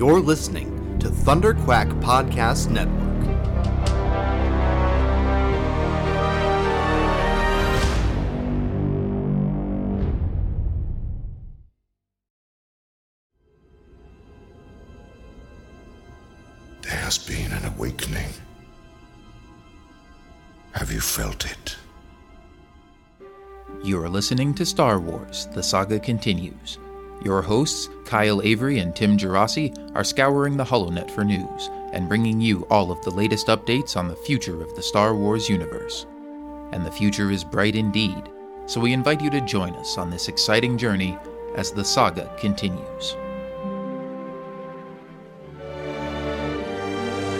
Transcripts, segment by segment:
You're listening to Thunder Quack Podcast Network. There has been an awakening. Have you felt it? You are listening to Star Wars The Saga Continues. Your hosts, Kyle Avery and Tim Gerasi, are scouring the HoloNet for news and bringing you all of the latest updates on the future of the Star Wars universe. And the future is bright indeed, so we invite you to join us on this exciting journey as the saga continues.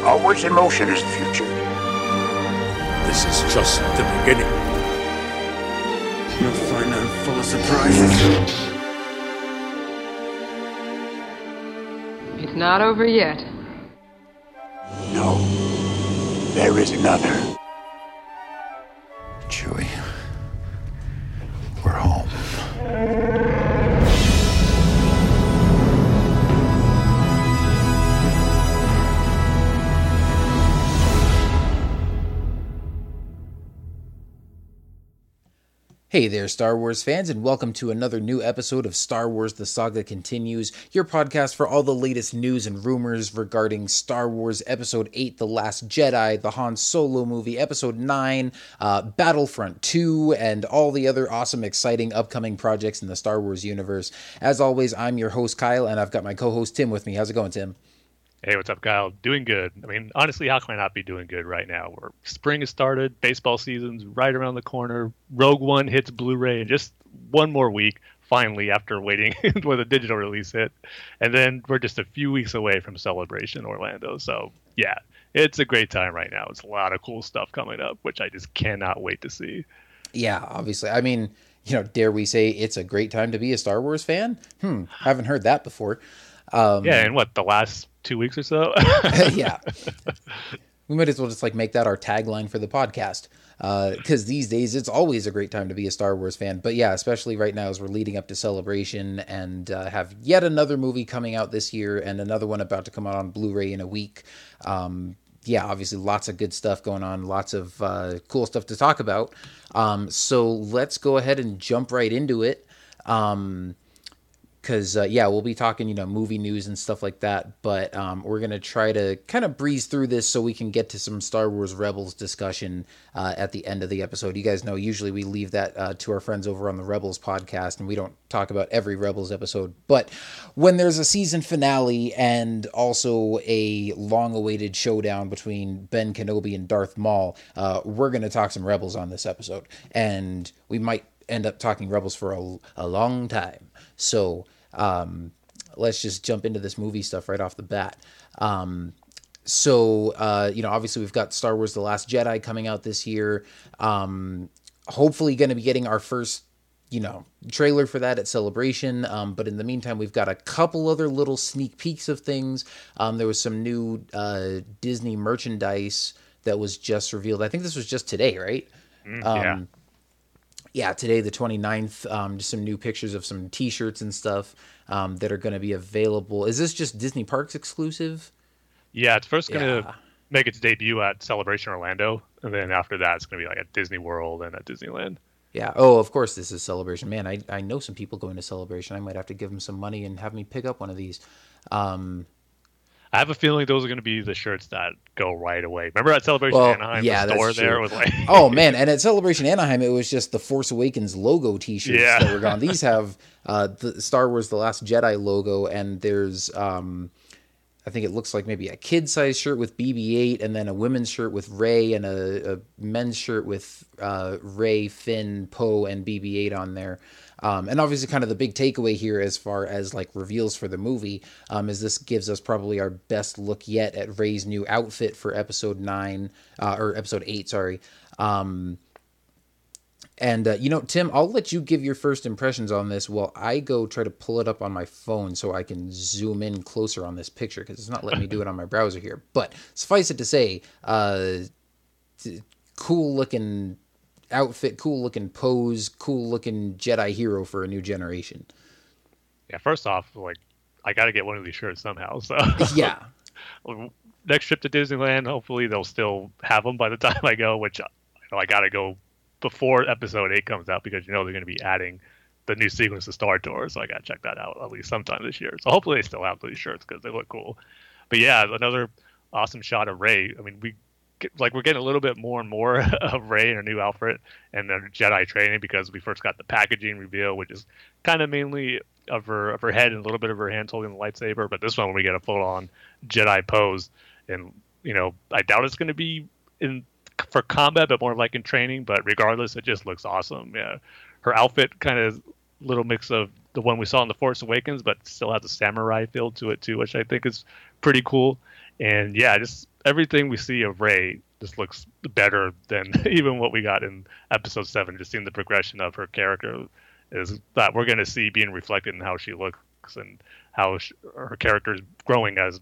Always in motion is the future. This is just the beginning. You'll find I'm full of surprises. It's not over yet. No, there is another. Hey there, Star Wars fans, and welcome to another new episode of Star Wars The Saga Continues, your podcast for all the latest news and rumors regarding Star Wars Episode 8 The Last Jedi, the Han Solo movie, Episode 9, uh, Battlefront 2, and all the other awesome, exciting upcoming projects in the Star Wars universe. As always, I'm your host, Kyle, and I've got my co host, Tim, with me. How's it going, Tim? Hey, what's up, Kyle? Doing good. I mean, honestly, how can I not be doing good right now? Where spring has started, baseball season's right around the corner. Rogue One hits Blu-ray in just one more week. Finally, after waiting for the digital release hit, and then we're just a few weeks away from Celebration Orlando. So yeah, it's a great time right now. It's a lot of cool stuff coming up, which I just cannot wait to see. Yeah, obviously. I mean, you know, dare we say it's a great time to be a Star Wars fan? Hmm, haven't heard that before. Um, Yeah, and what the last two weeks or so? yeah. We might as well just like make that our tagline for the podcast. Uh, Because these days it's always a great time to be a Star Wars fan. But yeah, especially right now as we're leading up to Celebration and uh, have yet another movie coming out this year and another one about to come out on Blu ray in a week. Um, yeah, obviously lots of good stuff going on, lots of uh, cool stuff to talk about. Um, so let's go ahead and jump right into it. Um, because uh, yeah we'll be talking you know movie news and stuff like that but um, we're gonna try to kind of breeze through this so we can get to some star wars rebels discussion uh, at the end of the episode. You guys know usually we leave that uh, to our friends over on the rebels podcast and we don't talk about every rebels episode but when there's a season finale and also a long awaited showdown between ben kenobi and darth maul uh, we're gonna talk some rebels on this episode and we might end up talking rebels for a, a long time so um, let's just jump into this movie stuff right off the bat. Um, so uh, you know, obviously we've got Star Wars: The Last Jedi coming out this year. Um, hopefully, going to be getting our first you know trailer for that at celebration um, but in the meantime we've got a couple other little sneak peeks of things um, there was some new uh, disney merchandise that was just revealed i think this was just today right Mm, Um, yeah. Yeah, today the 29th, um, just some new pictures of some T-shirts and stuff um, that are going to be available. Is this just Disney Parks exclusive? Yeah, it's first going to Yeah. make its debut at Celebration Orlando, and then after that, it's going to be like at Disney World and at Disneyland. Yeah. Oh, of course this is Celebration. Man, I I know some people going to Celebration. I might have to give them some money and have me pick up one of these. Um, I have a feeling those are going to be the shirts that go right away. Remember at Celebration Well, Anaheim, yeah, the store there was like, oh man, and at Celebration Anaheim, it was just the Force Awakens logo T-shirts Yeah. that were gone. These have uh, the Star Wars: The Last Jedi logo, and there's um, I think it looks like maybe a kid size shirt with BB-8, and then a women's shirt with Rey, and a, a men's shirt with uh, Rey, Finn, Poe, and BB-8 on there. Um, and obviously, kind of the big takeaway here, as far as like reveals for the movie, um, is this gives us probably our best look yet at Rey's new outfit for Episode Nine uh, or Episode Eight. Sorry. Um, and uh, you know, Tim, I'll let you give your first impressions on this while I go try to pull it up on my phone so I can zoom in closer on this picture because it's not letting me do it on my browser here. But suffice it to say, uh, t- cool looking outfit, cool looking pose, cool looking Jedi hero for a new generation. yeah. First off, like I got to get one of these shirts somehow. So yeah. Next trip to Disneyland, hopefully they'll still have them by the time I go, which I know I got to go before episode eight comes out because you know they're going to be adding the new sequence of Star Tours, so I got to check that out at least sometime this year. So hopefully they still have these shirts because they look cool. But yeah, another awesome shot of Ray. I mean, we like we're getting a little bit more and more of Rey and her new outfit and then Jedi training because we first got the packaging reveal, which is kind of mainly of her of her head and a little bit of her hands holding the lightsaber. But this one we get a full on Jedi pose, and you know I doubt it's going to be in for combat, but more like in training. But regardless, it just looks awesome. Yeah, her outfit kind of little mix of the one we saw in the Force Awakens, but still has a samurai feel to it too, which I think is pretty cool. And yeah, just everything we see of Rey just looks better than even what we got in Episode Seven. Just seeing the progression of her character is that we're going to see being reflected in how she looks and how she, her character is growing as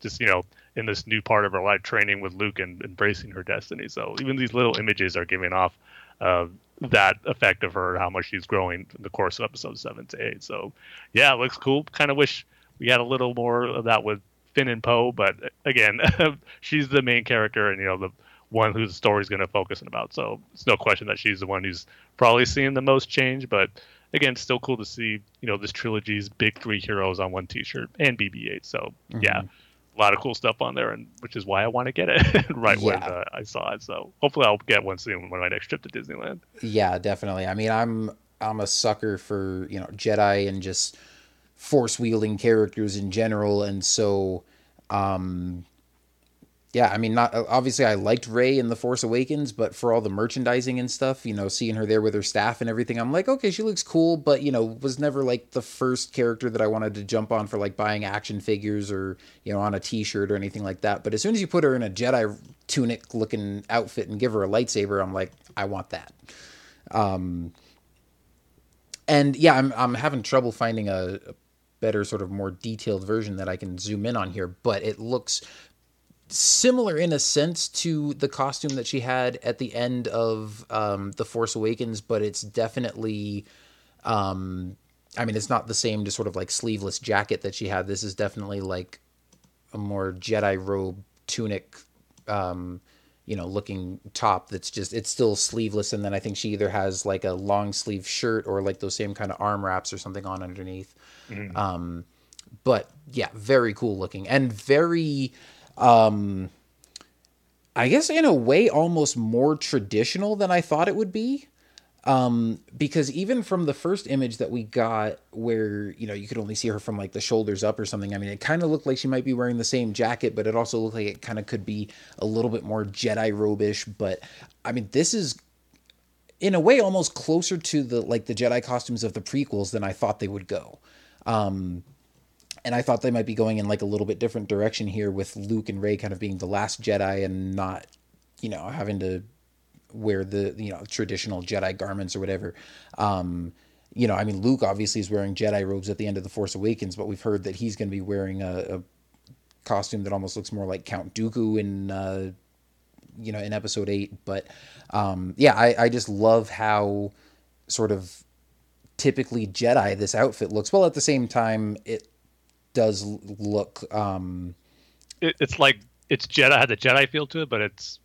just you know in this new part of her life, training with Luke and embracing her destiny. So even these little images are giving off uh, that effect of her, how much she's growing in the course of episode seven to eight. So yeah, it looks cool. Kind of wish we had a little more of that with Finn and Poe, but again, she's the main character and you know the one whose story is going to focus on about. So it's no question that she's the one who's probably seeing the most change. But again, it's still cool to see you know this trilogy's big three heroes on one T-shirt and BB-8. So mm-hmm. yeah, a lot of cool stuff on there, and which is why I want to get it right yeah. when uh, I saw it. So hopefully I'll get one soon when my next trip to Disneyland. Yeah, definitely. I mean, I'm I'm a sucker for you know Jedi and just force wielding characters in general, and so um, yeah, I mean, not obviously I liked Rey in The Force Awakens, but for all the merchandising and stuff, you know, seeing her there with her staff and everything, I'm like, okay, she looks cool, but you know, was never like the first character that I wanted to jump on for like buying action figures or you know on a T-shirt or anything like that. But as soon as you put her in a Jedi tunic looking outfit and give her a lightsaber, I'm like, I want that. Um, and yeah, I'm I'm having trouble finding a, a better sort of more detailed version that I can zoom in on here, but it looks similar in a sense to the costume that she had at the end of um, the Force Awakens, but it's definitely, um, I mean, it's not the same just sort of like sleeveless jacket that she had. This is definitely like a more Jedi robe tunic, um, you know, looking top. That's just it's still sleeveless, and then I think she either has like a long sleeve shirt or like those same kind of arm wraps or something on underneath. Mm-hmm. Um, but yeah, very cool looking and very um, I guess in a way almost more traditional than I thought it would be. Um, because even from the first image that we got where, you know, you could only see her from like the shoulders up or something, I mean, it kind of looked like she might be wearing the same jacket, but it also looked like it kind of could be a little bit more Jedi robish. But I mean, this is in a way almost closer to the like the Jedi costumes of the prequels than I thought they would go. Um, and I thought they might be going in like a little bit different direction here with Luke and Rey kind of being the last Jedi and not, you know, having to wear the you know traditional Jedi garments or whatever. Um, you know, I mean, Luke obviously is wearing Jedi robes at the end of the Force Awakens, but we've heard that he's going to be wearing a, a, costume that almost looks more like Count Dooku in uh, you know in Episode Eight. But um, yeah, I, I just love how sort of typically Jedi this outfit looks. Well, at the same time, it does look. Um, it, it's like it's Jedi had the Jedi feel to it, but it's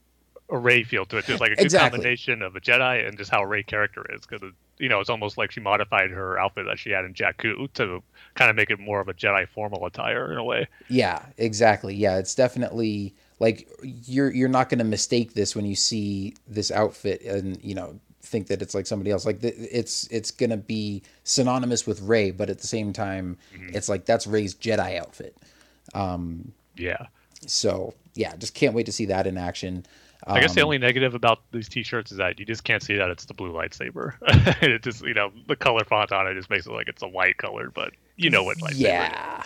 a Rey feel to it. Just like a good exactly. combination of a Jedi and just how Rey character is, because you know it's almost like she modified her outfit that she had in Jakku to kind of make it more of a Jedi formal attire in a way. Yeah, exactly. Yeah, it's definitely like you're you're not going to mistake this when you see this outfit and you know think that it's like somebody else. Like it's it's gonna be synonymous with Rey, but at the same time, mm-hmm. it's like that's Rey's Jedi outfit. Um, yeah. So yeah, just can't wait to see that in action. Um, I guess the um, only negative about these T-shirts is that you just can't see that it's the blue lightsaber. it just you know the color font on it just makes it like it's a white color, but you know what lightsaber. Yeah,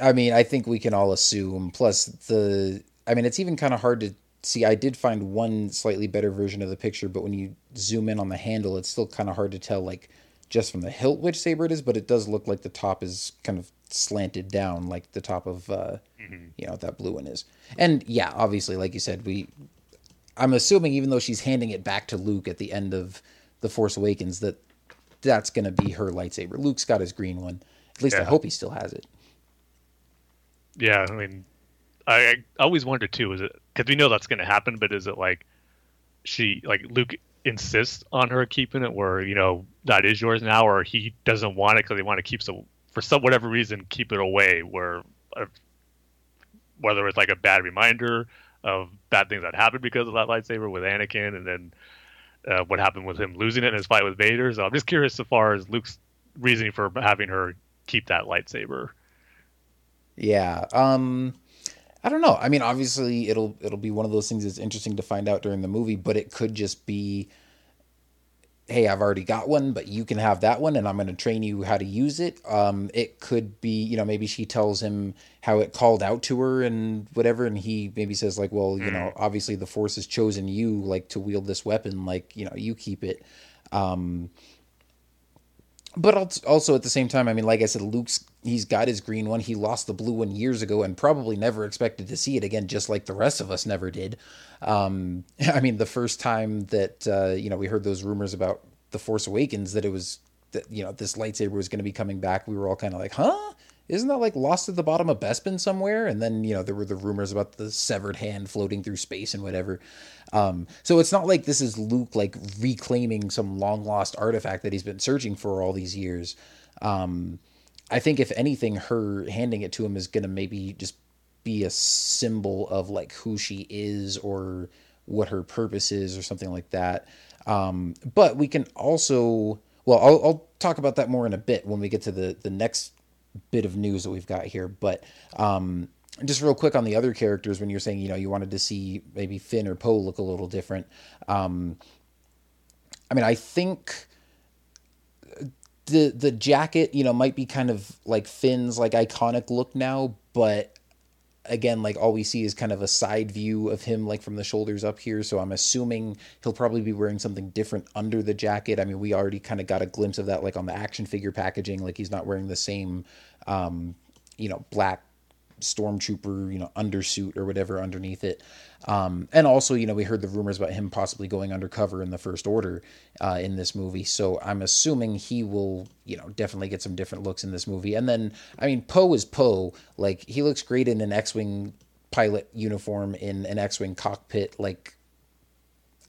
I mean, I think we can all assume. Plus the, I mean, it's even kind of hard to see, I did find one slightly better version of the picture, but when you zoom in on the handle, it's still kind of hard to tell, like just from the hilt which saber it is. But it does look like the top is kind of slanted down, like the top of uh, mm-hmm. you know that blue one is. And yeah, obviously, like you said, we. I'm assuming even though she's handing it back to Luke at the end of the Force Awakens, that that's going to be her lightsaber. Luke's got his green one. At least yeah. I hope he still has it. Yeah, I mean, I, I always wonder too. Is it because we know that's going to happen, but is it like she like Luke insists on her keeping it, where you know that is yours now, or he doesn't want it because they want to keep some for some whatever reason keep it away, where uh, whether it's like a bad reminder of bad things that happened because of that lightsaber with Anakin, and then uh, what happened with him losing it in his fight with Vader. So I'm just curious so far as Luke's reasoning for having her keep that lightsaber. Yeah. Um I don't know. I mean, obviously it'll it'll be one of those things that's interesting to find out during the movie, but it could just be hey, I've already got one, but you can have that one and I'm going to train you how to use it. Um it could be, you know, maybe she tells him how it called out to her and whatever and he maybe says like, well, you know, obviously the force has chosen you like to wield this weapon, like, you know, you keep it. Um but also at the same time, I mean, like I said, Luke's he's got his green one. He lost the blue one years ago and probably never expected to see it again, just like the rest of us never did. Um, I mean, the first time that uh, you know we heard those rumors about the Force Awakens that it was that you know this lightsaber was going to be coming back, we were all kind of like, huh? Isn't that like lost at the bottom of Bespin somewhere? And then you know there were the rumors about the severed hand floating through space and whatever. Um, so it's not like this is Luke like reclaiming some long lost artifact that he's been searching for all these years. Um, I think if anything, her handing it to him is gonna maybe just be a symbol of like who she is or what her purpose is or something like that. Um, but we can also, well, I'll, I'll talk about that more in a bit when we get to the the next bit of news that we've got here. But um, just real quick on the other characters, when you're saying you know you wanted to see maybe Finn or Poe look a little different. Um, I mean, I think the the jacket you know might be kind of like Finn's like iconic look now, but again like all we see is kind of a side view of him like from the shoulders up here. So i'm assuming he'll probably be wearing something different under the jacket. I mean we already kind of got a glimpse of that like on the action figure packaging like he's not wearing the same um you know black stormtrooper you know undersuit or whatever underneath it. Um and also you know we heard the rumors about him possibly going undercover in the first order uh in this movie. So i'm assuming he will you know definitely get some different looks in this movie. And then i mean poe is poe. Like he looks great in an x-wing pilot uniform in an x-wing cockpit. Like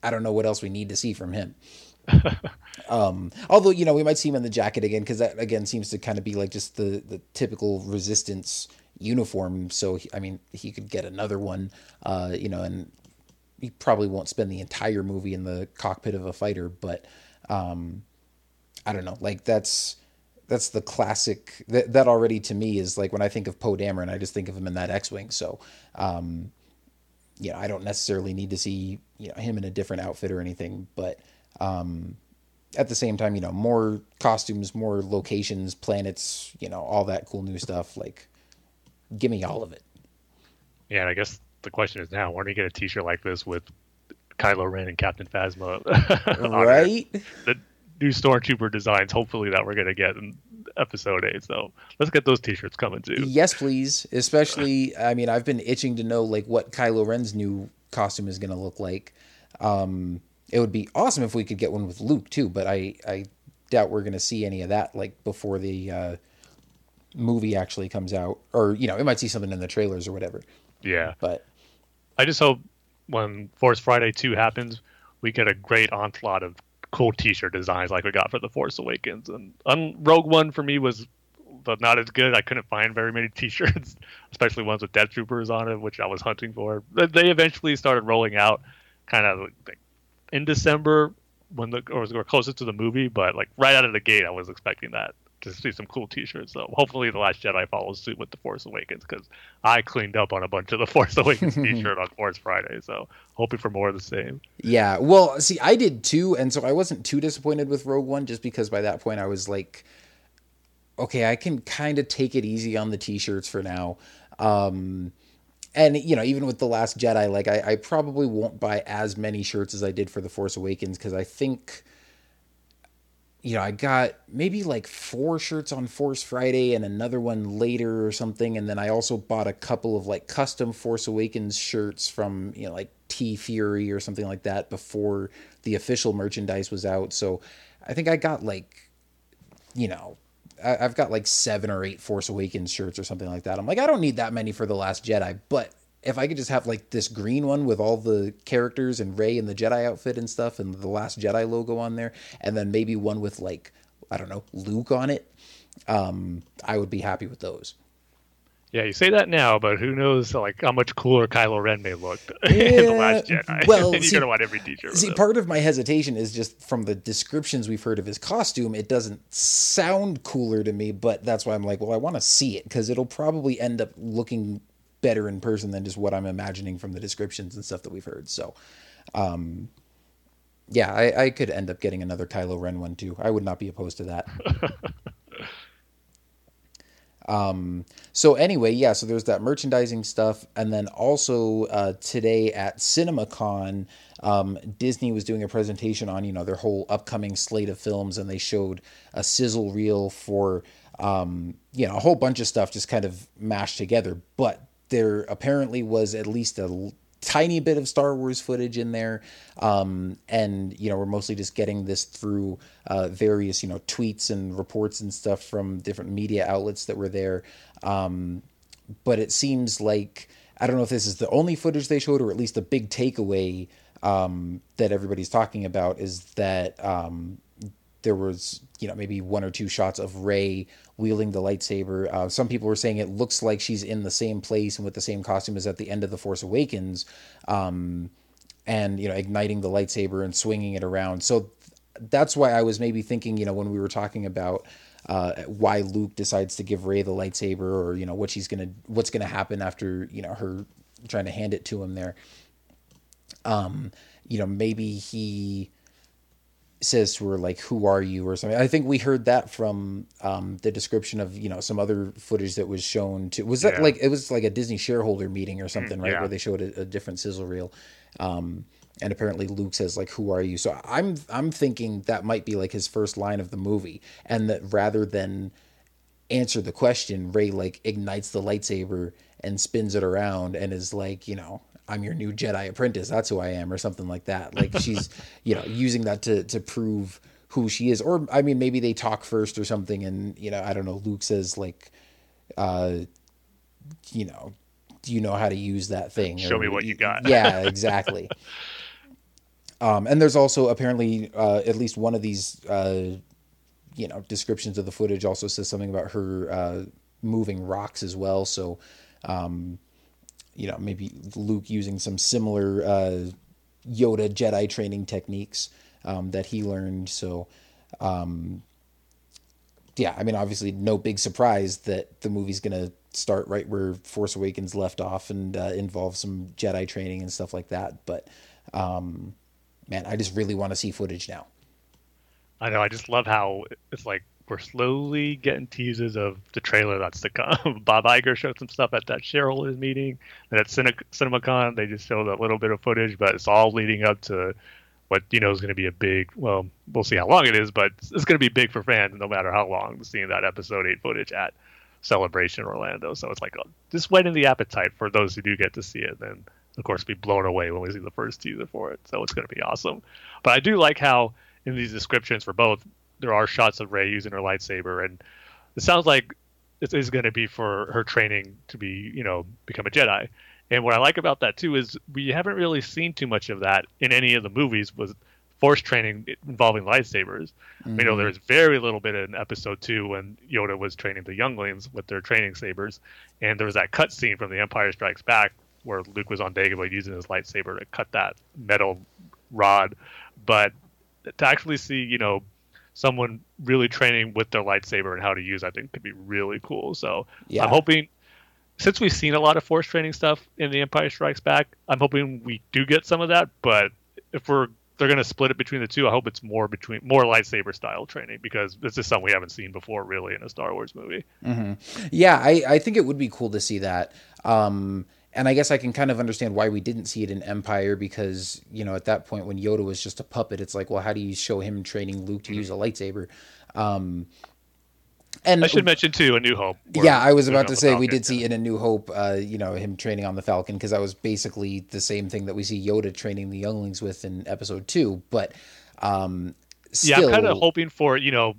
i don't know what else we need to see from him. Um although you know we might see him in the jacket again because that again seems to kind of be like just the the typical resistance uniform. So I mean, he could get another one, uh, you know, and he probably won't spend the entire movie in the cockpit of a fighter. But um, I don't know, like that's that's the classic. That that already to me is like when I think of Poe Dameron, I just think of him in that X-wing. So. Um, you know, I don't necessarily need to see you know him in a different outfit or anything, but um, at the same time, you know, more costumes, more locations, planets, you know, all that cool new stuff. Like, give me all of it. Yeah, and I guess the question is now, when do you get a T-shirt like this with Kylo Ren and Captain Phasma? right. The new Stormtrooper designs, hopefully that we're gonna get in Episode Eight. So let's get those T-shirts coming too. Yes, please. Especially, I mean, I've been itching to know like what Kylo Ren's new costume is gonna look like. Um, it would be awesome if we could get one with Luke too, but I I doubt we're gonna see any of that like before the uh, movie actually comes out, or you know, it might see something in the trailers or whatever. Yeah, but I just hope when Force Friday two happens, we get a great onslaught of cool T-shirt designs like we got for the Force Awakens. And on Rogue One for me was not as good. I couldn't find very many T-shirts, especially ones with Death Troopers on it, which I was hunting for. They eventually started rolling out, kind of in December when the or was closest to the movie, but like right out of the gate, I was expecting that to see some cool T-shirts. So hopefully, the Last Jedi follows suit with the Force Awakens because I cleaned up on a bunch of the Force Awakens T-shirt on Force Friday. So hoping for more of the same. Yeah, well, see, I did too, and so I wasn't too disappointed with Rogue One just because by that point I was like, okay, I can kind of take it easy on the T-shirts for now. Um, and you know, even with the Last Jedi, like I, I probably won't buy as many shirts as I did for the Force Awakens because I think you know, I got maybe like four shirts on Force Friday and another one later or something. And then I also bought a couple of like custom Force Awakens shirts from, you know, like TeeFury or something like that before the official merchandise was out. So I think I got like, you know, I- I've got like seven or eight Force Awakens shirts or something like that. I'm like, I don't need that many for the Last Jedi, but if I could just have like this green one with all the characters and Rey in the Jedi outfit and stuff, and the Last Jedi logo on there, and then maybe one with like I don't know Luke on it, um, I would be happy with those. Yeah, you say that now, but who knows like how much cooler Kylo Ren may look in the Last Yeah, Jedi? well, you're see- gonna want every teacher. See, part of my hesitation is just from the descriptions we've heard of his costume. It doesn't sound cooler to me, but that's why I'm like, well, I want to see it because it'll probably end up looking better in person than just what I'm imagining from the descriptions and stuff that we've heard. So, um, yeah, I, I could end up getting another Kylo Ren one too. I would not be opposed to that. Um, so anyway, yeah, so there's that merchandising stuff, and then also uh, today at CinemaCon, um, Disney was doing a presentation on you know their whole upcoming slate of films, and they showed a sizzle reel for um, you know a whole bunch of stuff just kind of mashed together. But there apparently was at least a tiny bit of Star Wars footage in there, um, and you know we're mostly just getting this through uh, various you know tweets and reports and stuff from different media outlets that were there. Um, but it seems like I don't know if this is the only footage they showed, or at least the big takeaway um, that everybody's talking about is that um, there was you know maybe one or two shots of Rey wielding the lightsaber. Uh, some people were saying it looks like she's in the same place and with the same costume as at the end of the Force Awakens, um, and you know igniting the lightsaber and swinging it around. So that's why I was maybe thinking you know when we were talking about. Uh, why Luke decides to give Rey the lightsaber, or you know what she's gonna, what's gonna happen after you know her trying to hand it to him there. Um, you know, maybe he says to her like who are you? or something. I think we heard that from um the description of you know some other footage that was shown to was that Yeah. like it was like a disney shareholder meeting or something right? yeah. where they showed a, a different sizzle reel. Um and apparently luke says like who are you? So i'm i'm thinking that might be like his first line of the movie and that rather than answer the question rey like ignites the lightsaber and spins it around and is like you know i'm your new jedi apprentice that's who i am or something like that like she's you know using that to to prove who she is or i mean maybe they talk first or something and you know i don't know luke says like uh you know do you know how to use that thing Show Or- me what you got. yeah exactly um and there's also apparently uh at least one of these uh you know descriptions of the footage also says something about her uh, moving rocks as well. So, um, you know, maybe Luke using some similar uh, Yoda Jedi training techniques um, that he learned. So, um, yeah, I mean, obviously, no big surprise that the movie's gonna start right where Force Awakens left off and uh, involve some Jedi training and stuff like that. But um, man, I just really want to see footage now. I know. I just love how it's like we're slowly getting teases of the trailer that's to come. Bob Iger showed some stuff at that shareholders meeting, and at Cine- CinemaCon they just showed a little bit of footage, but it's all leading up to what you know is going to be a big. Well, we'll see how long it is, but it's going to be big for fans, no matter how long. Seeing that episode eight footage at Celebration Orlando, so it's like uh, just whetting the appetite for those who do get to see it. Then of course be blown away when we see the first teaser for it. So it's going to be awesome. But I do like how in these descriptions for both there are shots of Rey using her lightsaber, and it sounds like this is going to be for her training to be, you know, become a Jedi. And what I like about that too is we haven't really seen too much of that in any of the movies with force training involving lightsabers. You know, mm-hmm. there's very little bit in episode two when Yoda was training the younglings with their training sabers, and there was that cut scene from The Empire Strikes Back where Luke was on Dagobah using his lightsaber to cut that metal rod. But to actually see, you know, someone really training with their lightsaber and how to use, I think could be really cool. So Yeah. I'm hoping, since we've seen a lot of force training stuff in The Empire Strikes Back, I'm hoping we do get some of that. But if we're they're going to split it between the two, I hope it's more between more lightsaber style training because this is something we haven't seen before really in a Star Wars movie. hmm Yeah, I, I think it would be cool to see that. Um, and I guess I can kind of understand why we didn't see it in Empire because, you know, at that point when Yoda was just a puppet, it's like, well, how do you show him training Luke to use a lightsaber? Um, and I should mention too, A New Hope. yeah, I was about to say we did see in A New Hope, uh, you know, him training on the Falcon because that was basically the same thing that we see Yoda training the younglings with in Episode Two. But um, Yeah, I'm kind of hoping for you know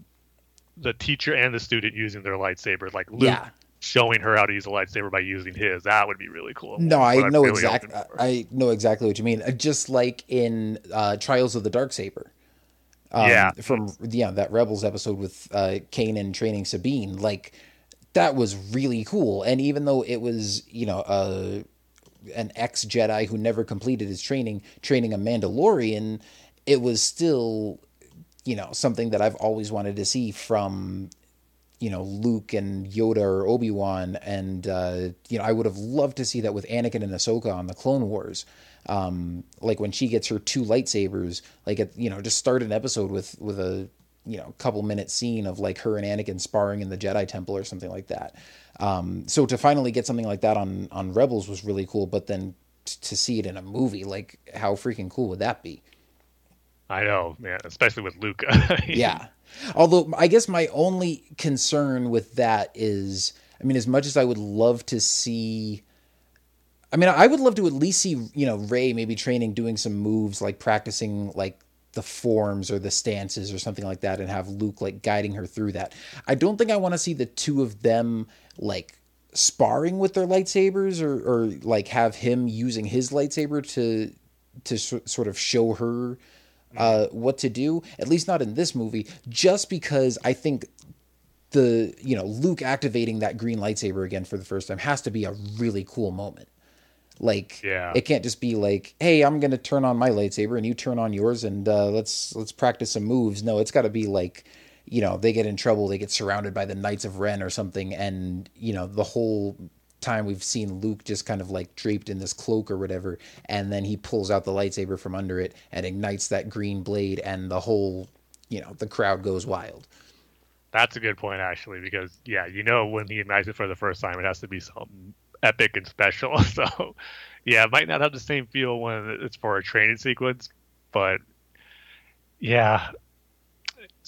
the teacher and the student using their lightsabers, like Luke Yeah. Showing her how to use a lightsaber by using his. That would be really cool. No, I know really exactly. I know exactly what you mean. Uh, Just like in uh, Trials of the Darksaber. Yeah. From yeah, that Rebels episode with uh, Kanan training Sabine, like that was really cool. And even though it was, you know, uh, an ex Jedi who never completed his training, training a Mandalorian, it was still, you know, something that I've always wanted to see from you know Luke and Yoda or Obi Wan, and uh, you know I would have loved to see that with Anakin and Ahsoka on the Clone Wars. Um, like when she gets her two lightsabers, like at, you know just start an episode with with a you know couple minute scene of like her and Anakin sparring in the Jedi Temple or something like that. Um, so to finally get something like that on on Rebels was really cool, but then t- to see it in a movie, like how freaking cool would that be? I know, man, especially with Luke. yeah. Although I guess my only concern with that is, I mean, as much as I would love to see, I mean, I would love to at least see, you know, Rey maybe training, doing some moves, like practicing like the forms or the stances or something like that, and have Luke like guiding her through that. I don't think I want to see the two of them like sparring with their lightsabers or, or like have him using his lightsaber to to sort of show her uh, what to do. At least not in this movie, just because I think the you know Luke activating that green lightsaber again for the first time has to be a really cool moment. Like, Yeah. it can't just be like, "Hey, I'm gonna turn on my lightsaber and you turn on yours, and uh, let's let's practice some moves." No, it's got to be like, you know, they get in trouble, they get surrounded by the Knights of Ren or something, and you know the whole time we've seen Luke just kind of like draped in this cloak or whatever, and then he pulls out the lightsaber from under it and ignites that green blade, and the whole, you know, the crowd goes wild. That's a good point, actually, because yeah, you know when he ignites it for the first time, it has to be something epic and special. So, yeah, it might not have the same feel when it's for a training sequence, but yeah.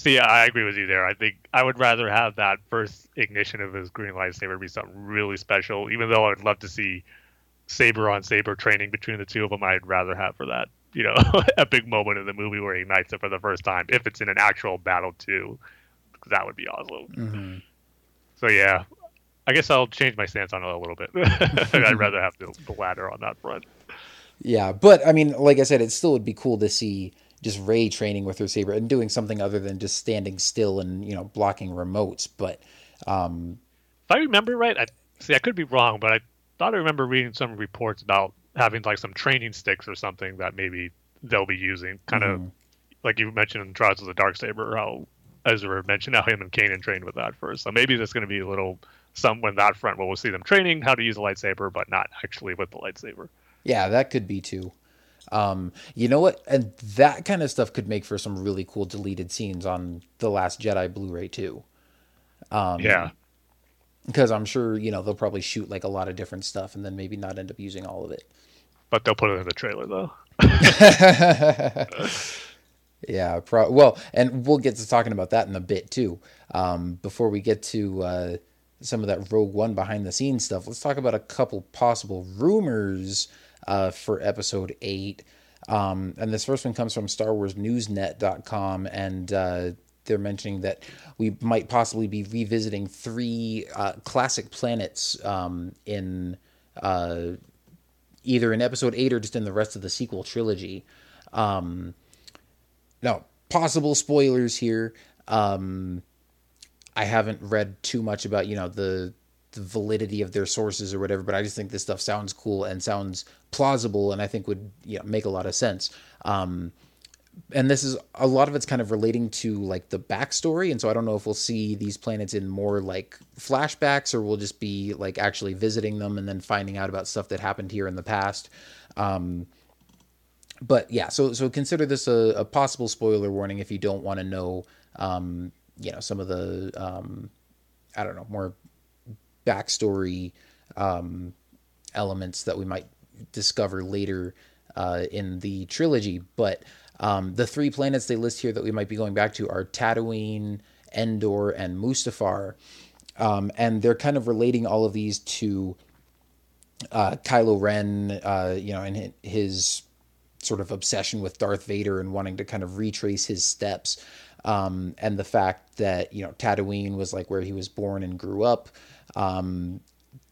See, I agree with you there. I think I would rather have that first ignition of his green lightsaber be something really special. Even though I would love to see saber on saber training between the two of them, I'd rather have for that, you know, epic moment in the movie where he ignites it for the first time. If it's in an actual battle too, because that would be awesome. Mm-hmm. So yeah, I guess I'll change my stance on it a little bit. I'd rather have the, the latter on that front. Yeah, but I mean, like I said, it still would be cool to see just Rey training with her saber and doing something other than just standing still and you know blocking remotes. But um, If I remember right, I see I could be wrong, but I thought I remember reading some reports about having like some training sticks or something that maybe they'll be using, kind of like you mentioned in Trials of the Darksaber, how Ezra mentioned how him and Kanan trained with that first. So maybe there's going to be a little some when that front where we'll see them training how to use a lightsaber, but not actually with the lightsaber. yeah, that could be too. Um, you know what? And that kind of stuff could make for some really cool deleted scenes on the Last Jedi Blu-ray too. Um, yeah. because I'm sure you know they'll probably shoot like a lot of different stuff and then maybe not end up using all of it. But they'll put it in the trailer though. Yeah, pro- well, and we'll get to talking about that in a bit too. Um, before we get to uh, some of that Rogue One behind the scenes stuff, let's talk about a couple possible rumors uh, for Episode Eight. Um, and this first one comes from StarWarsNewsNet.com, and uh, they're mentioning that we might possibly be revisiting three uh, classic planets um, in uh, either in Episode Eight or just in the rest of the sequel trilogy. Um, now, possible spoilers here. Um, I haven't read too much about you know the the validity of their sources or whatever, but I just think this stuff sounds cool and sounds plausible, and I think would you know, make a lot of sense. Um, and this is a lot of it's kind of relating to like the backstory, and so I don't know if we'll see these planets in more like flashbacks or we'll just be like actually visiting them and then finding out about stuff that happened here in the past. Um, but yeah, so so consider this a, a possible spoiler warning if you don't want to know, um, you know, some of the um, I don't know more backstory um, elements that we might discover later uh, in the trilogy. But um, the three planets they list here that we might be going back to are Tatooine, Endor, and Mustafar, um, and they're kind of relating all of these to uh, Kylo Ren, uh, you know, and his sort of obsession with Darth Vader and wanting to kind of retrace his steps. um, and the fact that you know Tatooine was like where he was born and grew up. Um,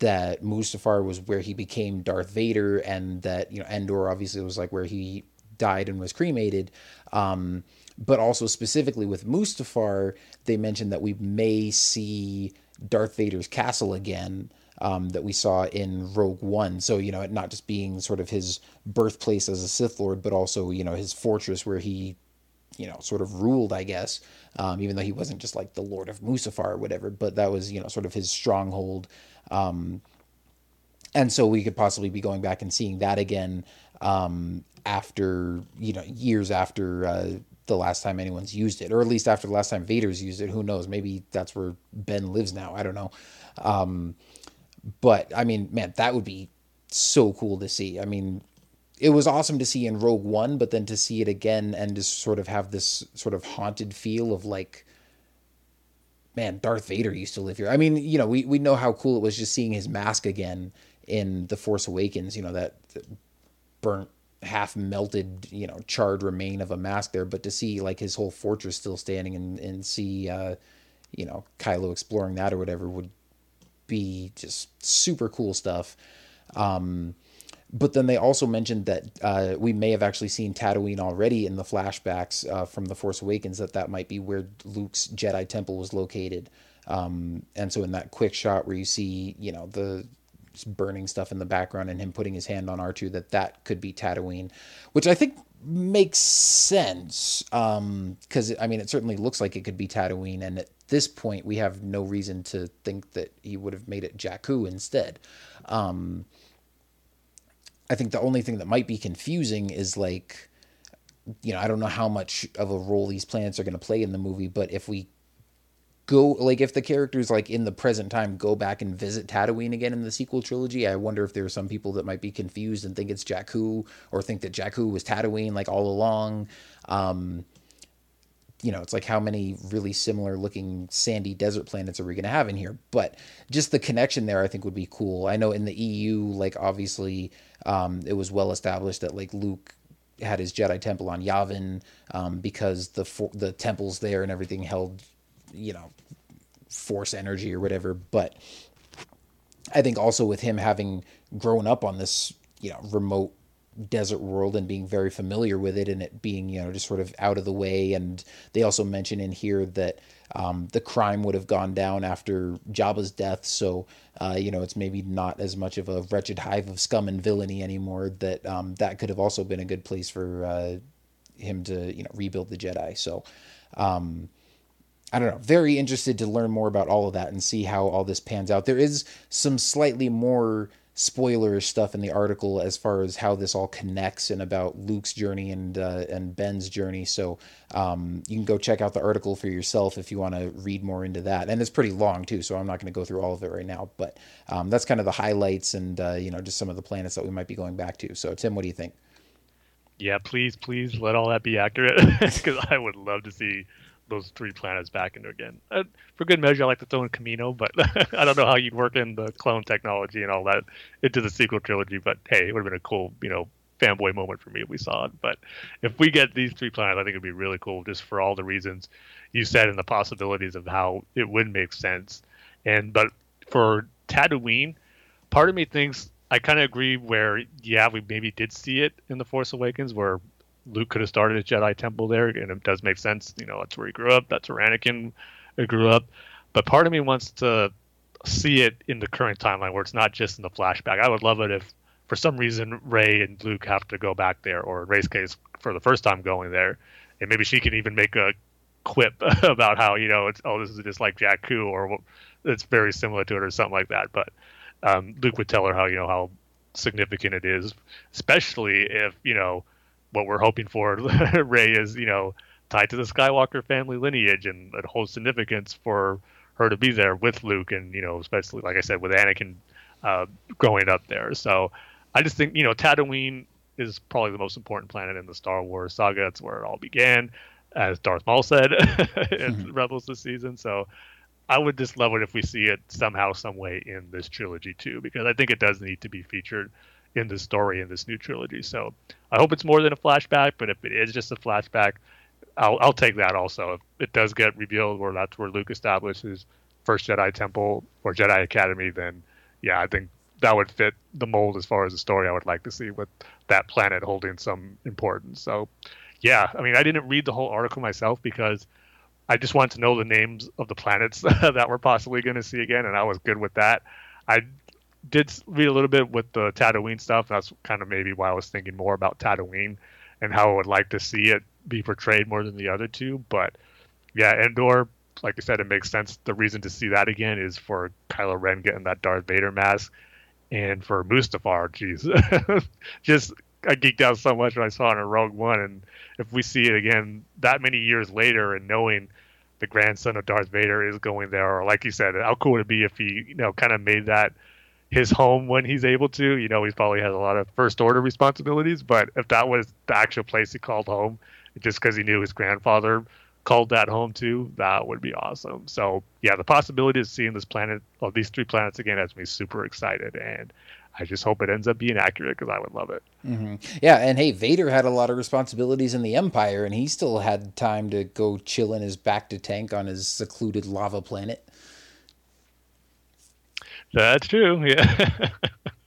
that Mustafar was where he became Darth Vader, and that you know Endor obviously was like where he died and was cremated. Um, but also specifically with Mustafar, they mentioned that we may see Darth Vader's castle again. Um, that we saw in Rogue One. So, you know, not just being sort of his birthplace as a Sith Lord, but also, you know, his fortress where he, you know, sort of ruled, I guess, um, even though he wasn't just like the Lord of Mustafar or whatever, but that was, you know, sort of his stronghold. Um, and so we could possibly be going back and seeing that again um, after, you know, years after uh, the last time anyone's used it, or at least after the last time Vader's used it. Who knows? Maybe that's where Ben lives now. I don't know. Um, but I mean, man, that would be so cool to see. I mean, it was awesome to see in Rogue One, but then to see it again and to sort of have this sort of haunted feel of like, man, Darth Vader used to live here. I mean, you know, we, we know how cool it was just seeing his mask again in The Force Awakens, you know, that, that burnt, half melted, you know, charred remain of a mask there, but to see like his whole fortress still standing and, and see, uh, you know, Kylo exploring that or whatever would be just super cool stuff. Um, but then they also mentioned that uh, we may have actually seen Tatooine already in the flashbacks uh, from The Force Awakens, that that might be where Luke's Jedi Temple was located. Um, and so in that quick shot where you see, you know, the burning stuff in the background and him putting his hand on R2, that that could be Tatooine, which I think makes sense. Because, um, I mean, it certainly looks like it could be Tatooine. And at this point, we have no reason to think that he would have made it Jakku instead. Um, I think the only thing that might be confusing is like, you know, I don't know how much of a role these planets are going to play in the movie, but if we go, like, if the characters, like, in the present time go back and visit Tatooine again in the sequel trilogy, I wonder if there are some people that might be confused and think it's Jakku or think that Jakku was Tatooine, like, all along. Um, you know, it's like how many really similar looking sandy desert planets are we going to have in here? But just the connection there, I think, would be cool. I know in the EU, like, obviously um, it was well established that like Luke had his Jedi temple on Yavin um, because the the temples there and everything held, you know, force energy or whatever. But I think also with him having grown up on this, you know, remote desert world and being very familiar with it and it being you know just sort of out of the way and they also mention in here that um, the crime would have gone down after Jabba's death so uh, you know it's maybe not as much of a wretched hive of scum and villainy anymore that um, that could have also been a good place for uh, him to you know rebuild the Jedi so um, I don't know. Very interested to learn more about all of that and see how all this pans out. There is some slightly more spoilerish stuff in the article as far as how this all connects and about Luke's journey and uh, and Ben's journey. So um, you can go check out the article for yourself if you want to read more into that. And it's pretty long too, so I'm not going to go through all of it right now. But um, that's kind of the highlights and uh, you know just some of the planets that we might be going back to. So Tim, what do you think? Yeah, please, please let all that be accurate because I would love to see those three planets back into again. Uh, for good measure, I like to throw in Kamino, but I don't know how you'd work in the clone technology and all that into the sequel trilogy. But hey, it would have been a cool, you know, fanboy moment for me if we saw it. But if we get these three planets, I think it'd be really cool just for all the reasons you said and the possibilities of how it would make sense. And but for Tatooine, part of me thinks I kind of agree where yeah we maybe did see it in the Force Awakens where Luke could have started a Jedi Temple there, and it does make sense. You know, that's where he grew up. That's where Anakin grew up. But part of me wants to see it in the current timeline where it's not just in the flashback. I would love it if, for some reason, Rey and Luke have to go back there, or in Rey's case, for the first time going there, and maybe she can even make a quip about how you know it's oh this is just like Jakku or it's very similar to it or something like that. But um, Luke would tell her how you know how significant it is, especially if you know what we're hoping for. Rey is, you know, tied to the Skywalker family lineage and it holds significance for her to be there with Luke and, you know, especially, like I said, with Anakin uh, growing up there. So I just think, you know, Tatooine is probably the most important planet in the Star Wars saga. That's where it all began, as Darth Maul said in mm-hmm. Rebels this season. So I would just love it if we see it somehow, some way in this trilogy too, because I think it does need to be featured in the story in this new trilogy. So I hope it's more than a flashback, but if it is just a flashback, I'll I'll take that also. If it does get revealed where that's where Luke establishes first Jedi Temple or Jedi Academy, then yeah, I think that would fit the mold as far as the story I would like to see with that planet holding some importance. So yeah, I mean I didn't read the whole article myself because I just wanted to know the names of the planets that we're possibly going to see again, and I was good with that. I did read a little bit with the Tatooine stuff. That's kind of maybe why I was thinking more about Tatooine and how I would like to see it be portrayed more than the other two. But yeah, Endor, like I said, it makes sense. The reason to see that again is for Kylo Ren getting that Darth Vader mask, and for Mustafar. Jeez, just I geeked out so much when I saw it in Rogue One, and if we see it again that many years later, and knowing the grandson of Darth Vader is going there, or like you said, how cool would it be if he, you know, kind of made that his home when he's able to. You know, he probably has a lot of first order responsibilities, but if that was the actual place he called home, just because he knew his grandfather called that home too, that would be awesome. So yeah, the possibility of seeing this planet, or these three planets again, has me super excited, and I just hope it ends up being accurate because I would love it. Mm-hmm. Yeah, and hey, Vader had a lot of responsibilities in the Empire, and he still had time to go chill in his bacta tank on his secluded lava planet. That's true. Yeah,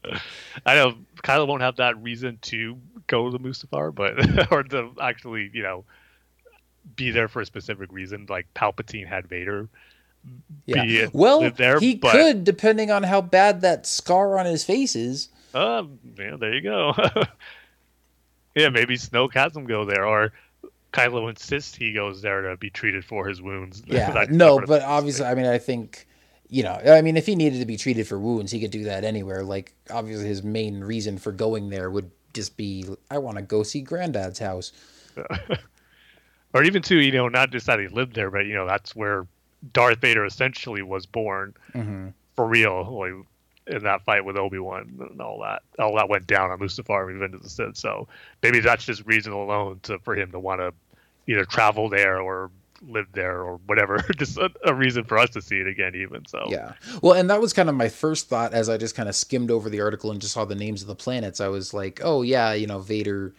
I know Kylo won't have that reason to go to Mustafar, but or to actually, you know, be there for a specific reason, like Palpatine had Vader. Yeah. well, there, he but, could, depending on how bad that scar on his face is. Uh, yeah, there you go. yeah, maybe Snoke has him go there, or Kylo insists he goes there to be treated for his wounds. Yeah, no, but obviously, I mean, I think you know, I mean, if he needed to be treated for wounds, he could do that anywhere. Like, obviously, his main reason for going there would just be, I want to go see Granddad's house. or even too, you know, not just that he lived there, but you know, that's where Darth Vader essentially was born mm-hmm. for real, like in that fight with Obi Wan and all that. All that went down on Mustafar, Revenge of the Sith. So maybe that's just reason alone to for him to want to either travel there or lived there or whatever just a, a, reason for us to see it again even so. Yeah. Well and that was kind of my first thought as i just kind of skimmed over the article and just saw the names of the planets. I was like oh yeah you know vader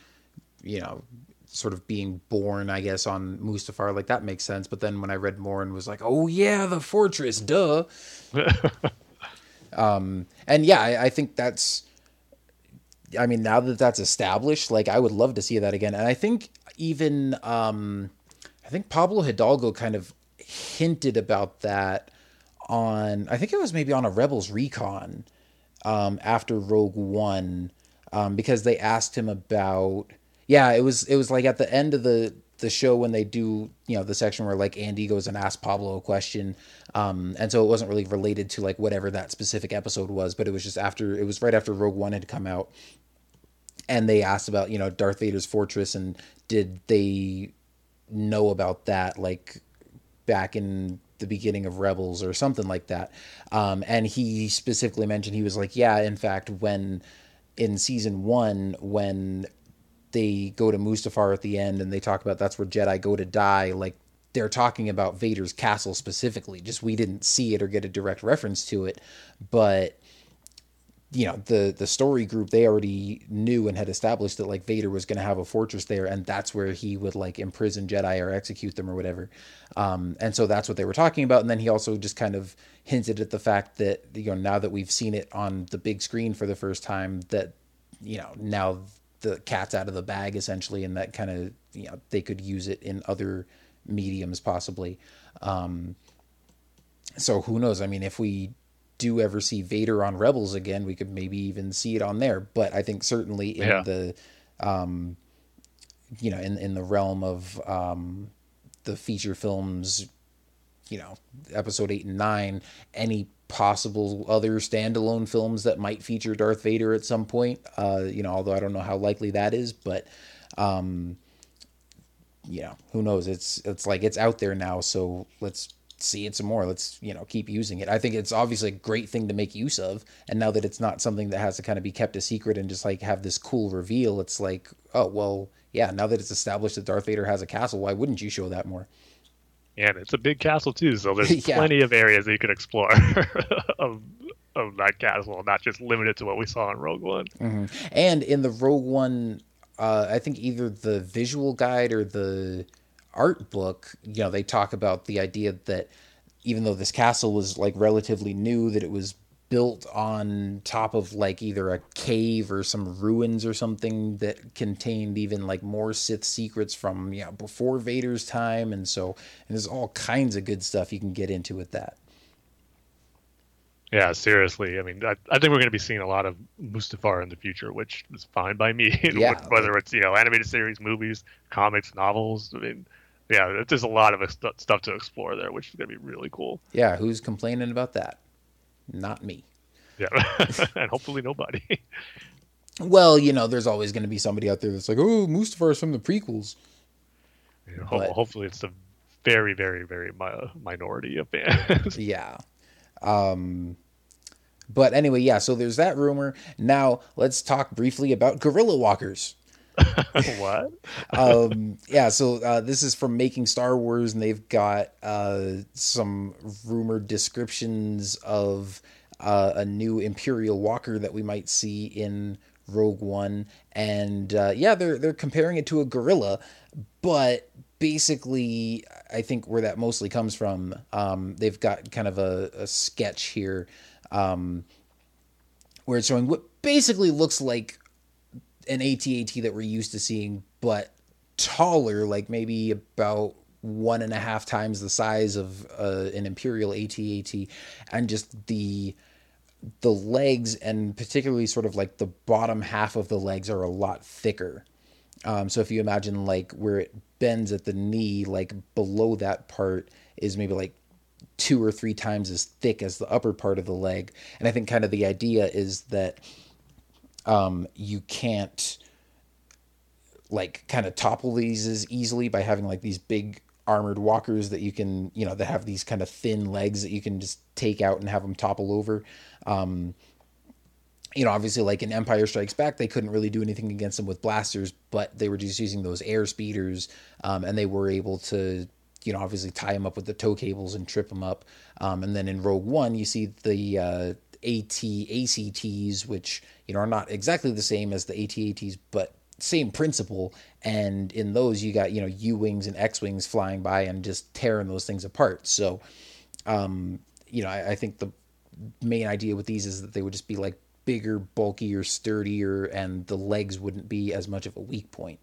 you know sort of being born i guess on mustafar like that makes sense. But then when i read more and was like oh yeah the fortress duh. Um and yeah I, I think that's i mean now that that's established like i would love to see that again. And i think even um think Pablo Hidalgo kind of hinted about that on I think it was maybe on a Rebels recon um, after Rogue One um, because they asked him about yeah it was it was like at the end of the the show when they do you know the section where like Andy goes and asks Pablo a question um, and so it wasn't really related to like whatever that specific episode was but it was just after it was right after Rogue One had come out and they asked about you know Darth Vader's fortress and did they know about that like back in the beginning of Rebels or something like that. Um, and he specifically mentioned he was like, yeah, in fact, when in season one, when they go to Mustafar at the end and they talk about that's where Jedi go to die, like they're talking about Vader's castle specifically. Just we didn't see it or get a direct reference to it, but you know the the story group they already knew and had established that like Vader was going to have a fortress there and that's where he would like imprison Jedi or execute them or whatever. Um, and so that's what they were talking about and then he also just kind of hinted at the fact that you know now that we've seen it on the big screen for the first time that you know now the cat's out of the bag essentially and that kind of you know they could use it in other mediums possibly. Um, so who knows? I mean, if we do ever see Vader on Rebels again, we could maybe even see it on there. But I think certainly in yeah. the, um, you know, in in the realm of um, the feature films, you know, episode eight and nine, any possible other standalone films that might feature Darth Vader at some point. Uh, you know, although I don't know how likely that is, but um, you know, who knows? It's it's like it's out there now, so let's see it some more. Let's, you know, keep using it. I think it's obviously a great thing to make use of. And now that it's not something that has to kind of be kept a secret and just like have this cool reveal, it's like, oh, well, yeah, now that it's established that Darth Vader has a castle, why wouldn't you show that more? And it's a big castle too, so there's yeah. plenty of areas that you could explore of of that castle, not just limited to what we saw in Rogue One. Mm-hmm. And in the Rogue One, uh, I think either the visual guide or the art book, you know, they talk about the idea that even though this castle was like relatively new, that it was built on top of like either a cave or some ruins or something that contained even like more Sith secrets from you know before Vader's time, and so and there's all kinds of good stuff you can get into with that. Yeah, seriously. I mean, I, I think we're going to be seeing a lot of Mustafar in the future, which is fine by me. Yeah. Whether it's you know animated series, movies, comics, novels. I mean, yeah, there's a lot of st- stuff to explore there, which is going to be really cool. Yeah, who's complaining about that? Not me. Yeah, and hopefully nobody. Well, you know, there's always going to be somebody out there that's like, "Oh, Mustafar is from the prequels." Know, ho- But- hopefully, it's a very, very, very mi- minority of fans. Yeah. Um, but anyway, yeah. So there's that rumor. Now let's talk briefly about Gorilla Walkers. what? um, yeah, so uh, this is from Making Star Wars, and they've got uh, some rumored descriptions of uh, a new Imperial Walker that we might see in Rogue One, and uh, yeah, they're they're comparing it to a gorilla, but basically, I think where that mostly comes from, um, they've got kind of a, a sketch here. Um, where it's showing what basically looks like an ATAT that we're used to seeing, but taller, like maybe about one and a half times the size of uh, an Imperial ATAT, and just the the legs and particularly sort of like the bottom half of the legs are a lot thicker. Um, so if you imagine like where it bends at the knee, like below that part is maybe like two or three times as thick as the upper part of the leg. And I think kind of the idea is that um, you can't like kind of topple these as easily by having like these big armored walkers that you can you know that have these kind of thin legs that you can just take out and have them topple over. Um you know obviously like in empire strikes back they couldn't really do anything against them with blasters but they were just using those air speeders um, and they were able to you know obviously tie them up with the tow cables and trip them up. Um, and then in rogue one you see the uh, AT-ACTs which you know are not exactly the same as the atats but same principle. And in those you got you know u wings and x wings flying by and just tearing those things apart. So um you know I, I think the main idea with these is that they would just be like bigger bulkier sturdier and the legs wouldn't be as much of a weak point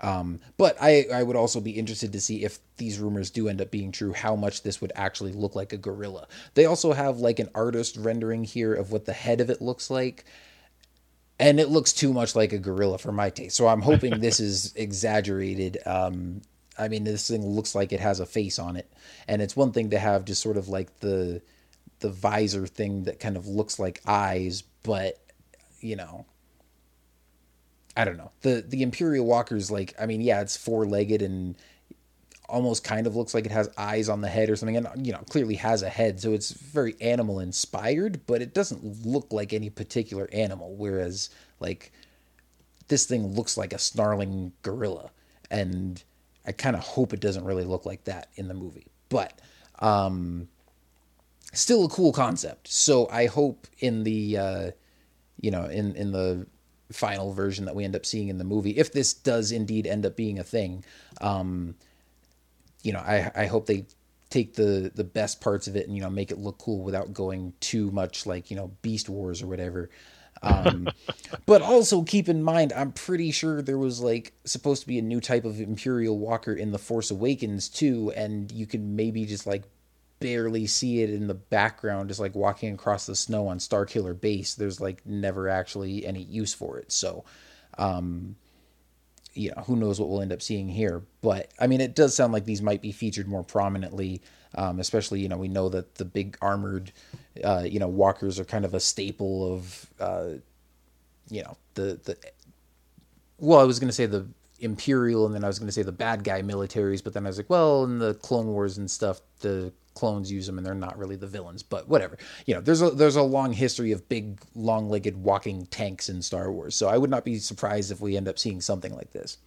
um, but I, I would also be interested to see if these rumors do end up being true, how much this would actually look like a gorilla. They also have like an artist rendering here of what the head of it looks like and it looks too much like a gorilla for my taste. So I'm hoping this is exaggerated. Um, I mean, this thing looks like it has a face on it, and it's one thing to have just sort of like the the visor thing that kind of looks like eyes, but you know, I don't know. the The Imperial Walker's like, I mean, yeah, it's four legged and almost kind of looks like it has eyes on the head or something. And you know clearly has a head so it's very animal inspired but it doesn't look like any particular animal whereas like this thing looks like a snarling gorilla. And i kind of hope it doesn't really look like that in the movie. But um still a cool concept. So i hope in the uh you know in in the final version that we end up seeing in the movie if this does indeed end up being a thing um you know, I I hope they take the the best parts of it and you know make it look cool without going too much like you know Beast Wars or whatever. Um, but also keep in mind, I'm pretty sure there was like supposed to be a new type of Imperial Walker in the Force Awakens too, and you can maybe just like barely see it in the background, just like walking across the snow on Starkiller Base. There's like never actually any use for it, so. Um, you know, who knows what we'll end up seeing here. But I mean, it does sound like these might be featured more prominently, um, especially, you know, we know that the big armored, uh, you know, walkers are kind of a staple of, uh, you know, the, the, well, I was going to say the Imperial and then I was going to say the bad guy militaries, but then I was like, well, in the Clone Wars and stuff, the clones use them and they're not really the villains, but whatever. You know, there's a there's a long history of big long-legged walking tanks in Star Wars. So I would not be surprised if we end up seeing something like this.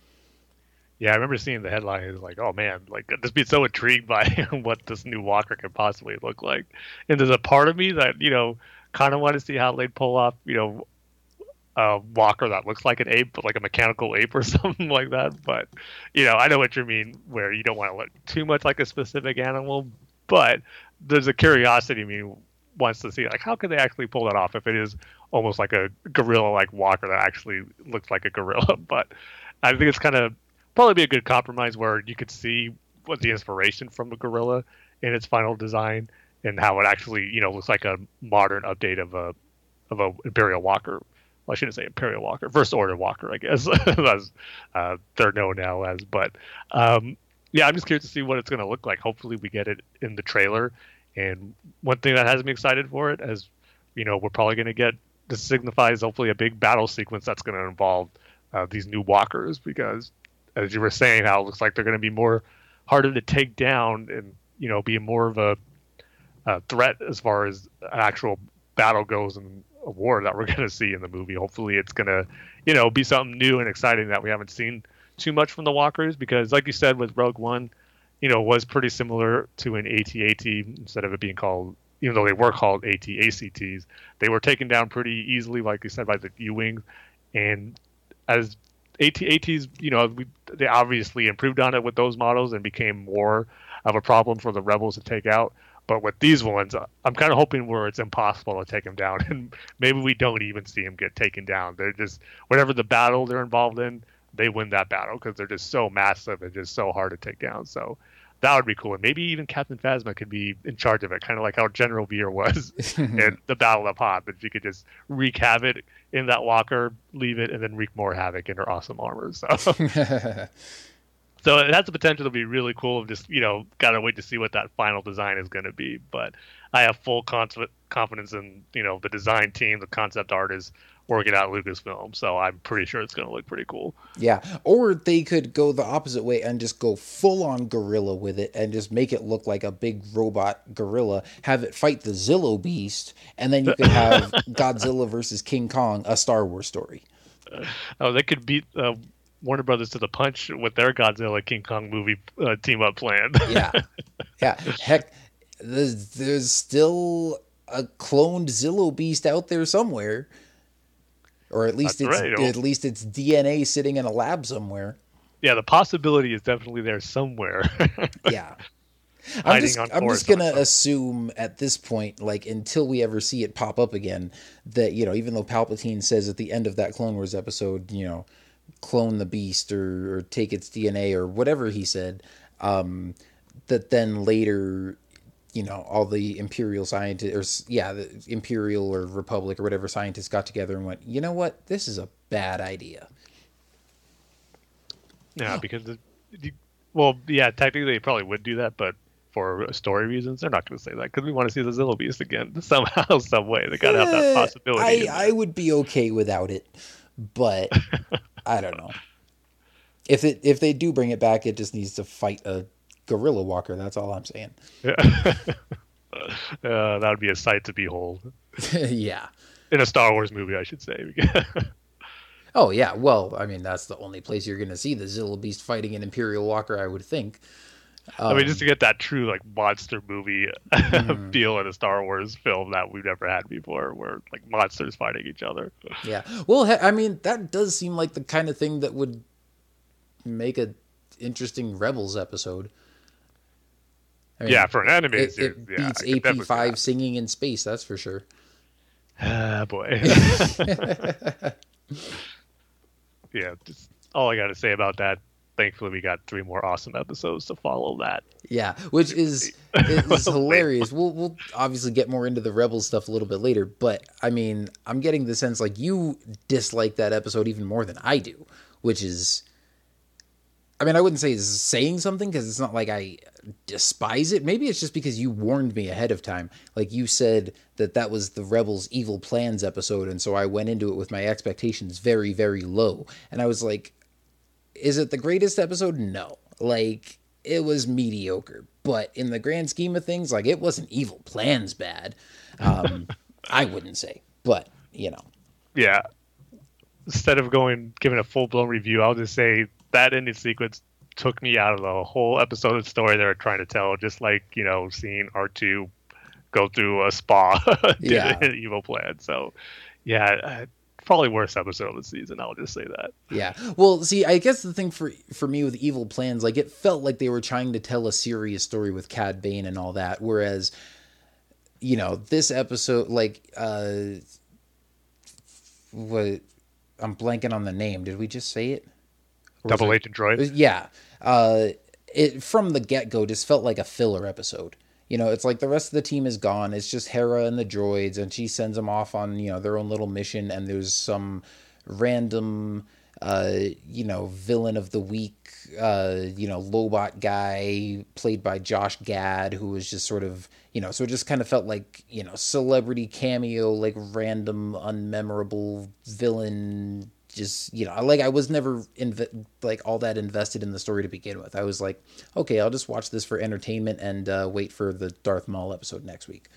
Yeah, I remember seeing the headline. Was like, oh man, like just be so intrigued by what this new Walker could possibly look like. And there's a part of me that you know kind of want to see how they'd pull off, you know, a walker that looks like an ape, but like a mechanical ape or something like that. But you know, I know what you mean, where you don't want to look too much like a specific animal, but there's a curiosity. Mean, wants to see like how could they actually pull that off if it is almost like a gorilla like walker that actually looks like a gorilla. But I think it's kind of probably be a good compromise where you could see what the inspiration from the gorilla in its final design and how it actually you know looks like a modern update of a of a imperial walker. Well, I shouldn't say imperial walker, first order walker, I guess, as uh, they're known now as. But um, yeah, I'm just curious to see what it's going to look like. Hopefully, we get it in the trailer. And one thing that has me excited for it, as you know, we're probably going to get this signifies hopefully a big battle sequence that's going to involve uh, these new walkers because, as you were saying, how it looks like they're going to be more harder to take down and you know be more of a, a threat as far as an actual battle goes and a war that we're going to see in the movie. Hopefully, it's going to you know be something new and exciting that we haven't seen too much from the walkers because, like you said, with Rogue One, you know, was pretty similar to an AT-AT instead of it being called, even though they were called AT-ACTs, they were taken down pretty easily, like you said, by the U-wing. And as AT-ATs, you know, we, they obviously improved on it with those models and became more of a problem for the rebels to take out. But with these ones, I'm kind of hoping where it's impossible to take them down, and maybe we don't even see them get taken down. They're just whatever the battle they're involved in, they win that battle because they're just so massive and just so hard to take down. So that would be cool. And maybe even Captain Phasma could be in charge of it, kind of like how General Veers was in the Battle of Hoth. That she could just wreak havoc in that walker, leave it, and then wreak more havoc in her awesome armor. So. so it has the potential to be really cool. Just you know, gotta wait to see what that final design is going to be. But I have full confidence in you know the design team, the concept artists working out Lucasfilm. So I'm pretty sure it's going to look pretty cool. Yeah. Or they could go the opposite way and just go full on gorilla with it and just make it look like a big robot gorilla, have it fight the Zillo Beast, and then you could have Godzilla versus King Kong, a Star Wars story. Uh, oh, they could beat. Uh, Warner Brothers to the punch with their Godzilla King Kong movie uh, team up plan. yeah, yeah. Heck, there's, there's still a cloned Zillo Beast out there somewhere or at least That's it's right. at least it's DNA sitting in a lab somewhere. Yeah, the possibility is definitely there somewhere. yeah. I'm just, I'm just gonna assume at this point, like until we ever see it pop up again, that you know, even though Palpatine says at the end of that Clone Wars episode, you know, clone the beast or, or take its DNA or whatever he said, um, that then later you know all the imperial scientists or yeah the imperial or republic or whatever scientists got together and went you know what? This is a bad idea. Yeah because the, the, well yeah technically they probably would do that but for story reasons they're not going to say that because we want to see the zillo beast again. Somehow some way they got to have that eh, possibility I, I would be okay without it but i don't know. If it if they do bring it back it just needs to fight a gorilla walker. That's all I'm saying. Yeah. uh, that would be a sight to behold. yeah. In a Star Wars movie, I should say. oh yeah. Well, I mean, that's the only place you're going to see the Zillo Beast fighting an Imperial Walker, I would think. Um, I mean, just to get that true like monster movie mm. feel in a Star Wars film that we've never had before, where like monsters fighting each other. Yeah. Well, I mean, that does seem like the kind of thing that would make a interesting Rebels episode. I mean, yeah, for an anime it, it beats yeah, AP five singing in space. That's for sure. Ah, boy. yeah, just all I got to say about that. Thankfully, we got three more awesome episodes to follow that. Yeah, which is is hilarious. We'll we'll obviously get more into the rebel stuff a little bit later, but I mean, I'm getting the sense like you dislike that episode even more than I do, which is I mean, I wouldn't say it's saying something because it's not like I despise it. Maybe it's just because you warned me ahead of time. Like you said that that was the Rebels' evil plans episode, and so I went into it with my expectations very, very low. And I was like, is it the greatest episode? No. Like, it was mediocre. But in the grand scheme of things, like, it wasn't evil plans bad. Um, I wouldn't say. But, you know. Yeah. Instead of going, giving a full blown review, I'll just say that ending sequence took me out of the whole episode of the story they were trying to tell. Just like you know, seeing R two go through a spa, yeah. an evil plan. So, yeah, probably worst episode of the season. I'll just say that. Yeah. Well, see, I guess the thing for for me with Evil Plans, like it felt like they were trying to tell a serious story with Cad Bane and all that, whereas, you know, this episode, like, uh, what I'm blanking on the name. Did we just say it? Or Double Agent Droid. Yeah. Uh, it from the get go just felt like a filler episode. You know, it's like the rest of the team is gone. It's just Hera and the droids, and she sends them off on you know their own little mission. And there's some random, uh, you know, villain of the week, uh, you know, Lobot guy played by Josh Gad, who was just sort of you know, so it just kind of felt like you know celebrity cameo, like random, unmemorable villain just you know like i was never inv- like all that invested in the story to begin with i was like okay i'll just watch this for entertainment and uh, wait for the darth maul episode next week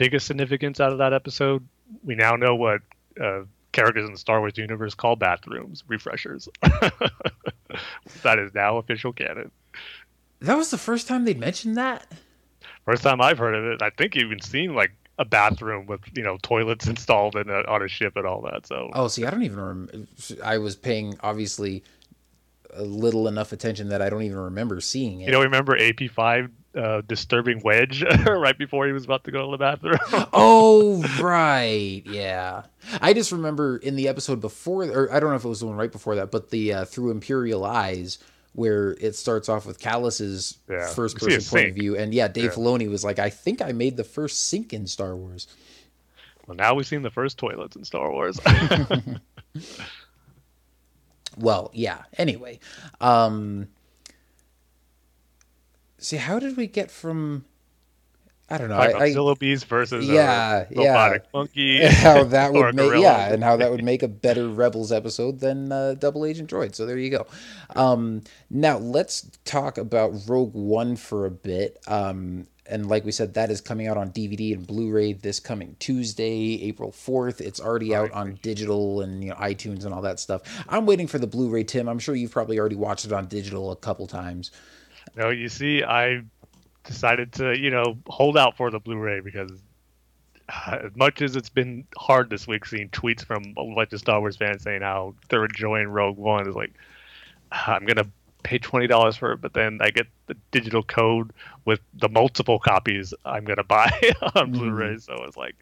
Biggest significance out of that episode, we now know what uh, characters in the Star Wars universe call bathrooms refreshers. that is now official canon. that was the first time they'd mentioned that First time I've heard of it. I think even seen like a bathroom with you know toilets installed in a, on a ship and all that. So oh see i don't even remember i was paying obviously a little enough attention that i don't even remember seeing it You don't remember AP5 uh, disturbing Wedge right before he was about to go to the bathroom. oh right yeah i just remember in the episode before or i don't know if it was the one right before that but the uh, through imperial eyes where it starts off with Kallus's Yeah. first You see a person point of view and yeah dave Yeah. filoni was like i think i made the first sink in star wars well, now we've seen the first toilets in Star Wars. well yeah anyway um see how did we get from i don't know. Talking I, about I, Zillo Beast versus Yeah, a robotic yeah. monkey. how that would make gorilla. yeah and how that would make a better rebels episode than uh, double agent droid. So there you go. Um now let's talk about rogue one for a bit. Um and like we said that is coming out on dvd and blu-ray this coming tuesday april 4th it's already out on digital and you know itunes and all that stuff. I'm waiting for the blu-ray tim. I'm sure you've probably already watched it on digital a couple times. No, you see, I decided to, you know, hold out for the Blu-ray because uh, as much as it's been hard this week seeing tweets from a bunch of Star Wars fans saying how they're enjoying Rogue One, is like I'm gonna pay twenty dollars for it, but then I get the digital code with the multiple copies I'm gonna buy on Blu-ray. So it's like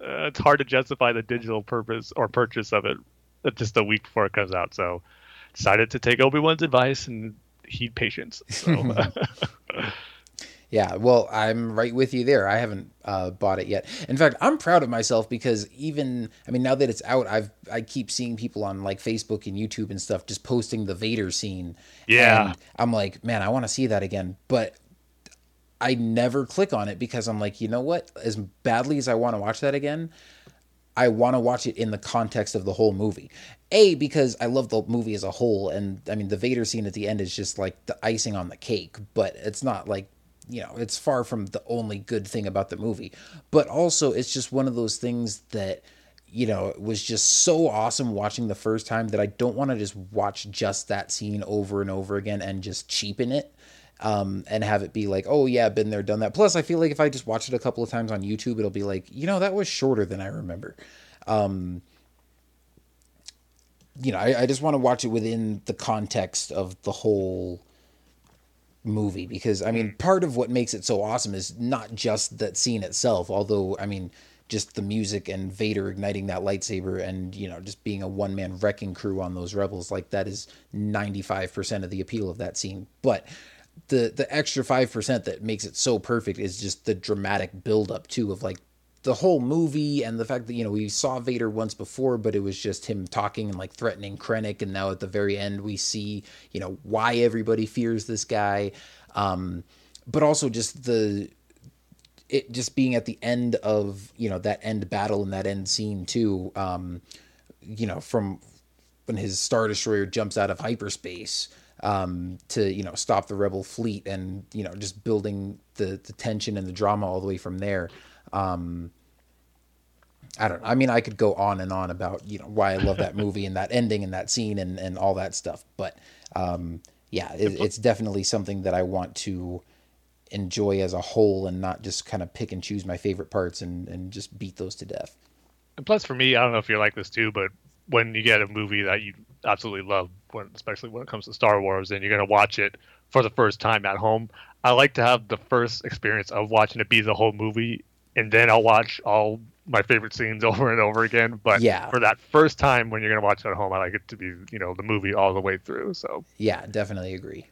uh, it's hard to justify the digital purpose or purchase of it uh, just a week before it comes out. So decided to take Obi Wan's advice and heed patience. So. Yeah, well, I'm right with you there. I haven't uh, bought it yet. In fact, I'm proud of myself because even I mean, now that it's out, I've I keep seeing people on like Facebook and YouTube and stuff just posting the Vader scene. Yeah. and I'm like, man, I want to see that again, but I never click on it because I'm like, you know what? As badly as I want to watch that again, I want to watch it in the context of the whole movie. A because I love the movie as a whole, and I mean the Vader scene at the end is just like the icing on the cake, but it's not like you know it's far from the only good thing about the movie. But also it's just one of those things that you know it was just so awesome watching the first time that I don't want to just watch just that scene over and over again and just cheapen it um, and have it be like, oh yeah, been there, done that. Plus, I feel like if I just watch it a couple of times on YouTube, it'll be like, you know, that was shorter than I remember. Um, you know, I, I just want to watch it within the context of the whole movie because I mean, mm. part of what makes it so awesome is not just that scene itself, although I mean, just the music and Vader igniting that lightsaber and you know just being a one man wrecking crew on those rebels like that is 95% of the appeal of that scene. But the the extra 5% that makes it so perfect is just the dramatic build up too of like the whole movie and the fact that you know we saw Vader once before but it was just him talking and like threatening Krennic. And now at the very end we see you know why everybody fears this guy. Um but also just the it just being at the end of you know that end battle and that end scene too um you know from when his star destroyer jumps out of hyperspace um to you know stop the rebel fleet and you know just building the the tension and the drama all the way from there um I don't know. I mean, I could go on and on about, you know, why I love that movie and that ending and that scene and, and all that stuff. But um, yeah, it, it's definitely something that I want to enjoy as a whole and not just kind of pick and choose my favorite parts and, and just beat those to death. And plus, for me, I don't know if you're like this too, but when you get a movie that you absolutely love, when, especially when it comes to Star Wars, and you're going to watch it for the first time at home, I like to have the first experience of watching it be the whole movie, and then I'll watch all my favorite scenes over and over again. But Yeah. for that first time when you're going to watch it at home, I like it to be, you know, the movie all the way through. So Yeah, definitely agree.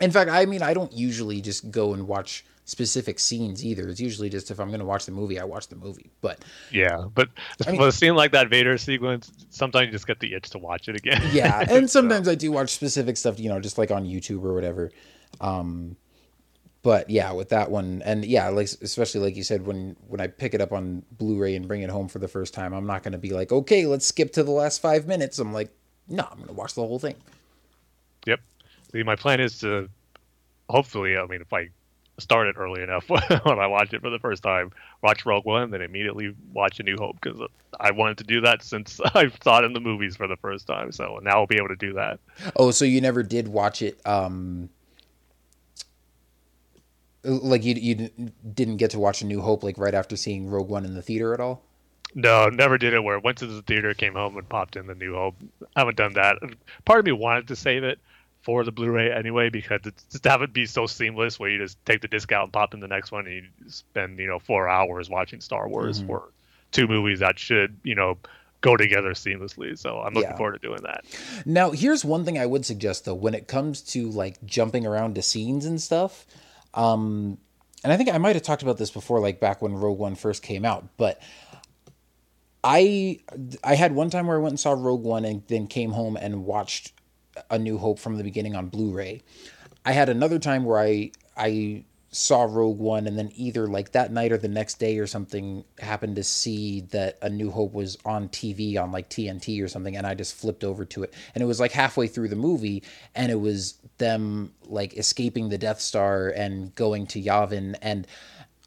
In fact, I mean, I don't usually just go and watch specific scenes either. It's usually just if I'm going to watch the movie, I watch the movie. But yeah, but I mean- a scene like that Vader sequence, sometimes you just get the itch to watch it again. yeah, and sometimes I do watch specific stuff, you know, just like on YouTube or whatever. Um, but yeah, with that one, and yeah, like especially like you said, when when I pick it up on Blu-ray and bring it home for the first time, I'm not going to be like, okay, let's skip to the last five minutes. I'm like, no, I'm going to watch the whole thing. Yep. See, my plan is to hopefully, I mean, if I start it early enough when I watch it for the first time, watch Rogue One, then immediately watch A New Hope because I wanted to do that since I saw it in the movies for the first time. So now I'll be able to do that. Oh, so you never did watch it? Um, like you you didn't get to watch A New Hope like right after seeing Rogue One in the theater at all? No, never did it where I went to the theater, came home, and popped in The New Hope. I haven't done that. Part of me wanted to save it for the Blu-ray anyway because it's just to have it be so seamless where you just take the disc out and pop in the next one and you spend you know four hours watching Star Wars Mhm. for two movies that should you know go together seamlessly. So I'm looking Yeah. forward to doing that. Now, here's one thing I would suggest though, when it comes to like jumping around to scenes and stuff. Um, and I think I might have talked about this before, like back when Rogue One first came out, but I I had one time where I went and saw Rogue One and then came home and watched A New Hope from the beginning on Blu-ray. I had another time where I I saw Rogue One and then either like that night or the next day or something happened to see that A New Hope was on TV on like TNT or something and I just flipped over to it and it was like halfway through the movie and it was them like escaping the Death Star and going to Yavin and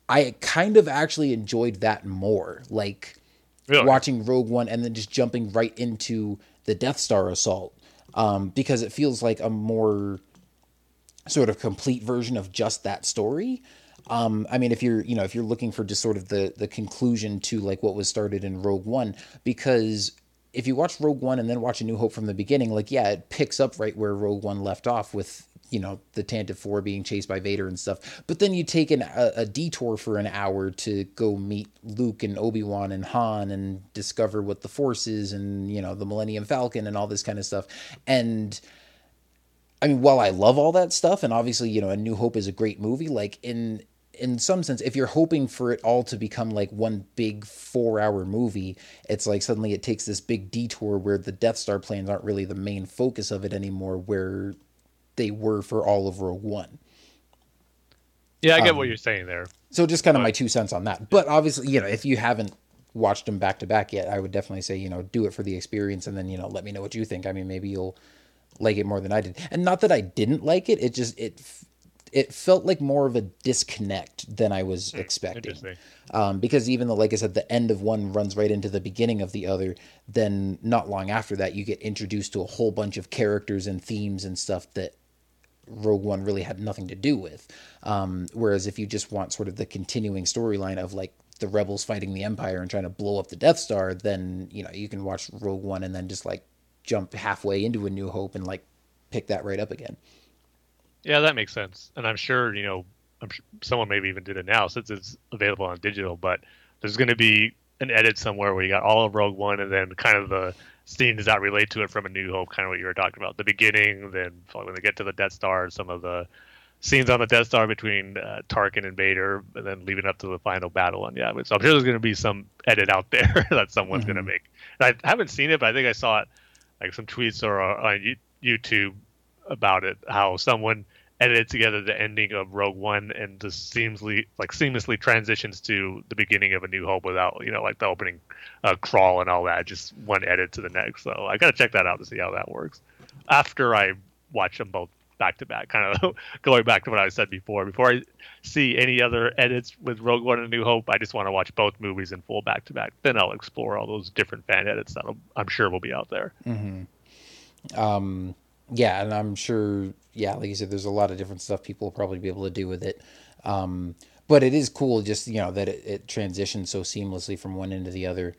I kind of actually enjoyed that more like Really? watching Rogue One and then just jumping right into the Death Star assault um, because it feels like a more sort of complete version of just that story. Um, I mean, if you're you know if you're looking for just sort of the the conclusion to like what was started in Rogue One, because if you watch Rogue One and then watch A New Hope from the beginning, like yeah, it picks up right where Rogue One left off with you know the Tantive Four being chased by Vader and stuff. But then you take an, a, a detour for an hour to go meet Luke and Obi Wan and Han and discover what the Force is and you know the Millennium Falcon and all this kind of stuff. And I mean, while I love all that stuff, and obviously, you know, A New Hope is a great movie, like in in some sense, if you're hoping for it all to become like one big four hour movie, it's like suddenly it takes this big detour where the Death Star plans aren't really the main focus of it anymore, where they were for all of Rogue One. Yeah, I get Um, what you're saying there. So just kind of my two cents on that. But obviously, you know, if you haven't watched them back to back yet, I would definitely say, you know, do it for the experience and then, you know, let me know what you think. I mean, maybe you'll like it more than I did. And not that I didn't like it, it just it it felt like more of a disconnect than I was expecting. Um, because even though, like I said, the end of one runs right into the beginning of the other, then not long after that, you get introduced to a whole bunch of characters and themes and stuff that Rogue One really had nothing to do with. Um, whereas if you just want sort of the continuing storyline of like the rebels fighting the Empire and trying to blow up the Death Star, then you know you can watch Rogue One and then just like jump halfway into A New Hope and like pick that right up again. Yeah, that makes sense. And I'm sure, you know, I'm sure someone maybe even did it now since it's available on digital, but there's going to be an edit somewhere where you got all of Rogue One and then kind of the scenes that relate to it from A New Hope, kind of what you were talking about. The beginning, then when they get to the Death Star, some of the scenes on the Death Star between uh, Tarkin and Vader, and then leading up to the final battle And yeah, So I'm sure there's going to be some edit out there that someone's going to make. And I haven't seen it, but I think I saw it, like some tweets uh, on YouTube about it, how someone edited together the ending of Rogue One and just seamlessly like seamlessly transitions to the beginning of A New Hope without you know like the opening uh, crawl and all that, just one edit to the next. So I gotta check that out to see how that works. After I watch them both back to back, kind of going back to what I said before. Before I see any other edits with Rogue One and New Hope, I just want to watch both movies in full back to back. Then I'll explore all those different fan edits that I'm sure will be out there. Um, yeah, and I'm sure, yeah, like you said, there's a lot of different stuff people will probably be able to do with it. Um, but it is cool just you know that it, it transitions so seamlessly from one end to the other.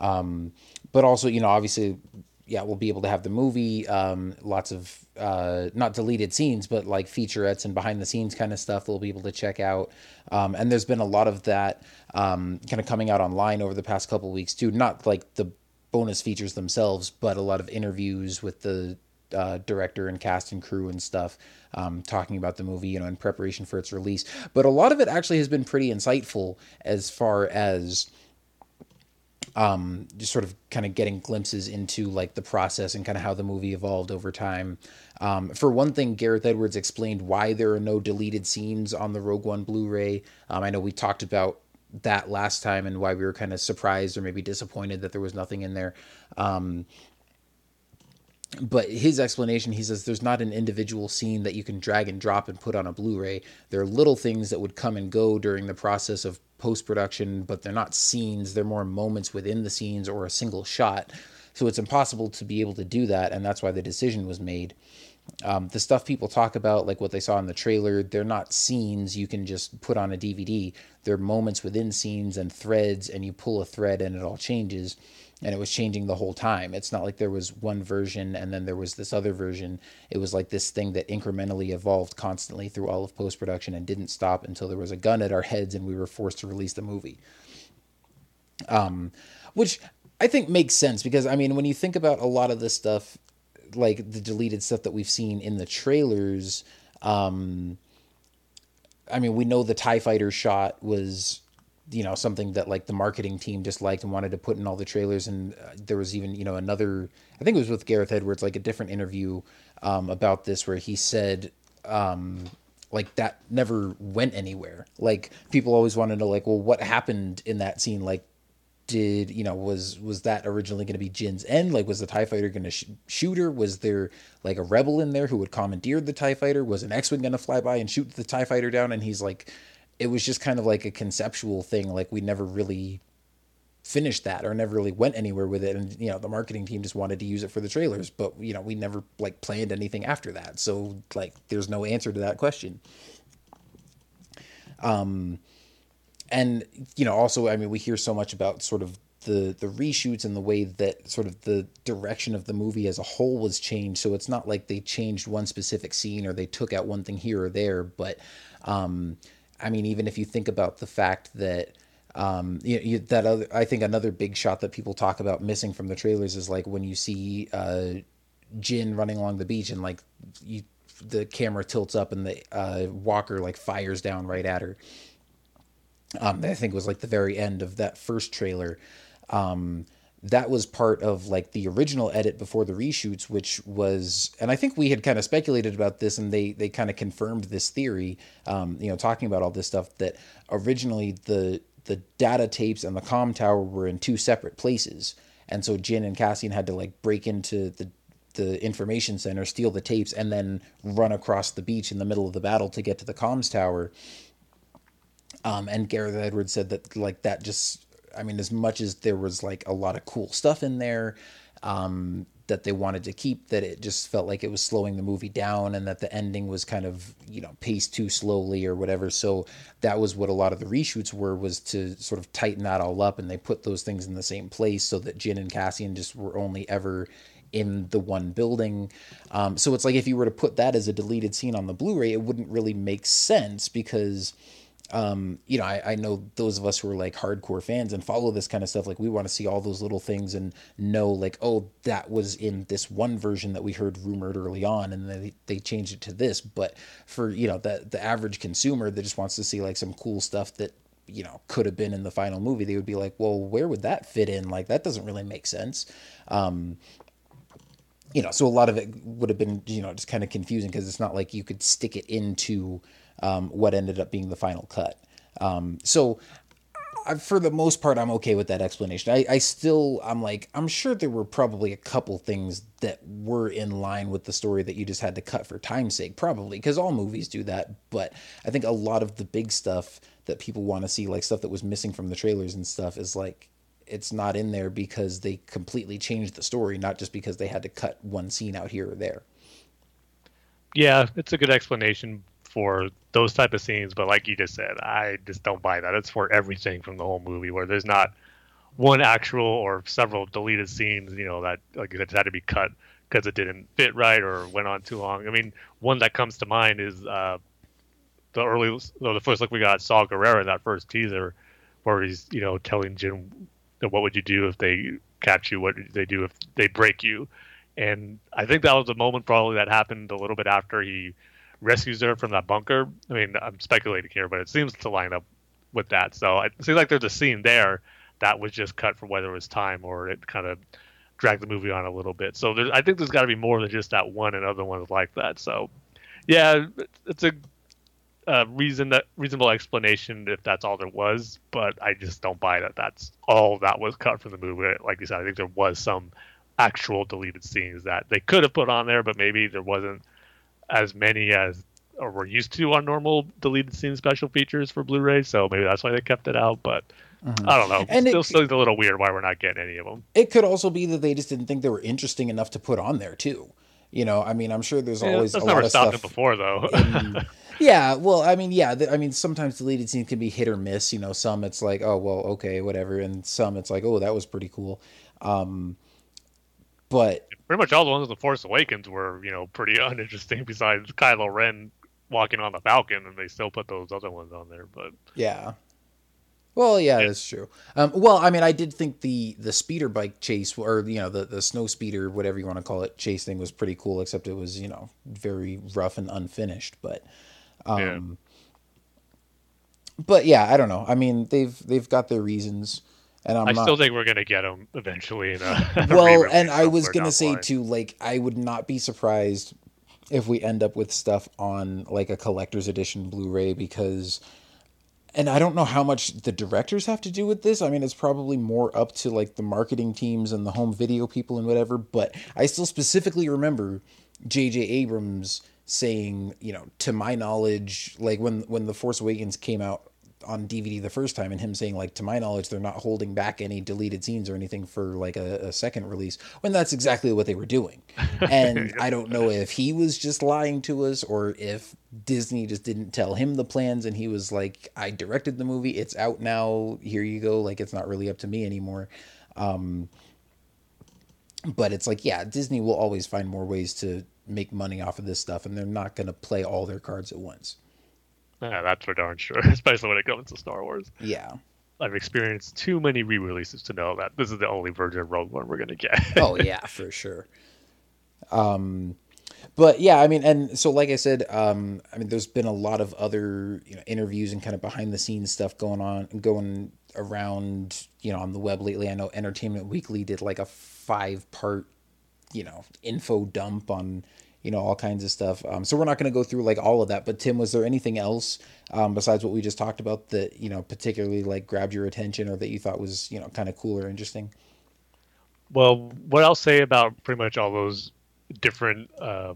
Um, but also, you know, obviously, yeah, we'll be able to have the movie, um, lots of uh, not deleted scenes, but like featurettes and behind the scenes kind of stuff we'll be able to check out. Um, and there's been a lot of that um, kind of coming out online over the past couple weeks too. Not like the bonus features themselves, but a lot of interviews with the uh, director and cast and crew and stuff um, talking about the movie, you know, in preparation for its release. But a lot of it actually has been pretty insightful as far as um, just sort of kind of getting glimpses into like the process and kind of how the movie evolved over time. Um, for one thing, Gareth Edwards explained why there are no deleted scenes on the Rogue One Blu-ray. Um, I know we talked about that last time and why we were kind of surprised or maybe disappointed that there was nothing in there. Um, but his explanation, he says there's not an individual scene that you can drag and drop and put on a Blu-ray. There are little things that would come and go during the process of post-production, but they're not scenes. They're more moments within the scenes or a single shot. So it's impossible to be able to do that, and that's why the decision was made. Um, the stuff people talk about, like what they saw in the trailer, they're not scenes you can just put on a DVD. They're moments within scenes and threads, and you pull a thread and it all changes and it was changing the whole time. It's not like there was one version and then there was this other version. It was like this thing that incrementally evolved constantly through all of post production and didn't stop until there was a gun at our heads and we were forced to release the movie. Um, which I think makes sense because I mean, when you think about a lot of this stuff, like the deleted stuff that we've seen in the trailers, um, I mean, we know the Tie Fighter shot was you know something that like the marketing team just liked and wanted to put in all the trailers and uh, there was even you know another i think it was with gareth edwards like a different interview um, about this where he said um, like that never went anywhere like people always wanted to like well what happened in that scene like did you know was was that originally going to be Jyn's end? Like, was the Tie Fighter going to sh- shoot her? Was there like a rebel in there who would commandeer the Tie Fighter? Was an X-wing going to fly by and shoot the Tie Fighter down? And he's like, it was just kind of like a conceptual thing. Like we never really finished that or never really went anywhere with it. And, you know, the marketing team just wanted to use it for the trailers, but, you know, we never like planned anything after that. So like, there's no answer to that question. Um, and, you know, also, I mean, we hear so much about sort of the the reshoots and the way that sort of the direction of the movie as a whole was changed. So it's not like they changed one specific scene or they took out one thing here or there, but um, I mean, even if you think about the fact that um, you, you, that other, I think another big shot that people talk about missing from the trailers is like when you see uh, Jyn running along the beach and like you, the camera tilts up and the uh, Walker like fires down right at her. Um, I think was like the very end of that first trailer. Um, that was part of like the original edit before the reshoots which was and i think we had kind of speculated about this and they they kind of confirmed this theory um, you know talking about all this stuff that originally the the data tapes and the com tower were in two separate places. And so Jyn and cassian had to like break into the the information center steal the tapes and then run across the beach in the middle of the battle to get to the comms tower. Um, and Gareth Edwards said that like that just I mean, as much as there was like a lot of cool stuff in there um, that they wanted to keep, that it just felt like it was slowing the movie down and that the ending was kind of, you know, paced too slowly or whatever. So that was what a lot of the reshoots were, was to sort of tighten that all up and they put those things in the same place so that Jyn and Cassian just were only ever in the one building. Um, so it's like if you were to put that as a deleted scene on the Blu ray, it wouldn't really make sense because um, you know, I, I know those of us who are like hardcore fans and follow this kind of stuff, like we want to see all those little things and know like, oh, that was in this one version that we heard rumored early on and then they, they changed it to this. But for, you know, the, the average consumer that just wants to see like some cool stuff that, you know, could have been in the final movie, they would be like, well, where would that fit in? Like, that doesn't really make sense. Um, you know, so a lot of it would have been, you know, just kind of confusing because it's not like you could stick it into, um, what ended up being the final cut. Um, so I, for the most part, I'm okay with that explanation. I, I still, I'm like, I'm sure there were probably a couple things that were in line with the story that you just had to cut for time's sake, probably, because all movies do that. But I think a lot of the big stuff that people want to see, like stuff that was missing from the trailers and stuff, is like, it's not in there because they completely changed the story, not just because they had to cut one scene out here or there. Yeah, it's a good explanation for those type of scenes, but like you just said, I just don't buy that. It's for everything from the whole movie, where there's not one actual or several deleted scenes, you know, that like it had to be cut because it didn't fit right or went on too long. I mean, one that comes to mind is uh, the early, the first look we got Saw Gerrera in that first teaser, where he's you know telling Jyn, what would you do if they catch you? What they do if they break you? And I think that was a moment probably that happened a little bit after he rescues her from that bunker. I mean, I'm speculating here, but it seems to line up with that. So it seems like there's a scene there that was just cut for whether it was time or it kind of dragged the movie on a little bit. So I think there's got to be more than just that one and other ones like that. So yeah, it's a, a reason that reasonable explanation if that's all there was, but I just don't buy that. That's all that was cut from the movie. Like you said, I think there was some actual deleted scenes that they could have put on there, but maybe there wasn't as many as or we're used to on normal deleted scene special features for Blu-ray. So maybe that's why they kept it out. But mm-hmm. I don't know. And still, it, still a little weird why we're not getting any of them. It could also be that they just didn't think they were interesting enough to put on there too. You know, I mean, I'm sure there's yeah, always that's a never lot of stuff before though. in, yeah, well, I mean, yeah, I mean, sometimes deleted scenes can be hit or miss. You know, some it's like, oh well, okay, whatever, and some it's like, oh, that was pretty cool. Um, but pretty much all the ones in the Force Awakens were, you know, pretty uninteresting. Besides Kylo Ren walking on the Falcon, and they still put those other ones on there. But yeah, well, yeah, yeah. that's true. Um, well, I mean, I did think the the speeder bike chase, or you know, the the snow speeder, whatever you want to call it, chase thing was pretty cool. Except it was, you know, very rough and unfinished. But, um, yeah. but yeah, I don't know. I mean, they've they've got their reasons. And I'm i not... still think we're gonna get them eventually. A, well, and I was gonna say too, like I would not be surprised if we end up with stuff on like a collector's edition Blu-ray because, and I don't know how much the directors have to do with this. I mean, it's probably more up to like the marketing teams and the home video people and whatever. But I still specifically remember J.J. Abrams saying, you know, to my knowledge, like when when the Force Awakens came out on DVD the first time and him saying like to my knowledge they're not holding back any deleted scenes or anything for like a, a second release when that's exactly what they were doing. And I don't know if he was just lying to us or if Disney just didn't tell him the plans and he was like I directed the movie, it's out now, here you go, like it's not really up to me anymore. Um but it's like yeah, Disney will always find more ways to make money off of this stuff and they're not going to play all their cards at once. Yeah, that's for darn sure, especially when it comes to Star Wars. Yeah. I've experienced too many re-releases to know that this is the only version of Rogue One we're gonna get. oh yeah, for sure. Um, but yeah, I mean, and so like I said, um, I mean, there's been a lot of other you know interviews and kind of behind the scenes stuff going on, going around, you know, on the web lately. I know Entertainment Weekly did like a five part, you know, info dump on you know, all kinds of stuff. Um, so we're not going to go through like all of that. But Tim, was there anything else um, besides what we just talked about that you know particularly like grabbed your attention or that you thought was you know kind of cool or interesting? Well, what I'll say about pretty much all those different uh,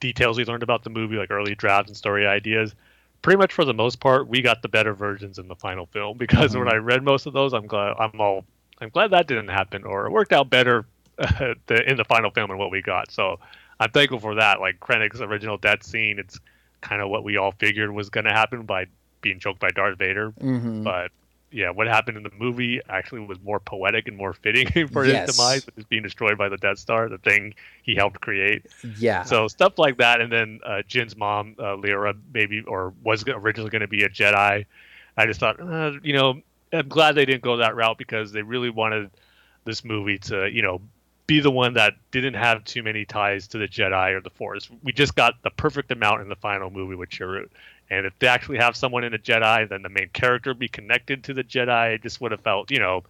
details we learned about the movie, like early drafts and story ideas, pretty much for the most part, we got the better versions in the final film. Because mm-hmm. when I read most of those, I'm glad I'm all I'm glad that didn't happen, or it worked out better uh, in the final film and what we got. So I'm thankful for that. Like Krennic's original death scene, it's kind of what we all figured was going to happen by being choked by Darth Vader. Mm-hmm. But yeah, what happened in the movie actually was more poetic and more fitting for yes. his demise, which is being destroyed by the Death Star, the thing he helped create. Yeah. So stuff like that, and then uh, Jyn's mom, uh, Lyra, maybe or was originally going to be a Jedi. I just thought, uh, you know, I'm glad they didn't go that route because they really wanted this movie to, you know, be the one that didn't have too many ties to the Jedi or the Force. We just got the perfect amount in the final movie with Chirrut. And if they actually have someone in a Jedi, then the main character be connected to the Jedi. It just would have felt, you know,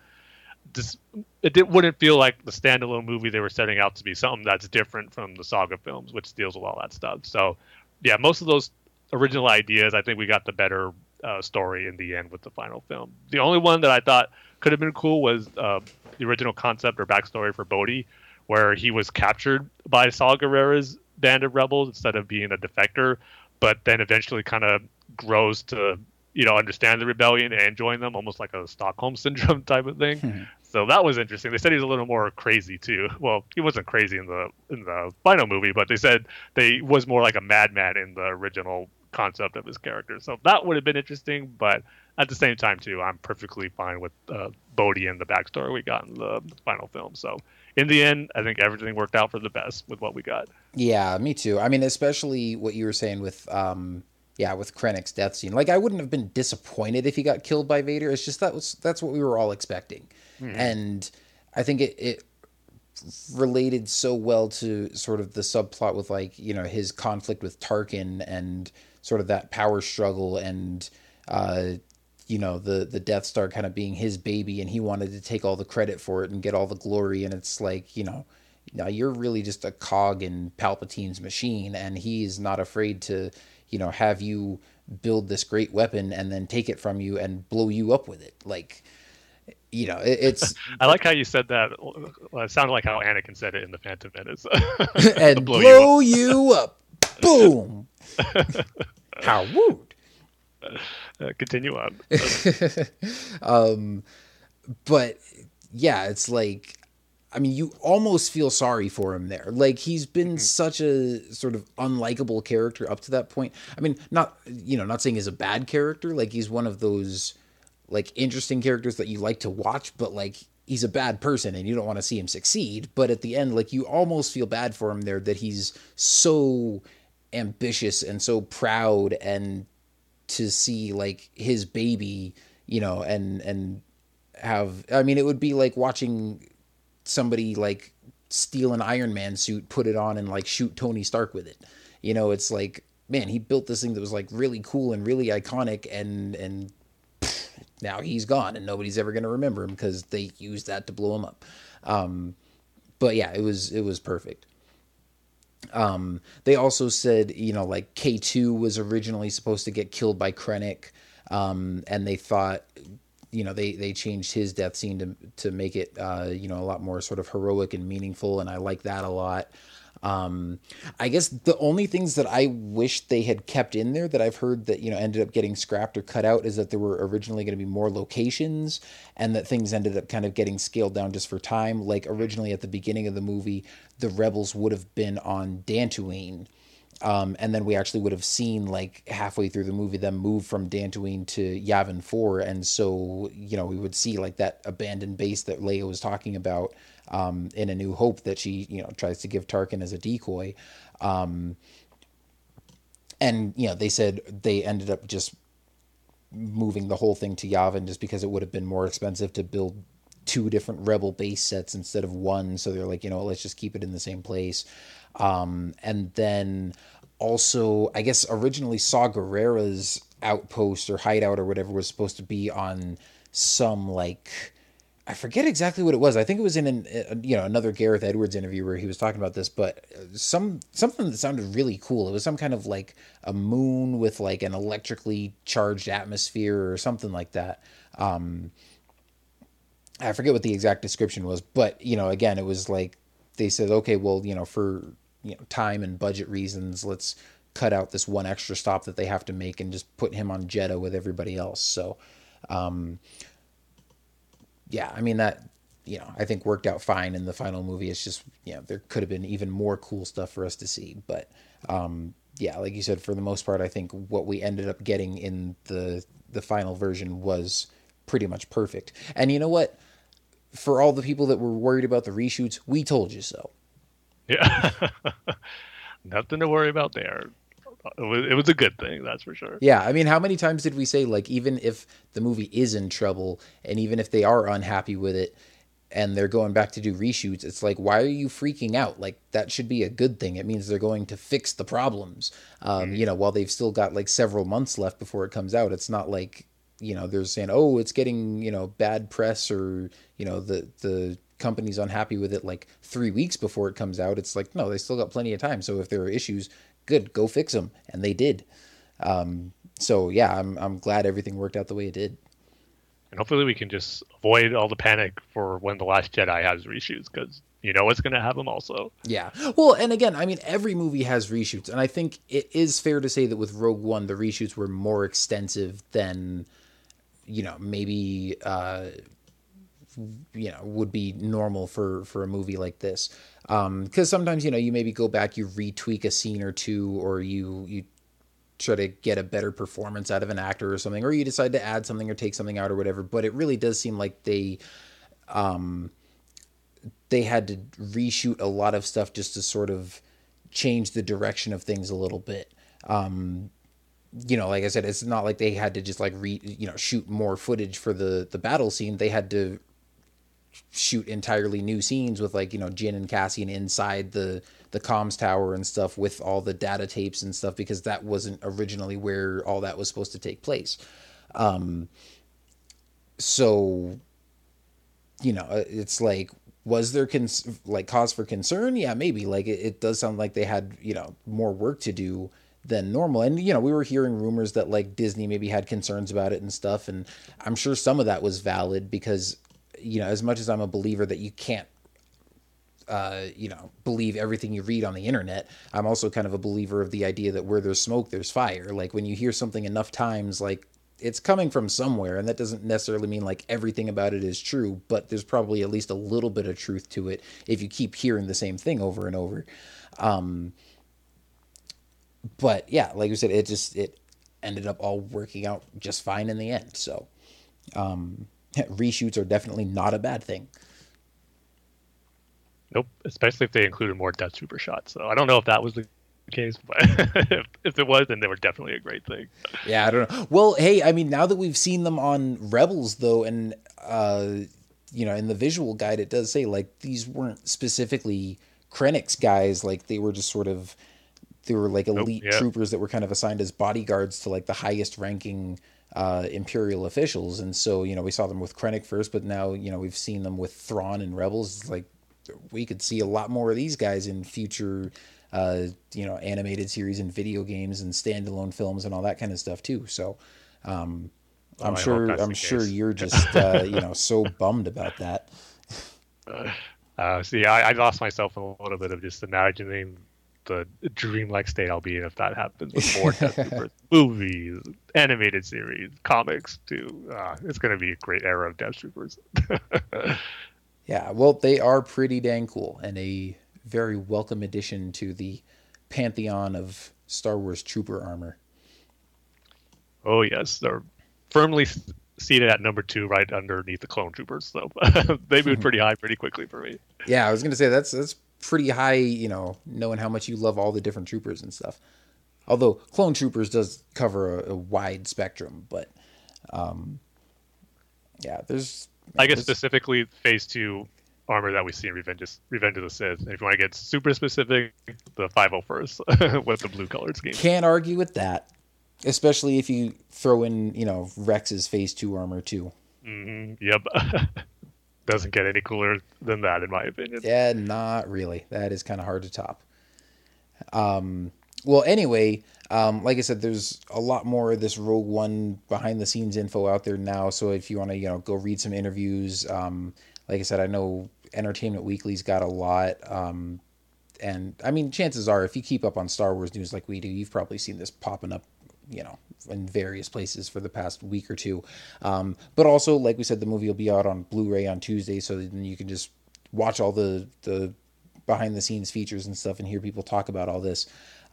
just it wouldn't feel like the standalone movie they were setting out to be something that's different from the saga films, which deals with all that stuff. So, yeah, most of those original ideas, I think we got the better uh, story in the end with the final film. The only one that I thought could have been cool was uh, the original concept or backstory for Bodhi, where he was captured by Saw Gerrera's band of rebels instead of being a defector, but then eventually kind of grows to you know understand the rebellion and join them, almost like a Stockholm syndrome type of thing. Hmm. So that was interesting. They said he's a little more crazy too. Well, he wasn't crazy in the in the final movie, but they said they was more like a madman in the original concept of his character. So that would have been interesting, but at the same time, too, I'm perfectly fine with uh, Bodhi and the backstory we got in the final film. So in the end, I think everything worked out for the best with what we got. Yeah, me too. I mean, especially what you were saying with, um, yeah, with Krennic's death scene. Like, I wouldn't have been disappointed if he got killed by Vader. It's just that was that's what we were all expecting, mm-hmm. and I think it, it related so well to sort of the subplot with like you know his conflict with Tarkin and sort of that power struggle and uh, you know the the Death Star kind of being his baby and he wanted to take all the credit for it and get all the glory and it's like you know now you're really just a cog in Palpatine's machine and he's not afraid to you know have you build this great weapon and then take it from you and blow you up with it like you know, it, it's. I like how you said that. it sounded like how Anakin said it in the Phantom Menace. and blow, blow you, up. you up. Boom. how would. Uh, continue on. um, but yeah, it's like, I mean, you almost feel sorry for him there. Like he's been mm-hmm. such a sort of unlikable character up to that point. I mean, not you know, not saying he's a bad character. Like he's one of those like interesting characters that you like to watch, but like he's a bad person and you don't want to see him succeed. But at the end, like you almost feel bad for him there that he's so ambitious and so proud and to see like his baby, you know, and and have I mean it would be like watching somebody like steal an Iron Man suit, put it on and like shoot Tony Stark with it. You know, it's like man, he built this thing that was like really cool and really iconic and and now he's gone and nobody's ever going to remember him because they used that to blow him up. Um, but yeah, it was it was perfect. Um, they also said, you know, like K2 was originally supposed to get killed by Krennic, um, and they thought, you know, they they changed his death scene to to make it, uh, you know, a lot more sort of heroic and meaningful, and I like that a lot. Um, I guess the only things that I wish they had kept in there that I've heard that you know ended up getting scrapped or cut out is that there were originally going to be more locations, and that things ended up kind of getting scaled down just for time. Like originally at the beginning of the movie, the rebels would have been on Dantooine. Um, and then we actually would have seen like halfway through the movie them move from Dantooine to Yavin 4 and so you know we would see like that abandoned base that Leia was talking about um, in A New Hope that she you know tries to give Tarkin as a decoy. Um, and you know they said they ended up just moving the whole thing to Yavin just because it would have been more expensive to build two different rebel base sets instead of one. So they're like, you know, let's just keep it in the same place. Um, and then also, I guess originally Saw Gerrera's outpost or hideout or whatever was supposed to be on some like I forget exactly what it was. I think it was in an uh, you know another Gareth Edwards interview where he was talking about this, but some something that sounded really cool. It was some kind of like a moon with like an electrically charged atmosphere or something like that. Um, I forget what the exact description was, but you know, again, it was like they said, okay, well, you know, for you know time and budget reasons, let's cut out this one extra stop that they have to make and just put him on Jedha with everybody else. So. Um, yeah, I mean that you know I think worked out fine in the final movie. It's just you know there could have been even more cool stuff for us to see, but um, yeah, like you said, for the most part, I think what we ended up getting in the the final version was pretty much perfect. And you know what? For all the people that were worried about the reshoots, we told you so. Yeah, nothing to worry about there it was, it was a good thing, that's for sure. Yeah, I mean, how many times did we say like even if the movie is in trouble and even if they are unhappy with it and they're going back to do reshoots, it's like why are you freaking out? Like that should be a good thing. It means they're going to fix the problems. Um, mm-hmm. You know, while they've still got like several months left before it comes out, it's not like you know they're saying oh it's getting you know bad press or you know the the company's unhappy with it like three weeks before it comes out it's like no they still got plenty of time so if there are issues good, go fix them, and they did. Um, so yeah, I'm I'm glad everything worked out the way it did. And hopefully we can just avoid all the panic for when the Last Jedi has reshoots because you know what's going to have them also. Yeah. Well, and again, I mean, every movie has reshoots, and I think it is fair to say that with Rogue One, the reshoots were more extensive than, you know, maybe, uh, you know, would be normal for for a movie like this because um, sometimes you know you maybe go back you retweak a scene or two or you you try to get a better performance out of an actor or something, or you decide to add something or take something out or whatever. But it really does seem like they, um, they had to reshoot a lot of stuff just to sort of change the direction of things a little bit. Um, you know, like I said, it's not like they had to just like re, you know, shoot more footage for the the battle scene. They had to shoot entirely new scenes with like you know Jyn and Cassian inside the the comms tower and stuff with all the data tapes and stuff because that wasn't originally where all that was supposed to take place. Um, so you know, uh, it's like was there cons- like cause for concern? Yeah, maybe. Like it, it does sound like they had you know more work to do than normal. And you know, we were hearing rumors that like Disney maybe had concerns about it and stuff and I'm sure some of that was valid because you know, as much as I'm a believer that you can't uh, you know, believe everything you read on the internet. I'm also kind of a believer of the idea that where there's smoke, there's fire. Like when you hear something enough times, like it's coming from somewhere, and that doesn't necessarily mean like everything about it is true, but there's probably at least a little bit of truth to it if you keep hearing the same thing over and over. Um, but yeah, like you said, it just it ended up all working out just fine in the end. So um, reshoots are definitely not a bad thing. Nope, especially if they included more Death Trooper shots. So I don't know if that was the case, but if, if it was, then they were definitely a great thing. Yeah, I don't know. Well, hey, I mean, now that we've seen them on Rebels, though, and uh, you know, in the visual guide, it does say like these weren't specifically Krennic's guys; like they were just sort of they were like elite nope, yeah. troopers that were kind of assigned as bodyguards to like the highest ranking uh, imperial officials. And so, you know, we saw them with Krennic first, but now, you know, we've seen them with Thrawn and Rebels. It's like we could see a lot more of these guys in future, uh, you know, animated series and video games and standalone films and all that kind of stuff too. So, um, oh, I'm sure, I'm sure you're just, uh, you know, so bummed about that. Uh, see, I, I, lost myself in a little bit of just imagining the dreamlike state I'll be in if that happens with more movies, animated series, comics too. Uh, it's going to be a great era of Death Troopers. Yeah, well, they are pretty dang cool and a very welcome addition to the pantheon of Star Wars trooper armor. Oh yes, they're firmly seated at number two, right underneath the clone troopers. So they moved pretty high pretty quickly for me. Yeah, I was gonna say that's that's pretty high. You know, knowing how much you love all the different troopers and stuff. Although clone troopers does cover a, a wide spectrum, but um, yeah, there's I guess specifically phase two armor that we see in Revenge, Revenge of the Sith. And if you want to get super specific, the 501st with the blue colored scheme. Can't argue with that, especially if you throw in, you know, Rex's phase two armor too. Mm-hmm. Yep. Doesn't get any cooler than that, in my opinion. Yeah, not really. That is kind of hard to top. Um, well, anyway, um, like I said, there's a lot more of this Rogue One behind the scenes info out there now. So if you want to, you know, go read some interviews, um, like I said, I know Entertainment Weekly's got a lot. Um, and I mean, chances are, if you keep up on Star Wars news like we do, you've probably seen this popping up, you know, in various places for the past week or two. Um, but also, like we said, the movie will be out on Blu-ray on Tuesday, so then you can just watch all the the behind the scenes features and stuff and hear people talk about all this.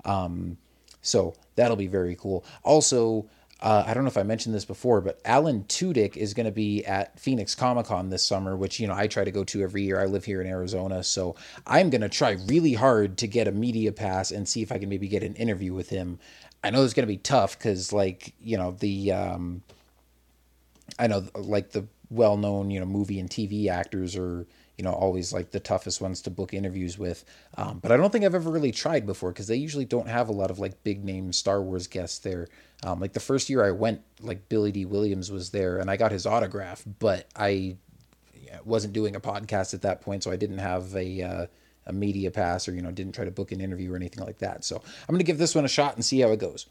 Um, so that'll be very cool. Also, uh, I don't know if I mentioned this before, but Alan Tudyk is going to be at Phoenix Comic Con this summer, which you know I try to go to every year. I live here in Arizona, so I'm going to try really hard to get a media pass and see if I can maybe get an interview with him. I know it's going to be tough because, like, you know, the um, I know like the well-known you know movie and TV actors are you know always like the toughest ones to book interviews with um, but i don't think i've ever really tried before because they usually don't have a lot of like big name star wars guests there um, like the first year i went like billy Dee williams was there and i got his autograph but i wasn't doing a podcast at that point so i didn't have a uh, a media pass or you know didn't try to book an interview or anything like that so i'm going to give this one a shot and see how it goes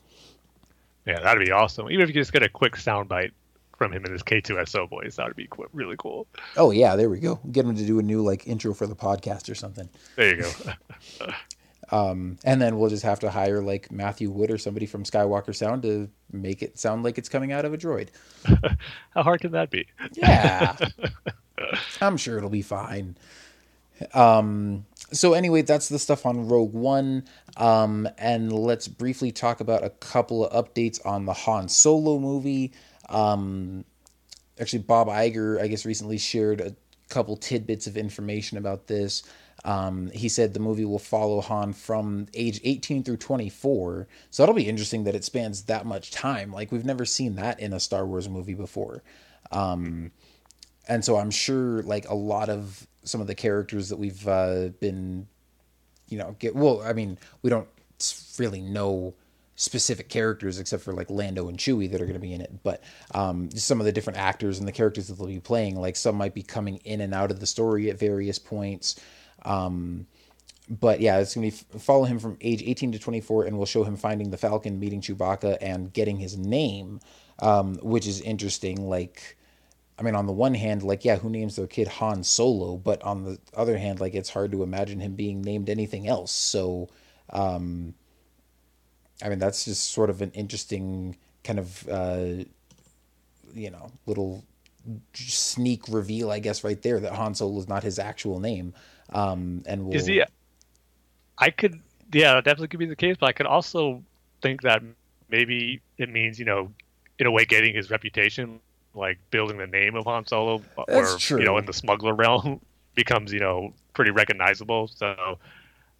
yeah that'd be awesome even if you just get a quick soundbite from him in his K2SO voice. That would be really cool. Oh yeah, there we go. Get him to do a new like intro for the podcast or something. There you go. um, and then we'll just have to hire like Matthew Wood or somebody from Skywalker Sound to make it sound like it's coming out of a droid. How hard can that be? Yeah, I'm sure it'll be fine. Um, so anyway, that's the stuff on Rogue One. Um, and let's briefly talk about a couple of updates on the Han Solo movie. Um, actually, Bob Iger, I guess, recently shared a couple tidbits of information about this. Um, he said the movie will follow Han from age 18 through 24. So that'll be interesting that it spans that much time. Like, we've never seen that in a Star Wars movie before. Um, and so I'm sure, like, a lot of some of the characters that we've uh, been, you know, get well. I mean, we don't really know specific characters except for like Lando and Chewie that are going to be in it, but um, some of the different actors and the characters that they'll be playing, like some might be coming in and out of the story at various points. Um, but yeah, it's gonna be follow him from age 18 to 24, and we'll show him finding the Falcon, meeting Chewbacca, and getting his name, um, which is interesting. Like I mean, on the one hand, like, yeah, who names their kid Han Solo? But on the other hand, like, it's hard to imagine him being named anything else. So, um, I mean, that's just sort of an interesting kind of, uh, you know, little sneak reveal, I guess, right there that Han Solo is not his actual name. Um, and we'll... is he? I could, yeah, that definitely could be the case, but I could also think that maybe it means, you know, in a way, getting his reputation like building the name of Han Solo, That's or true. you know, in the smuggler realm, becomes you know pretty recognizable. So,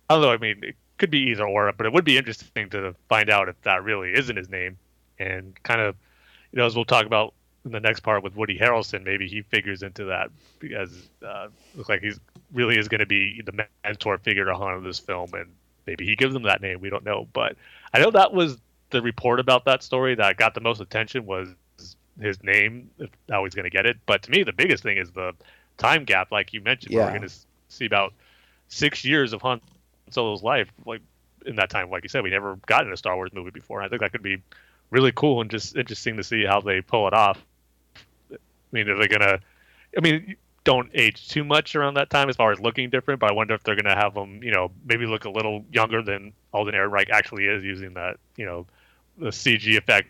I don't know. I mean, it could be either or, but it would be interesting to find out if that really isn't his name, and kind of, you know, as we'll talk about in the next part with Woody Harrelson, maybe he figures into that because uh, looks like he's really is going to be the mentor figure to Han in this film, and maybe he gives him that name. We don't know, but I know that was the report about that story that got the most attention was his name if how he's going to get it. But to me, the biggest thing is the time gap, like you mentioned. Yeah. We're going to see about six years of Han Solo's life. Like in that time, like you said, we never got in a Star Wars movie before. I think that could be really cool and just interesting to see how they pull it off. I mean, are they gonna? I mean, don't age too much around that time as far as looking different, but I wonder if they're gonna have them, you know, maybe look a little younger than Alden Ehrenreich actually is using that, you know, the CG effect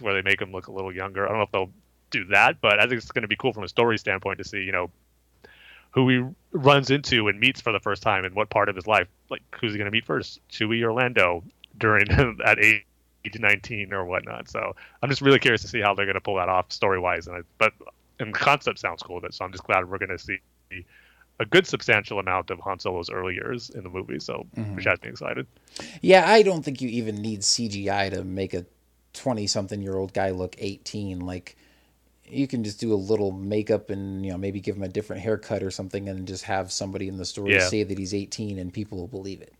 where they make him look a little younger. I don't know if they'll do that, but I think it's going to be cool from a story standpoint to see, you know, who he runs into and meets for the first time and what part of his life. Like, who's he going to meet first, Chewie or Lando during at age 19 or whatnot. So I'm just really curious to see how they're going to pull that off story wise. And I, but and the concept sounds cool. So I'm just glad we're going to see a good substantial amount of Han Solo's early years in the movie. So mm-hmm. which has me excited. Yeah, I don't think you even need CGI to make a 20 something year old guy look 18 like you can just do a little makeup and you know maybe give him a different haircut or something and just have somebody in the story Yeah. say that he's 18 and people will believe it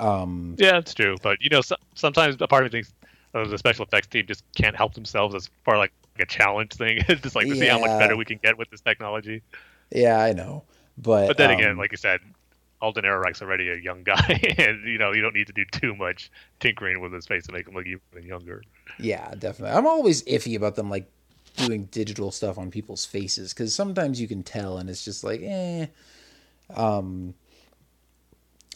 um Yeah, it's true. But you know, so, sometimes a part of me thinks uh, the special effects team just can't help themselves as far like a challenge thing. just like to see how much better we can get with this technology. yeah i know but But then um, again, like you said, Alden Ehrenreich's already a young guy, and you know you don't need to do too much tinkering with his face to make him look even younger. yeah definitely i'm always iffy about them like doing digital stuff on people's faces because sometimes you can tell and it's just like eh um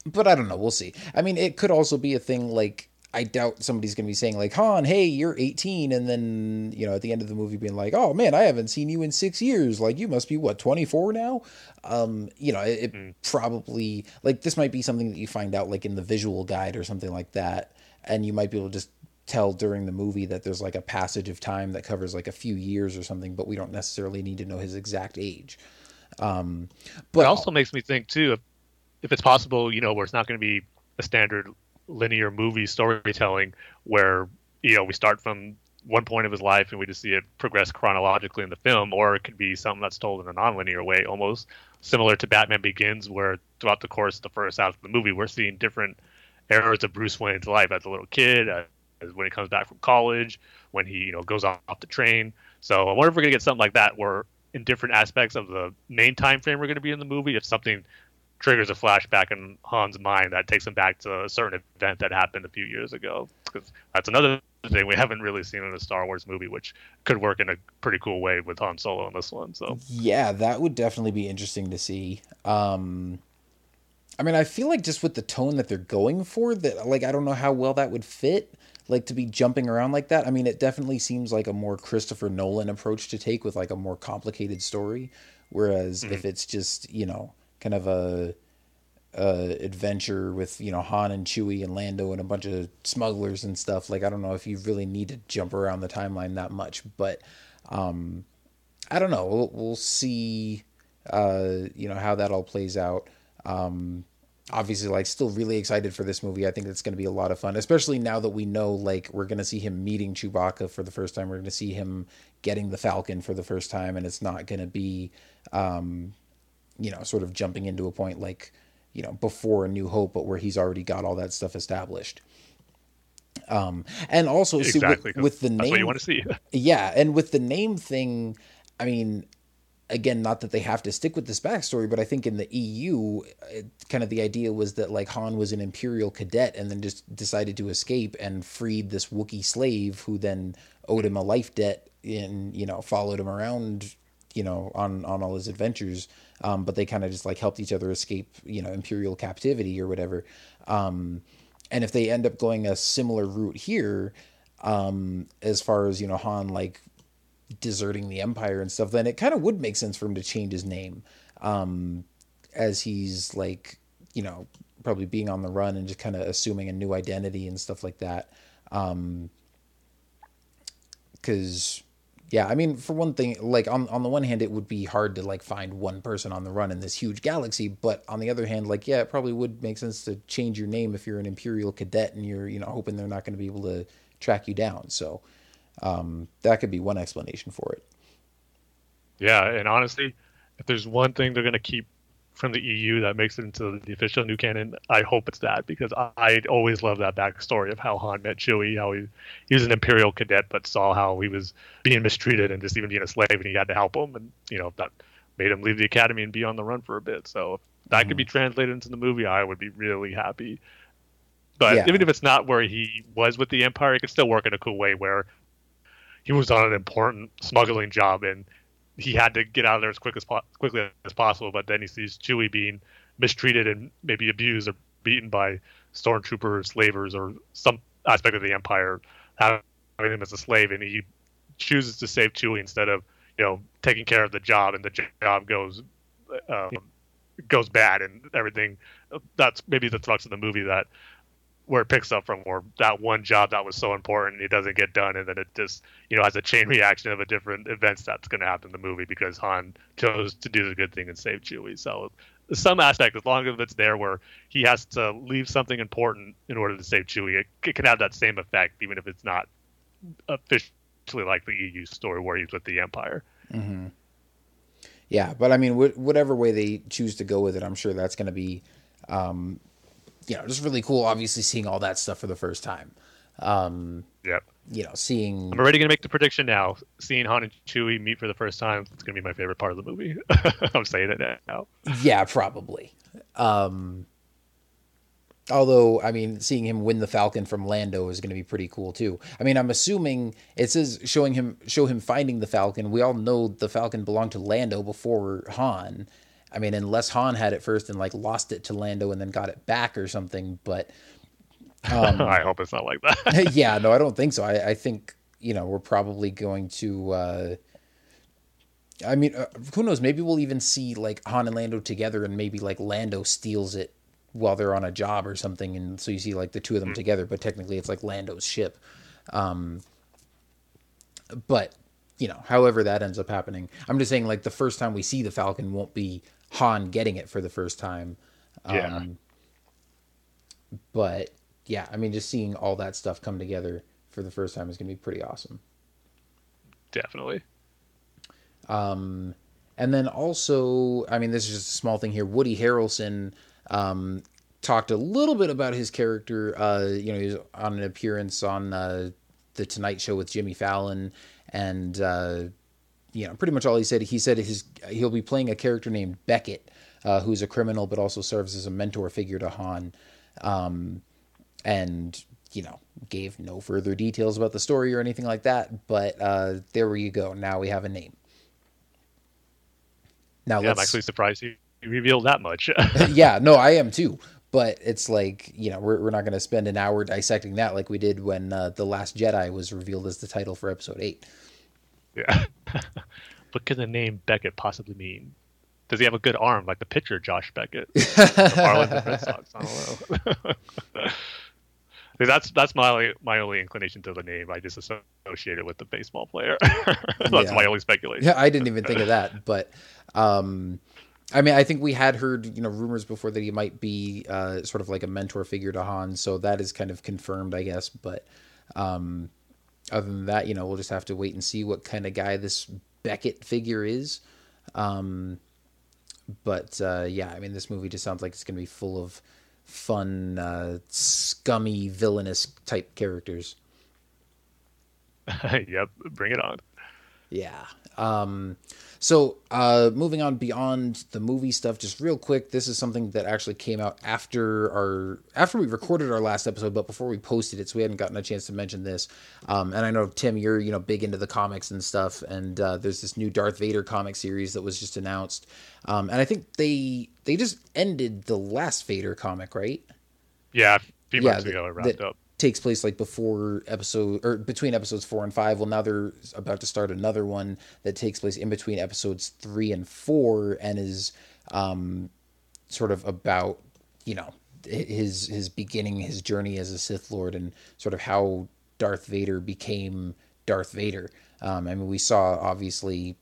but I don't know. We'll see. I mean, it could also be a thing like I doubt somebody's going to be saying like, "Han, hey, you're 18," and then you know at the end of the movie being like, "Oh man, I haven't seen you in six years. Like you must be what 24 now." Um, you know, it, it probably like this might be something that you find out like in the visual guide or something like that, and you might be able to just tell during the movie that there's like a passage of time that covers like a few years or something, but we don't necessarily need to know his exact age. Um, but It also makes me think too, if, if it's possible, you know, where it's not going to be a standard linear movie storytelling, where you know we start from one point of his life and we just see it progress chronologically in the film, or it could be something that's told in a non-linear way, almost similar to Batman Begins, where throughout the course of the first half of the movie, we're seeing different eras of Bruce Wayne's life as a little kid, as when he comes back from college, when he you know goes off the train. So I wonder if we're gonna get something like that, where in different aspects of the main time frame we're gonna be in the movie, if something triggers a flashback in Han's mind that takes him back to a certain event that happened a few years ago. Because that's another thing we haven't really seen in a Star Wars movie, which could work in a pretty cool way with Han Solo in this one. So Yeah, that would definitely be interesting to see. Um I mean, I feel like just with the tone that they're going for that like I don't know how well that would fit like to be jumping around like that. I mean, it definitely seems like a more Christopher Nolan approach to take with like a more complicated story Whereas if it's just you know kind of a, a adventure with you know Han and Chewie and Lando and a bunch of smugglers and stuff, like I don't know if you really need to jump around the timeline that much, but um, I don't know. We'll, we'll see. Uh, you know how that all plays out. Um, obviously like still really excited for this movie. I think it's going to be a lot of fun, especially now that we know like we're going to see him meeting Chewbacca for the first time. We're going to see him getting the Falcon for the first time, and it's not going to be, um, you know, sort of jumping into a point like you know before A New Hope, but where he's already got all that stuff established. Um, and also Exactly, with, 'cause with the name, you want to see. yeah, and with the name thing, I mean, again, not that they have to stick with this backstory, but I think in the EU, it, kind of the idea was that like Han was an Imperial cadet and then just decided to escape and freed this Wookiee slave who then owed him a life debt and you know followed him around, you know, on on all his adventures. Um, but they kind of just like helped each other escape, you know, Imperial captivity or whatever. Um, and if they end up going a similar route here, um, as far as you know, Han like deserting the empire and stuff, then it kind of would make sense for him to change his name, um, as he's like, you know, probably being on the run and just kind of assuming a new identity and stuff like that. Um, cause yeah, I mean, for one thing, like on, on the one hand, it would be hard to like find one person on the run in this huge galaxy. But on the other hand, like, yeah, it probably would make sense to change your name if you're an Imperial cadet and you're, you know, hoping they're not going to be able to track you down. So, um, that could be one explanation for it. Yeah, and honestly, if there's one thing they're going to keep from the EU that makes it into the official new canon, I hope it's that because I, always love that backstory of how Han met Chewie, how he, he was an Imperial cadet but saw how he was being mistreated and just even being a slave, and he had to help him, and you know that made him leave the academy and be on the run for a bit. So if that could be mm-hmm. translated into the movie, I would be really happy. But Yeah. even if it's not where he was with the Empire, it could still work in a cool way where he was on an important smuggling job and he had to get out of there as quick as po- quickly as possible. But then he sees Chewie being mistreated and maybe abused or beaten by stormtroopers, slavers, or some aspect of the Empire, having him as a slave, and he chooses to save Chewie instead of you know taking care of the job, and the job goes um, goes bad and everything. That's maybe the thrust of the movie that where it picks up from where that one job that was so important it doesn't get done and then it just you know has a chain reaction of a different events that's going to happen in the movie because Han chose to do the good thing and save Chewie. So some aspect, as long as it's there where he has to leave something important in order to save Chewie, it, it can have that same effect even if it's not officially like the EU story where he's with the Empire. Yeah, but I mean, wh- whatever way they choose to go with it, I'm sure that's going to be, um, you know, just really cool. Obviously, seeing all that stuff for the first time. Um, Yep. you know, seeing I'm already going to make the prediction now. Seeing Han and Chewie meet for the first time, it's going to be my favorite part of the movie. I'm saying it now. Yeah, probably. Um, although, I mean, seeing him win the Falcon from Lando is going to be pretty cool too. I mean, I'm assuming it says showing him show him finding the Falcon. We all know the Falcon belonged to Lando before Han. I mean, unless Han had it first and like lost it to Lando and then got it back or something. But I hope it's not like that. yeah, no, I don't think so. I, I think you know we're probably going to. Uh, I mean, uh, who knows? Maybe we'll even see like Han and Lando together, and maybe like Lando steals it while they're on a job or something, and so you see like the two of them together. But technically, it's like Lando's ship. Um, but you know, however that ends up happening, I'm just saying like the first time we see the Falcon won't be Han getting it for the first time. Yeah. Um, but yeah, I mean, just seeing all that stuff come together for the first time is going to be pretty awesome. Definitely. Um, and then also, I mean, this is just a small thing here. Woody Harrelson um, talked a little bit about his character. Uh, you know, he was on an appearance on uh, the Tonight Show with Jimmy Fallon, and uh, you know, pretty much all he said. He said his he'll be playing a character named Beckett, uh, who's a criminal but also serves as a mentor figure to Han. Um, and you know gave no further details about the story or anything like that but uh there you go now we have a name now Yeah, I'm actually surprised he revealed that much. yeah no i am too but it's like you know we're, we're not going to spend an hour dissecting that like we did when uh, the last jedi was revealed as the title for episode 8 yeah. what could the name Beckett possibly mean? Does he have a good arm like the pitcher Josh Beckett? the Red Sox. I don't know. that's that's my my only inclination to the name. I just associate it with the baseball player. that's Yeah. my only speculation. Yeah, I didn't even think of that, but um, I mean, I think we had heard you know rumors before that he might be uh, sort of like a mentor figure to Han, so that is kind of confirmed, I guess. But um, other than that, you know, we'll just have to wait and see what kind of guy this Beckett figure is. Um, but uh, yeah, I mean, this movie just sounds like it's going to be full of fun, uh, scummy, villainous type characters. yep, bring it on. Yeah. Um, so uh, moving on beyond the movie stuff, just real quick, this is something that actually came out after our after we recorded our last episode, but before we posted it, so we hadn't gotten a chance to mention this. Um, and I know Tim, you're you know big into the comics and stuff, and uh, there's this new Darth Vader comic series that was just announced, um, and I think they they just ended the last Vader comic, right? Yeah, a few months that- ago it wrapped up. Takes place like before episode or between episodes four and five. Well, now they're about to start another one that takes place in between episodes three and four, and is um, sort of about you know his his beginning, his journey as a Sith Lord, and sort of how Darth Vader became Darth Vader. Um, I mean, we saw obviously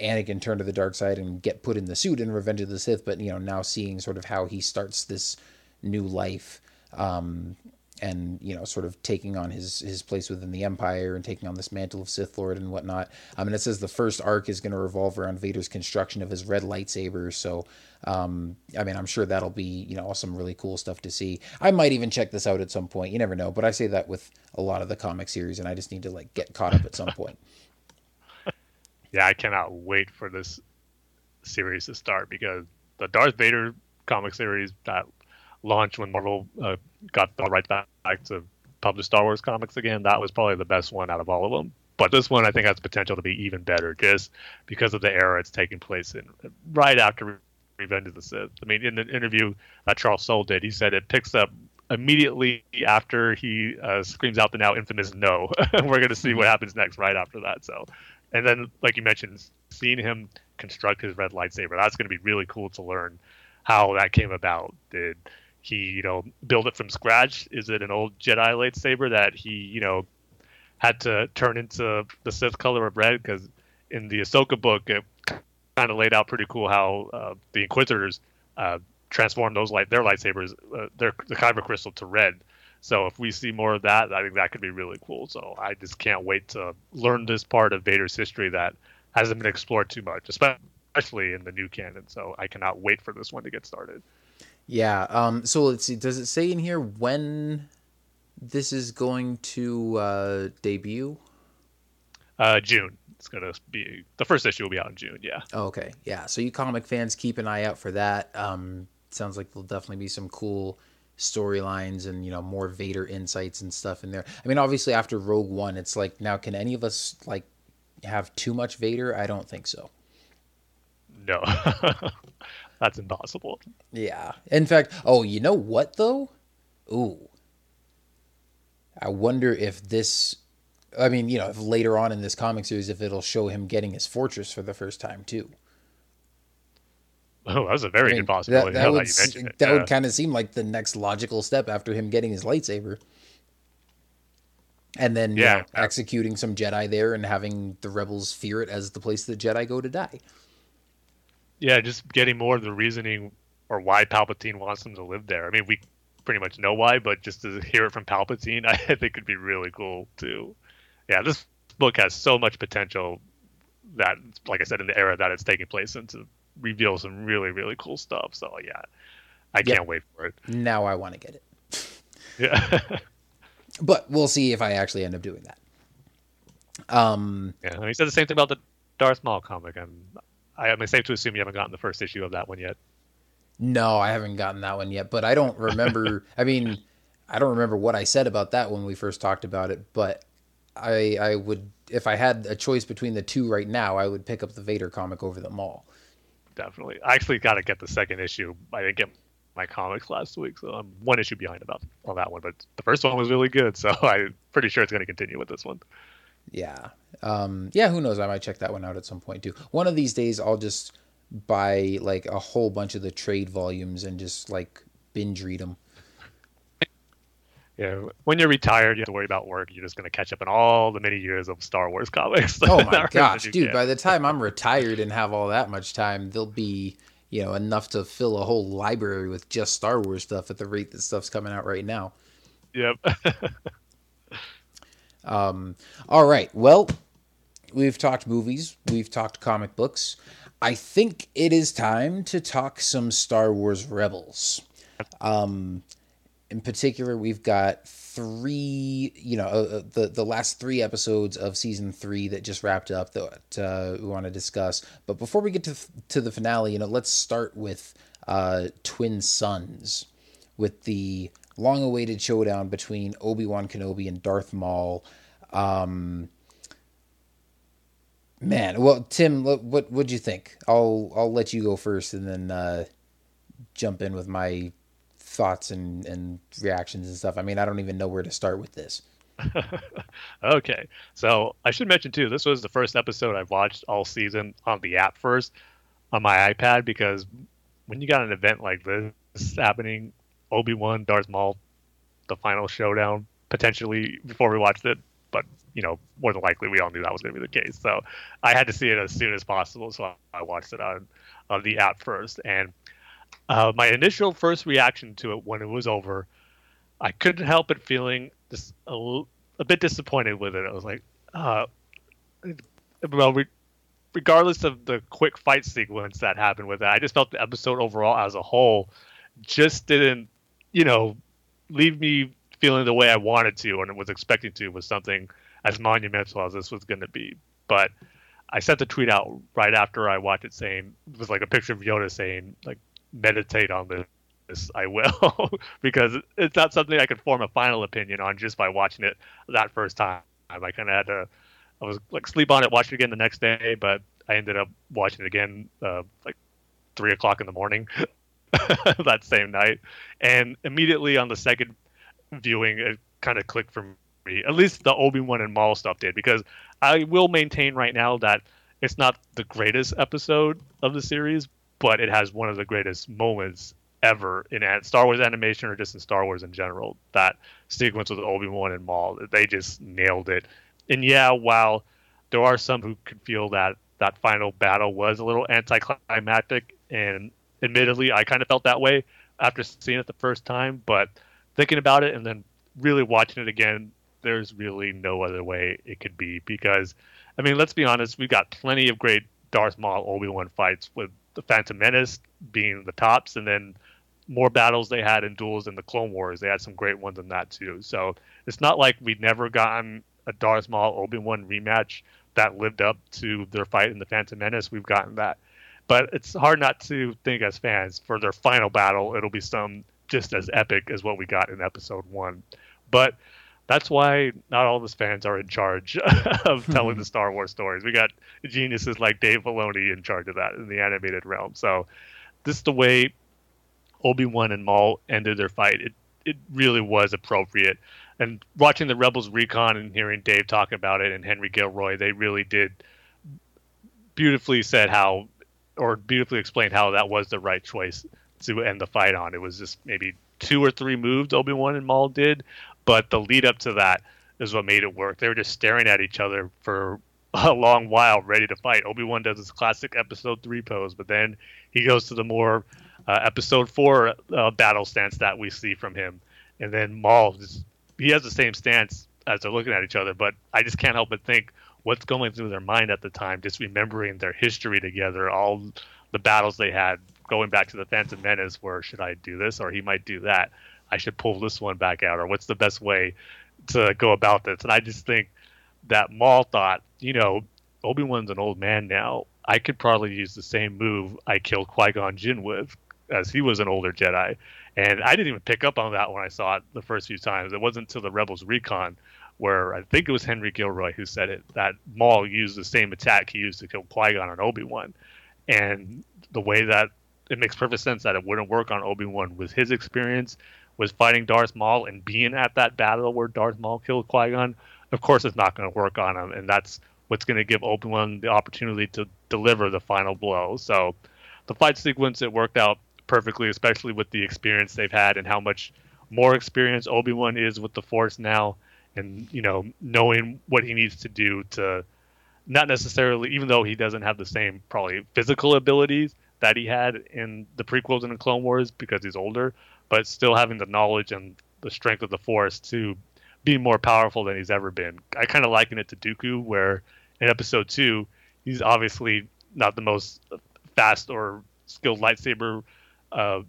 Anakin turn to the dark side and get put in the suit in Revenge of the Sith, but you know now seeing sort of how he starts this new life, um, and you know sort of taking on his his place within the Empire and taking on this mantle of Sith Lord and whatnot. I mean, it says the first arc is going to revolve around Vader's construction of his red lightsaber. So, um, I mean, I'm sure that'll be you know some really cool stuff to see. I might even check this out at some point. You never know, but I say that with a lot of the comic series, and I just need to like get caught up at some point. yeah, I cannot wait for this series to start because the Darth Vader comic series that launched when Marvel uh, got the right back to publish Star Wars comics again, that was probably the best one out of all of them. But this one, I think, has potential to be even better just because of the era it's taking place in, right after Revenge of the Sith. I mean, in the interview that Charles Soule did, he said it picks up immediately after he uh, screams out the now infamous "No." We're going to see what happens next right after that. So, and then, like you mentioned, seeing him construct his red lightsaber, that's going to be really cool to learn how that came about. Did he, you know, build it from scratch? Is it an old Jedi lightsaber that he, you know, had to turn into the Sith color of red? Because in the Ahsoka book, it kind of laid out pretty cool how uh, the Inquisitors uh, transformed those light their lightsabers, uh, their the kyber crystal to red. So if we see more of that, I think that could be really cool. So I just can't wait to learn this part of Vader's history that hasn't been explored too much, especially in the new canon. So I cannot wait for this one to get started. Yeah. Um. So let's see. Does it say in here when this is going to uh, debut? Uh, June. It's gonna be the first issue will be out in June. Yeah. Oh, okay. Yeah. So you comic fans, keep an eye out for that. Um. Sounds like there'll definitely be some cool storylines and you know more Vader insights and stuff in there. I mean, obviously after Rogue One, it's like now can any of us like have too much Vader? I don't think so. No, that's impossible. Yeah. In fact, oh, you know what though? Ooh. I wonder if this I mean, you know, if later on in this comic series if it'll show him getting his fortress for the first time too. Oh, that's a very I mean, good possibility. That, that would, that you that Yeah. would kind of seem like the next logical step after him getting his lightsaber. And then you Yeah. know, executing some Jedi there and having the rebels fear it as the place that Jedi go to die. Yeah, just getting more of the reasoning or why Palpatine wants them to live there. I mean, we pretty much know why, but just to hear it from Palpatine, I think could be really cool too. Yeah, this book has so much potential that, like I said, in the era that it's taking place in, to reveal some really, really cool stuff. So yeah, I can't wait for it. Now I want to get it. Yeah, But we'll see if I actually end up doing that. Um yeah. He said the same thing about the Darth Maul comic. I'm, I am safe to assume you haven't gotten the first issue of that one yet. No, I haven't gotten that one yet, but I don't remember. I mean, I don't remember what I said about that when we first talked about it, but I I would if I had a choice between the two right now, I would pick up the Vader comic over them all. definitely. I actually got to get the second issue. I didn't get my comics last week, so I'm one issue behind about on that one. But the first one was really good, so I'm pretty sure it's going to continue with this one. Yeah. Um, yeah, who knows? I might check that one out at some point too. One of these days, I'll just buy like a whole bunch of the trade volumes and just like binge read them. Yeah, when you're retired, you have to worry about work. You're just going to catch up on all the many years of Star Wars comics. Oh my gosh, dude! Can. By the time I'm retired and have all that much time, there'll be you know enough to fill a whole library with just Star Wars stuff at the rate that stuff's coming out right now. Yep. um. All right. Well, we've talked movies. We've talked comic books. I think it is time to talk some Star Wars Rebels. Um, in particular, we've got three, you know, uh, the the last three episodes of season three that just wrapped up that uh, we want to discuss. But before we get to to the finale, you know, let's start with uh, Twin Suns, with the long-awaited showdown between Obi Wan Kenobi and Darth Maul. Um, man, well, Tim, what what would you think? I'll I'll let you go first, and then uh, jump in with my thoughts and, and reactions and stuff. I mean, I don't even know where to start with this. okay. So I should mention too, this was the first episode I've watched all season on the app first on my iPad because when you got an event like this happening, Obi Wan, Darth Maul, the final showdown, potentially before we watched it, but you know, more than likely we all knew that was going to be the case. So I had to see it as soon as possible. So I watched it on on the app first, and uh, my initial first reaction to it when it was over, I couldn't help but feeling just a, bit disappointed with it. I was like, uh, well, re- regardless of the quick fight sequence that happened with it, I just felt the episode overall as a whole just didn't, you know, leave me feeling the way I wanted to and was expecting to with something as monumental as this was going to be. But I sent the tweet out right after I watched it saying, it was like a picture of Yoda saying, like, meditate on this, I will, because it's not something I could form a final opinion on just by watching it that first time. I kind of had to, I was like sleep on it, watch it again the next day, but I ended up watching it again uh, like three o'clock in the morning that same night, and immediately on the second viewing, it kind of clicked for me. At least the Obi Wan and Maul stuff did, because I will maintain right now that it's not the greatest episode of the series, but it has one of the greatest moments ever in Star Wars animation or just in Star Wars in general. That sequence with Obi Wan and Maul, they just nailed it. And yeah, while there are some who could feel that that final battle was a little anticlimactic, and admittedly, I kind of felt that way after seeing it the first time. But thinking about it and then really watching it again, there's really no other way it could be because, I mean, let's be honest, we've got plenty of great Darth Maul Obi Wan fights with the Phantom Menace being the tops, and then more battles they had in duels in the Clone Wars. They had some great ones in that too. So it's not like we'd never gotten a Darth Maul Obi Wan rematch that lived up to their fight in the Phantom Menace. We've gotten that, but it's hard not to think as fans for their final battle, it'll be some just as epic as what we got in Episode One. But that's why not all of us fans are in charge of hmm. telling the Star Wars stories. We got geniuses like Dave Filoni in charge of that in the animated realm. So this is the way Obi Wan and Maul ended their fight. It it really was appropriate. And watching the Rebels recon and hearing Dave talk about it and Henry Gilroy, they really did beautifully said how or beautifully explained how that was the right choice to end the fight on. It was just maybe two or three moves Obi Wan and Maul did, but the lead up to that is what made it work. They were just staring at each other for a long while, ready to fight. Obi Wan does his classic Episode Three pose, but then he goes to the more uh, Episode Four uh, battle stance that we see from him, and then Maul just, he has the same stance as they're looking at each other. But I just can't help but think what's going through their mind at the time, just remembering their history together, all the battles they had, going back to the Phantom Menace, where should I do this or he might do that. I should pull this one back out, or what's the best way to go about this? And I just think that Maul thought, you know, Obi Wan's an old man now. I could probably use the same move I killed Qui Gon Jinn with, as he was an older Jedi. And I didn't even pick up on that when I saw it the first few times. It wasn't until the Rebels Recon where I think it was Henry Gilroy who said it that Maul used the same attack he used to kill Qui Gon and Obi Wan. And the way that it makes perfect sense that it wouldn't work on Obi Wan with his experience was fighting Darth Maul and being at that battle where Darth Maul killed Qui Gon, of course it's not going to work on him, and that's what's going to give Obi Wan the opportunity to deliver the final blow. So the fight sequence it worked out perfectly, especially with the experience they've had and how much more experience Obi Wan is with the Force now, and you know knowing what he needs to do to not necessarily, even though he doesn't have the same probably physical abilities that he had in the prequels and the Clone Wars because he's older, but still having the knowledge and the strength of the Force to be more powerful than he's ever been. I kind of liken it to Dooku, where in Episode Two, he's obviously not the most fast or skilled lightsaber uh,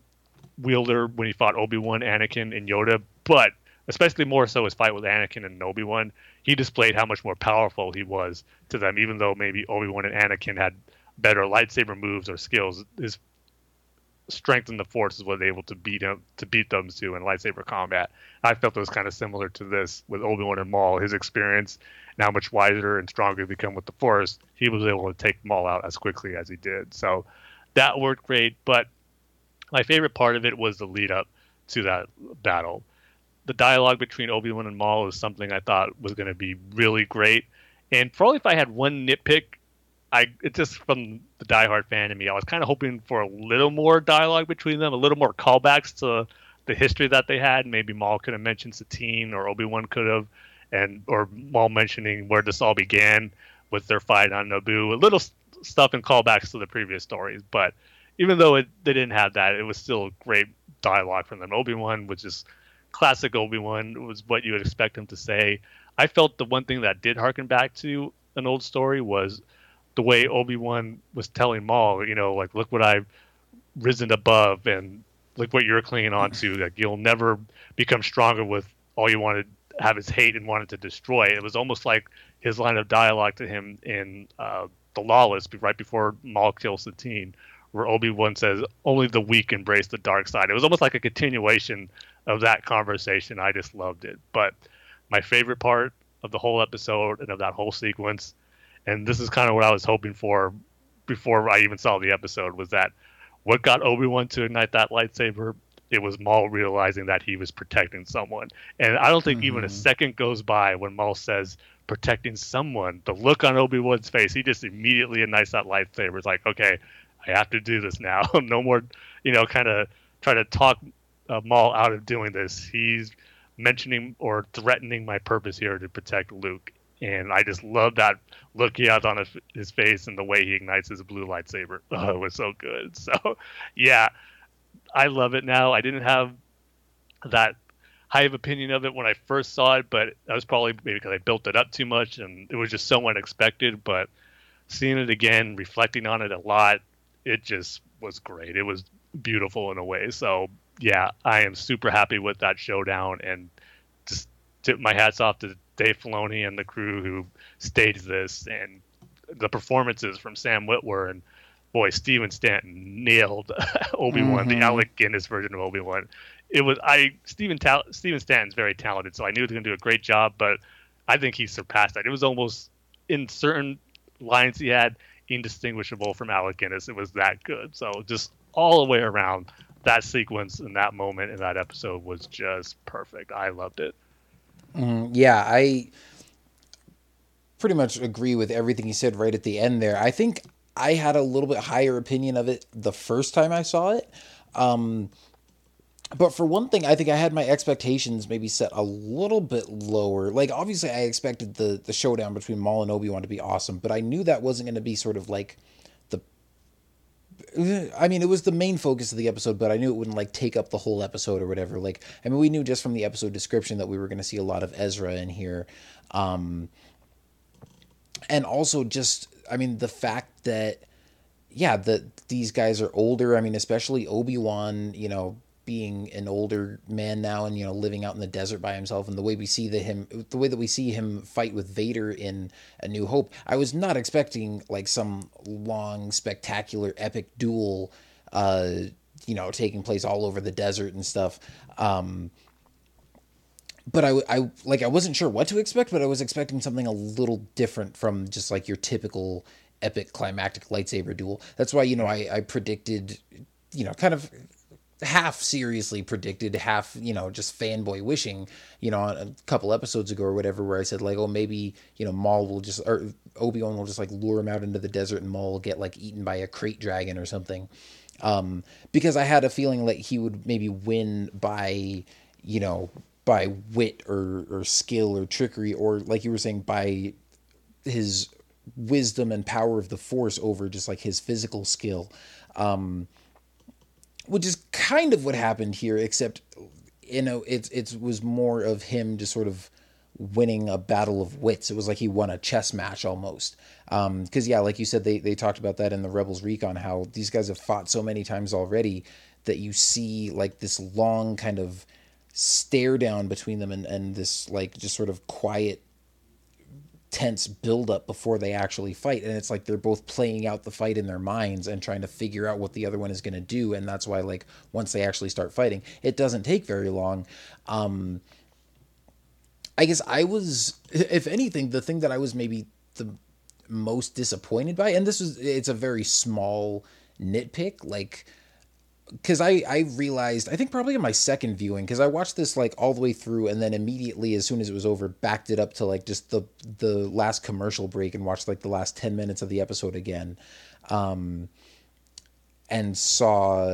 wielder when he fought Obi Wan, Anakin, and Yoda, but especially more so his fight with Anakin and Obi Wan, he displayed how much more powerful he was to them. Even though maybe Obi Wan and Anakin had better lightsaber moves or skills, his strength in the Force is what able to beat him to beat them to in lightsaber combat. I felt it was kind of similar to this with Obi Wan and Maul. His experience and how much wiser and stronger become with the Force, he was able to take Maul out as quickly as he did. So that worked great. But my favorite part of it was the lead up to that battle. The dialogue between Obi Wan and Maul is something I thought was going to be really great. And probably if I had one nitpick, I just from the diehard fan in me. I was kind of hoping for a little more dialogue between them, a little more callbacks to the history that they had. Maybe Maul could have mentioned Satine, or Obi Wan could have, and or Maul mentioning where this all began with their fight on Naboo. A little stuff and callbacks to the previous stories, but even though it, they didn't have that, it was still great dialogue from them. Obi Wan was just classic Obi Wan. Was what you would expect him to say. I felt the one thing that did harken back to an old story was the way Obi Wan was telling Maul, you know, like look what I've risen above, and look what you're clinging on to. Like you'll never become stronger with all you want to have is hate and wanted to destroy. It was almost like his line of dialogue to him in uh, the Lawless, right before Maul kills the Satine, where Obi Wan says, "Only the weak embrace the dark side." It was almost like a continuation of that conversation. I just loved it. But my favorite part of the whole episode and of that whole sequence, and this is kind of what I was hoping for before I even saw the episode, was that what got Obi Wan to ignite that lightsaber. It was Maul realizing that he was protecting someone, and I don't think mm-hmm. even a second goes by when Maul says protecting someone. The look on Obi Wan's face, he just immediately ignites that lightsaber. It's like, okay, I have to do this now. no more, you know, kind of try to talk uh, Maul out of doing this. He's mentioning or threatening my purpose here to protect Luke. And I just love that look he has on his, his face and the way he ignites his blue lightsaber. Oh, it was so good. So, yeah, I love it now. I didn't have that high of opinion of it when I first saw it, but that was probably maybe because I built it up too much and it was just so unexpected. But seeing it again, reflecting on it a lot, it just was great. It was beautiful in a way. So yeah, I am super happy with that showdown and just tip my hats off to Dave Filoni and the crew who staged this and the performances from Sam Witwer and boy, Stephen Stanton nailed Obi Wan, mm-hmm. the Alec Guinness version of Obi Wan. It was I Stephen Stephen Stanton's very talented, so I knew he was going to do a great job, but I think he surpassed that. It was almost in certain lines he had indistinguishable from Alec Guinness. It was that good. So just all the way around, that sequence and that moment in that episode was just perfect. I loved it. Mm, yeah, I pretty much agree with everything he said right at the end there. I think I had a little bit higher opinion of it the first time I saw it. Um, but for one thing, I think I had my expectations maybe set a little bit lower. Like obviously, I expected the the showdown between Maul and Obi Wan to be awesome, but I knew that wasn't going to be sort of like. I mean, it was the main focus of the episode, but I knew it wouldn't like take up the whole episode or whatever. Like, I mean, we knew just from the episode description that we were going to see a lot of Ezra in here, um, and also just, I mean, the fact that yeah, that these guys are older. I mean, especially Obi Wan, you know, being an older man now and you know living out in the desert by himself and the way we see the him the way that we see him fight with Vader in A New Hope I was not expecting like some long spectacular epic duel uh you know taking place all over the desert and stuff. Um but I, I like I wasn't sure what to expect but I was expecting something a little different from just like your typical epic climactic lightsaber duel. That's why you know I I predicted you know kind of half seriously predicted, half, you know, just fanboy wishing, you know, a couple episodes ago or whatever, where I said, like, oh, maybe, you know, Maul will just, or Obi Wan will just like lure him out into the desert, and Maul will get like eaten by a krayt dragon or something. Um, because I had a feeling like he would maybe win by, you know, by wit or or skill or trickery, or like you were saying, by his wisdom and power of the Force over just like his physical skill. Um, which is kind of what happened here, except you know it it was more of him just sort of winning a battle of wits. It was like he won a chess match almost. Because um, yeah, like you said, they they talked about that in the Rebels Recon how these guys have fought so many times already that you see like this long kind of stare down between them and, and this like just sort of quiet tense buildup before they actually fight. And it's like they're both playing out the fight in their minds and trying to figure out what the other one is going to do. And that's why, like, once they actually start fighting, it doesn't take very long. Um, I guess I was, if anything, the thing that I was maybe the most disappointed by, and this was, it's a very small nitpick, like, because I I realized I think probably in my second viewing because I watched this like all the way through and then immediately as soon as it was over backed it up to like just the the last commercial break and watched like the last 10 minutes of the episode again um and saw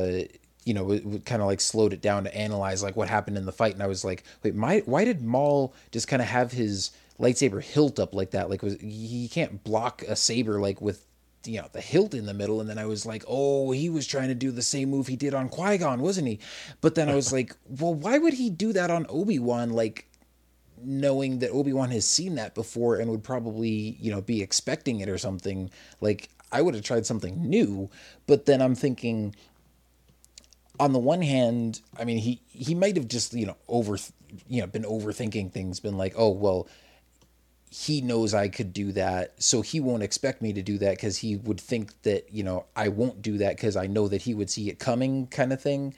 you know kind of like slowed it down to analyze like what happened in the fight. And I was like wait my why did Maul just kind of have his lightsaber hilt up like that? Like was he can't block a saber like with you know the hilt in the middle and then i was like oh he was trying to do the same move he did on qui-gon wasn't he? But then i was like well why would he do that on obi-wan like knowing that obi-wan has seen that before and would probably you know be expecting it or something? Like i would have tried something new but then i'm thinking on the one hand i mean he he might have just you know over you know been overthinking things been like oh well he knows I could do that, so he won't expect me to do that because he would think that you know I won't do that because I know that he would see it coming, kind of thing.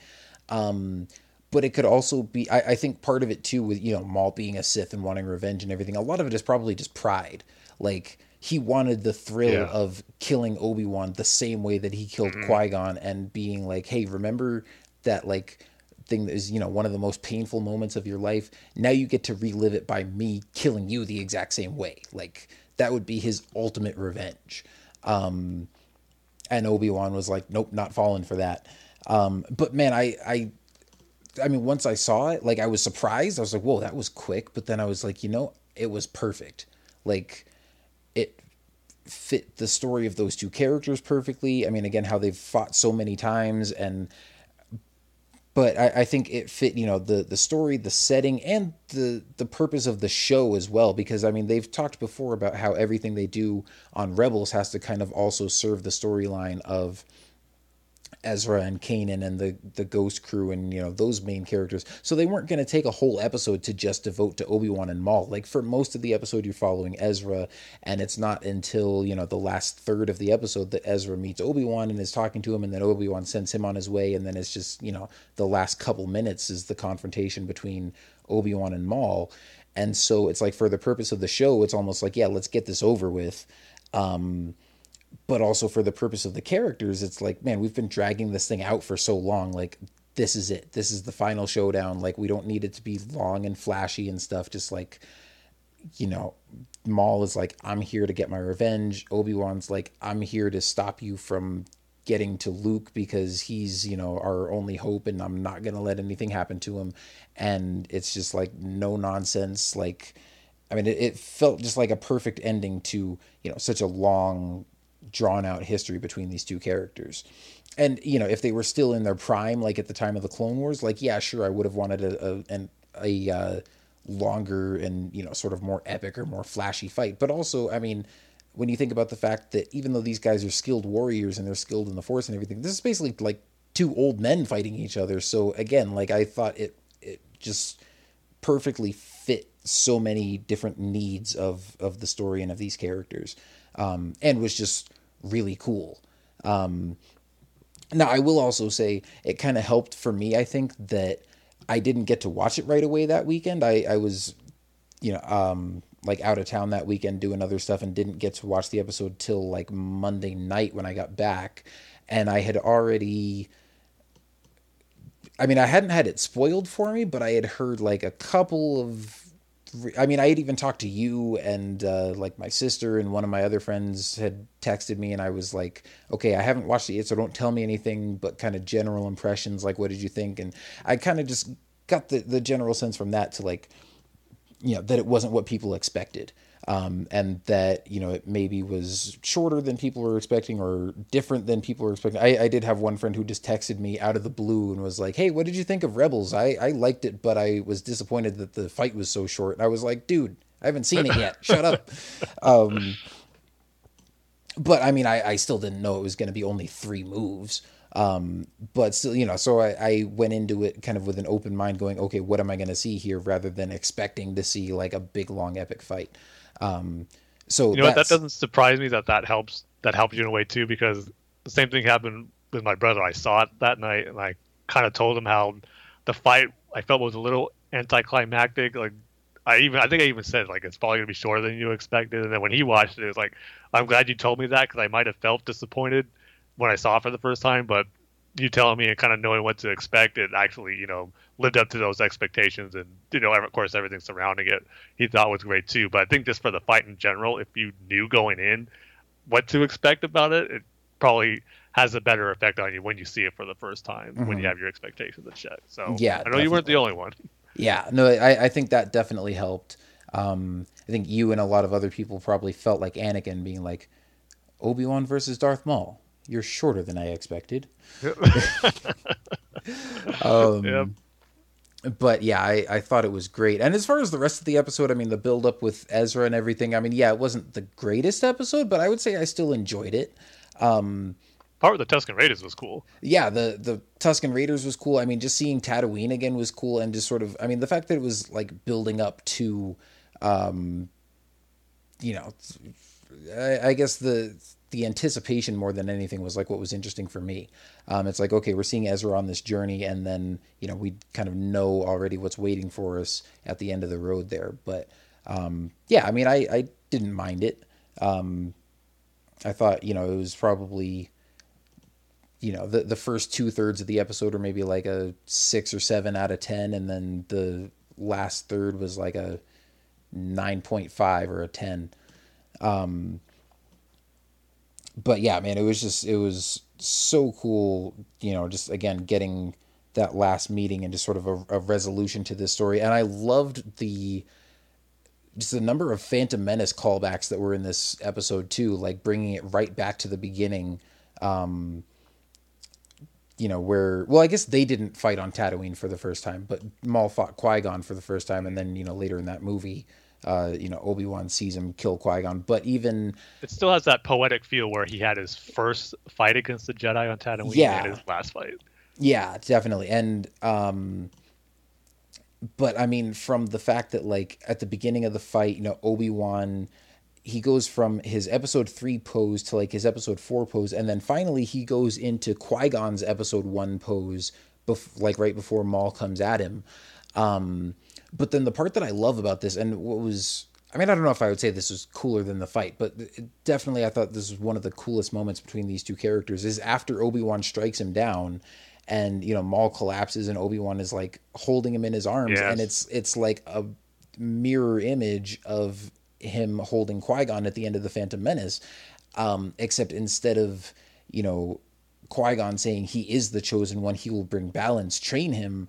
Um, but it could also be, I, I, think, part of it too with you know Maul being a Sith and wanting revenge and everything. A lot of it is probably just pride, like he wanted the thrill yeah. of killing Obi Wan the same way that he killed mm-hmm. Qui Gon and being like, hey, remember that like thing that is you know one of the most painful moments of your life now you get to relive it by me killing you the exact same way. Like that would be his ultimate revenge. Um and obi-wan was like nope not falling for that. Um but man i i i mean once i saw it like i was surprised. I was like whoa that was quick. But then i was like you know it was perfect. Like it fit the story of those two characters perfectly. I mean again how they've fought so many times and but I, I, think it fit you know the the story the setting and the the purpose of the show as well because i mean they've talked before about how everything they do on rebels has to kind of also serve the storyline of Ezra and Kanan and the the Ghost Crew and you know those main characters. So they weren't going to take a whole episode to just devote to Obi Wan and Maul. Like for most of the episode, you're following Ezra, and it's not until you know the last third of the episode that Ezra meets Obi Wan and is talking to him, and then Obi Wan sends him on his way, and then it's just you know the last couple minutes is the confrontation between Obi Wan and Maul. And so it's like for the purpose of the show, it's almost like yeah, let's get this over with. Um, but also for the purpose of the characters, it's like, man, we've been dragging this thing out for so long. Like, this is it. This is the final showdown. Like, we don't need it to be long and flashy and stuff. Just like, you know, Maul is like, I'm here to get my revenge. Obi Wan's like, I'm here to stop you from getting to Luke because he's, you know, our only hope and I'm not going to let anything happen to him. And it's just like no nonsense. Like, I mean, it, it, felt just like a perfect ending to, you know, such a long drawn out history between these two characters. And you know, if they were still in their prime, like at the time of the Clone Wars, like yeah, sure, I would have wanted a a, a uh, longer and you know sort of more epic or more flashy fight. But also, I mean, when you think about the fact that even though these guys are skilled warriors and they're skilled in the Force and everything, this is basically like two old men fighting each other. So again, like I thought it it just perfectly fit so many different needs of of the story and of these characters, um, and was just really cool. Um, now, I will also say it kind of helped for me, I think, that I didn't get to watch it right away that weekend. I, I was, you know, um, like out of town that weekend doing other stuff and didn't get to watch the episode till like Monday night when I got back. And I had already. I mean, I hadn't had it spoiled for me, but I had heard like a couple of I mean, I had even talked to you and uh, like my sister and one of my other friends had texted me, and I was like, okay, I haven't watched it yet, so don't tell me anything, but kind of general impressions. Like, what did you think? And I kind of just got the the general sense from that to like, you know, that it wasn't what people expected um, and that you know it maybe was shorter than people were expecting or different than people were expecting. I, I did have one friend who just texted me out of the blue and was like, "Hey, what did you think of Rebels? I I liked it, but I was disappointed that the fight was so short." And I was like, "Dude, I haven't seen it yet. Shut up." Um, but I mean, I, I still didn't know it was going to be only three moves. Um, but still, you know, so I, I went into it kind of with an open mind, going, okay, what am I going to see here, rather than expecting to see like a big long epic fight. Um, so you know what? That doesn't surprise me that that helps. That helps you in a way too, because the same thing happened with my brother. I saw it that night, and I kind of told him how the fight I felt was a little anticlimactic. Like I even I think I even said like it's probably gonna be shorter than you expected. And then when he watched it, it was like I'm glad you told me that because I might have felt disappointed when I saw it for the first time, but you telling me and kind of knowing what to expect, it actually you know lived up to those expectations, and you know, of course, everything surrounding it he thought was great too. But I think just for the fight in general, if you knew going in what to expect about it, it probably has a better effect on you when you see it for the first time mm-hmm. when you mm-hmm. have your expectations in check. So yeah, I know definitely. you weren't the only one. Yeah, no, I, I think that definitely helped. Um, I think you and a lot of other people probably felt like Anakin being like Obi Wan versus Darth Maul. You're shorter than I expected. um, yep but yeah, I, I thought it was great. And as far as the rest of the episode, I mean, the build up with Ezra and everything, I mean, yeah, it wasn't the greatest episode, but I would say I still enjoyed it. Um, Part of the Tusken Raiders was cool. Yeah, the the Tusken Raiders was cool. I mean, just seeing Tatooine again was cool, and just sort of, I mean, the fact that it was like building up to, um, you know, I, I guess the the anticipation more than anything was like what was interesting for me. Um, it's like okay, we're seeing Ezra on this journey, and then you know we kind of know already what's waiting for us at the end of the road there. But um, yeah, I mean, I I didn't mind it. Um, I thought you know it was probably you know the the first two thirds of the episode are maybe like a six or seven out of ten, and then the last third was like a nine point five or a ten. Um, but yeah, man, it was just it was so cool. You know, just again getting that last meeting and just sort of a, a resolution to this story. And I loved the just the number of Phantom Menace callbacks that were in this episode too, like bringing it right back to the beginning. Um, you know where well, I guess they didn't fight on Tatooine for the first time, but Maul fought Qui Gon for the first time, and then you know later in that movie, uh, you know, Obi Wan sees him kill Qui Gon, but even it still has that poetic feel where he had his first fight against the Jedi on Tatooine yeah. and his last fight. Yeah, definitely, and um, but I mean, from the fact that like at the beginning of the fight, you know, Obi Wan he goes from his episode three pose to like his episode four pose, and then finally he goes into Qui Gon's episode one pose, bef- like right before Maul comes at him. Um, but then the part that I love about this, and what was, I mean, I don't know if I would say this was cooler than the fight, but definitely I thought this was one of the coolest moments between these two characters is after Obi Wan strikes him down, and you know Maul collapses, and Obi Wan is like holding him in his arms, yes. and it's it's like a mirror image of him holding Qui Gon at the end of the Phantom Menace, um, except instead of you know Qui Gon saying he is the chosen one, he will bring balance, train him.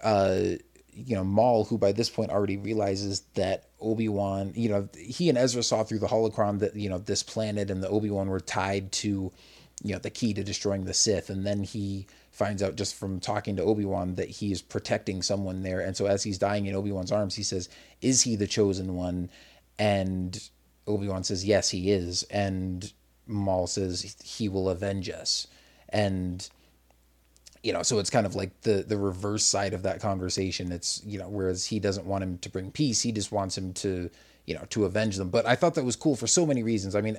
Uh, you know Maul, who by this point already realizes that Obi Wan, you know, he and Ezra saw through the holocron that you know this planet and the Obi Wan were tied to, you know, the key to destroying the Sith, and then he finds out just from talking to Obi Wan that he's protecting someone there, and so as he's dying in Obi Wan's arms, he says, "Is he the chosen one?" And Obi Wan says, "Yes, he is," and Maul says, "He will avenge us," and you know, so it's kind of like the the reverse side of that conversation. It's you know, whereas he doesn't want him to bring peace, he just wants him to you know to avenge them. But I thought that was cool for so many reasons. I mean,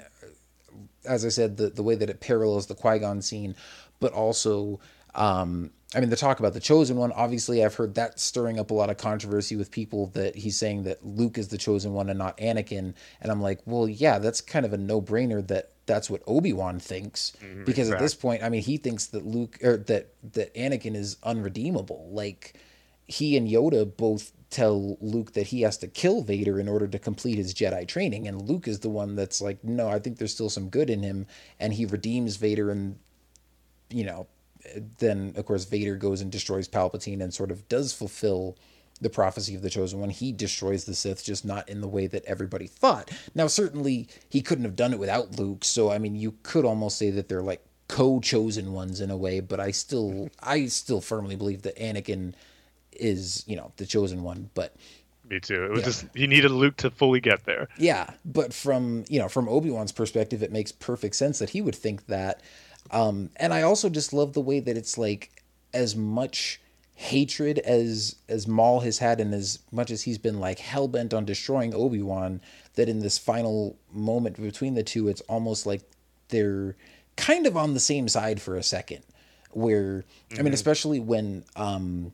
as I said, the the way that it parallels the Qui Gon scene, but also. Um, I mean, the talk about the chosen one, obviously, I've heard that stirring up a lot of controversy with people that he's saying that Luke is the chosen one and not Anakin. And I'm like, well, yeah, that's kind of a no brainer that that's what Obi-Wan thinks mm-hmm, because at this point I mean he thinks that Luke or that that Anakin is unredeemable like he and Yoda both tell Luke that he has to kill Vader in order to complete his Jedi training. And Luke is the one that's like, no, I think there's still some good in him. And he redeems Vader. And, you know, then, of course, Vader goes and destroys Palpatine and sort of does fulfill the prophecy of the chosen one. He destroys the Sith, just not in the way that everybody thought. Now, certainly, he couldn't have done it without Luke. So, I mean, you could almost say that they're like co-chosen ones in a way. But I still, I still firmly believe that Anakin is, you know, the chosen one. But Me too. It was Yeah. just he needed Luke to fully get there. yeah, but from you know from Obi Wan's perspective, it makes perfect sense that he would think that. Um, and I also just love the way that it's like as much hatred as as Maul has had, and as much as he's been like hell bent on destroying Obi Wan, that in this final moment between the two, it's almost like they're kind of on the same side for a second. Where I mean, especially when um,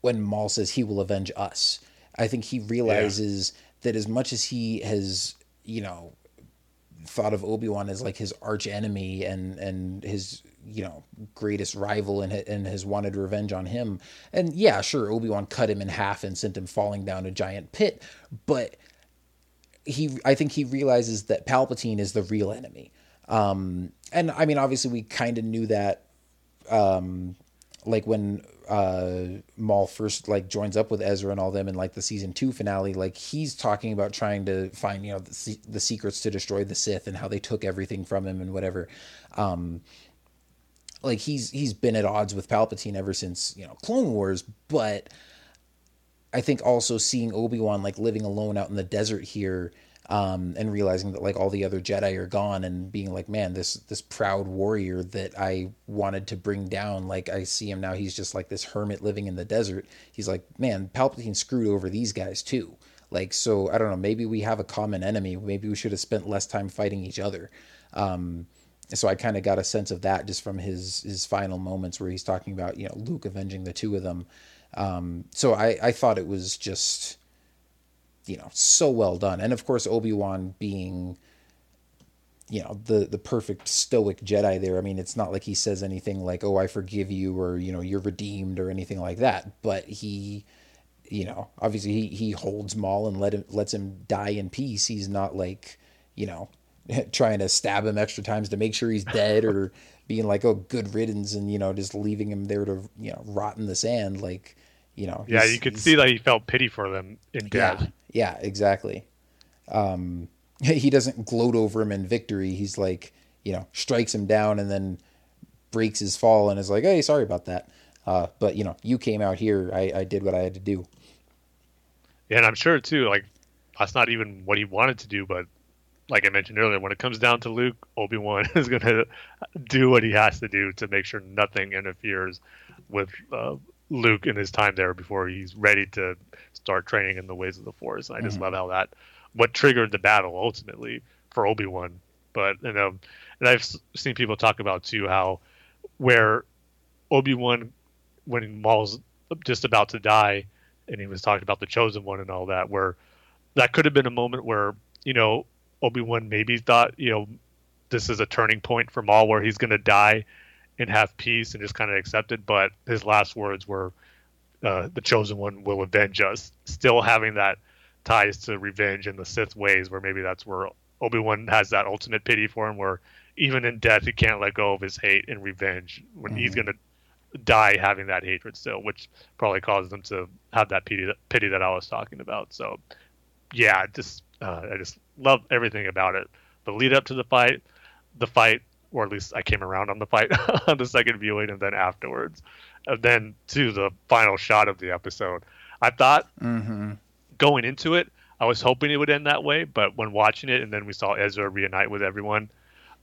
when Maul says he will avenge us. I think he realizes that as much as he has, you know, thought of Obi Wan as like his arch enemy and and his you know greatest rival and and has wanted revenge on him. And yeah, sure, Obi Wan cut him in half and sent him falling down a giant pit, but he I think he realizes that Palpatine is the real enemy. Um, and I mean, obviously, we kind of knew that um, like when uh Maul first like joins up with Ezra and all them in like the season 2 finale like he's talking about trying to find you know the, the secrets to destroy the Sith and how they took everything from him and whatever. Um like he's he's been at odds with Palpatine ever since you know Clone Wars but I think also seeing Obi-Wan like living alone out in the desert here um, and realizing that like all the other Jedi are gone and being like, man, this this proud warrior that I wanted to bring down, like I see him now, he's just like this hermit living in the desert. He's like, man, Palpatine screwed over these guys too. Like, so I don't know, maybe we have a common enemy. Maybe we should have spent less time fighting each other. Um, so I kind of got a sense of that just from his his final moments where he's talking about you know Luke avenging the two of them. Um, so I I thought it was just you know so well done, and of course Obi Wan being you know the the perfect stoic Jedi there. I mean, it's not like he says anything like "Oh, I forgive you" or you know "You're redeemed" or anything like that. But he, you know, obviously he he holds Maul and let him lets him die in peace. He's not like you know trying to stab him extra times to make sure he's dead or being like oh good riddance and you know just leaving him there to you know rot in the sand like you know Yeah, you could see that he felt pity for them in death. yeah, yeah, exactly. Um, he doesn't gloat over him in victory. He's like, you know, strikes him down and then breaks his fall and is like, "Hey, sorry about that." Uh, but you know, you came out here. I, I did what I had to do. And I'm sure too, like that's not even what he wanted to do, but like I mentioned earlier, when it comes down to Luke, Obi Wan is going to do what he has to do to make sure nothing interferes with uh, Luke in his time there before he's ready to start training in the ways of the Force. And I just Mhm. love how that what triggered the battle ultimately for Obi Wan. But you know, and I've seen people talk about too how where Obi Wan when Maul's just about to die, and he was talking about the chosen one and all that, where that could have been a moment where you know Obi Wan maybe thought you know this is a turning point for Maul where he's going to die and have peace and just kind of accept it. But his last words were, uh, "The chosen one will avenge us." Still having that ties to revenge in the Sith ways, where maybe that's where Obi Wan has that ultimate pity for him, where even in death he can't let go of his hate and revenge when he's Mhm. going to die having that hatred still, which probably causes him to have that pity pity that I was talking about. So, yeah, just uh, I just love everything about it. The lead up to the fight, the fight, or at least I came around on the fight on the second viewing, and then afterwards, and then to the final shot of the episode. I thought Mm-hmm. going into it, I was hoping it would end that way, but when watching it and then we saw Ezra reunite with everyone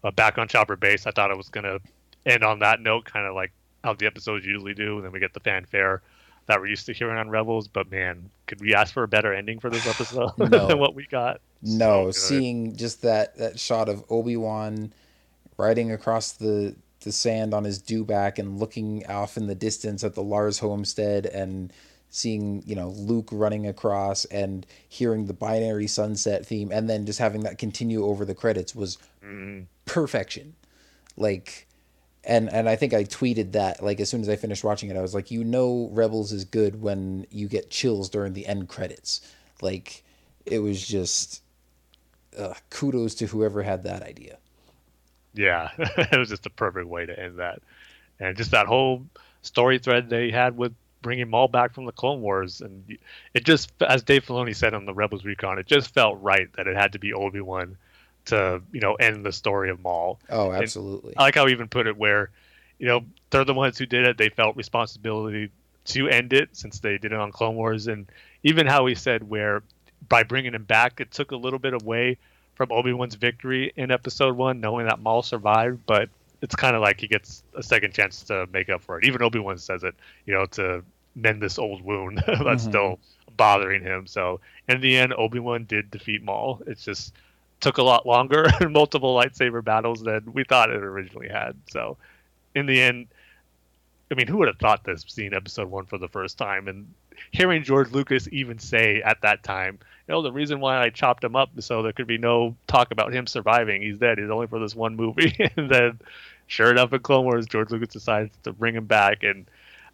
uh, back on Chopper Base, I thought it was going to end on that note, kind of like how the episodes usually do. And then we get the fanfare that we're used to hearing on Rebels. But man, could we ask for a better ending for this episode No. than what we got? No, good. seeing just that that shot of Obi Wan riding across the the sand on his dewback and looking off in the distance at the Lars homestead and seeing you know Luke running across and hearing the binary sunset theme and then just having that continue over the credits was Mm, perfection. Like and and I think I tweeted that like as soon as I finished watching it, I was like, you know, Rebels is good when you get chills during the end credits. Like it was just uh, kudos to whoever had that idea. Yeah, it was just a perfect way to end that, and just that whole story thread they had with bringing Maul back from the Clone Wars, and it just, as Dave Filoni said on the Rebels Recon, it just felt right that it had to be Obi Wan to you know end the story of Maul. Oh, absolutely. And I like how he even put it where, you know, they're the ones who did it. They felt responsibility to end it since they did it on Clone Wars, and even how he said where by bringing him back, it took a little bit away from Obi Wan's victory in Episode One, knowing that Maul survived, but it's kind of like he gets a second chance to make up for it. Even Obi Wan says it, you know, to mend this old wound that's mm-hmm. still bothering him. So in the end, Obi Wan did defeat Maul. It's just took a lot longer and multiple lightsaber battles than we thought it originally had. So in the end, I mean, who would have thought this seeing episode one for the first time and hearing George Lucas even say at that time, know, the reason why I chopped him up so there could be no talk about him surviving. He's dead. He's only for this one movie. and then, sure enough, in Clone Wars, George Lucas decides to bring him back. And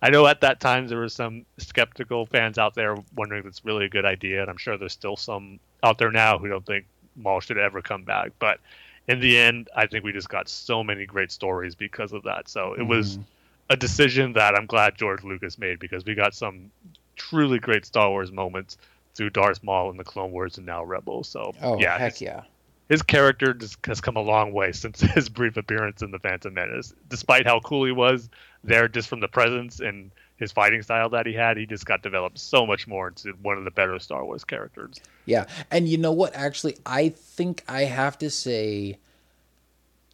I know at that time there were some skeptical fans out there wondering if it's really a good idea, and I'm sure there's still some out there now who don't think Maul should ever come back. But in the end, I think we just got so many great stories because of that. So it mm. was a decision that I'm glad George Lucas made because we got some truly great Star Wars moments through Darth Maul in the Clone Wars and now Rebels. So oh yeah, heck yeah. His character just has come a long way since his brief appearance in the Phantom Menace. Despite how cool he was there, just from the presence and his fighting style that he had, he just got developed so much more into one of the better Star Wars characters. Yeah, and you know what? Actually, I think I have to say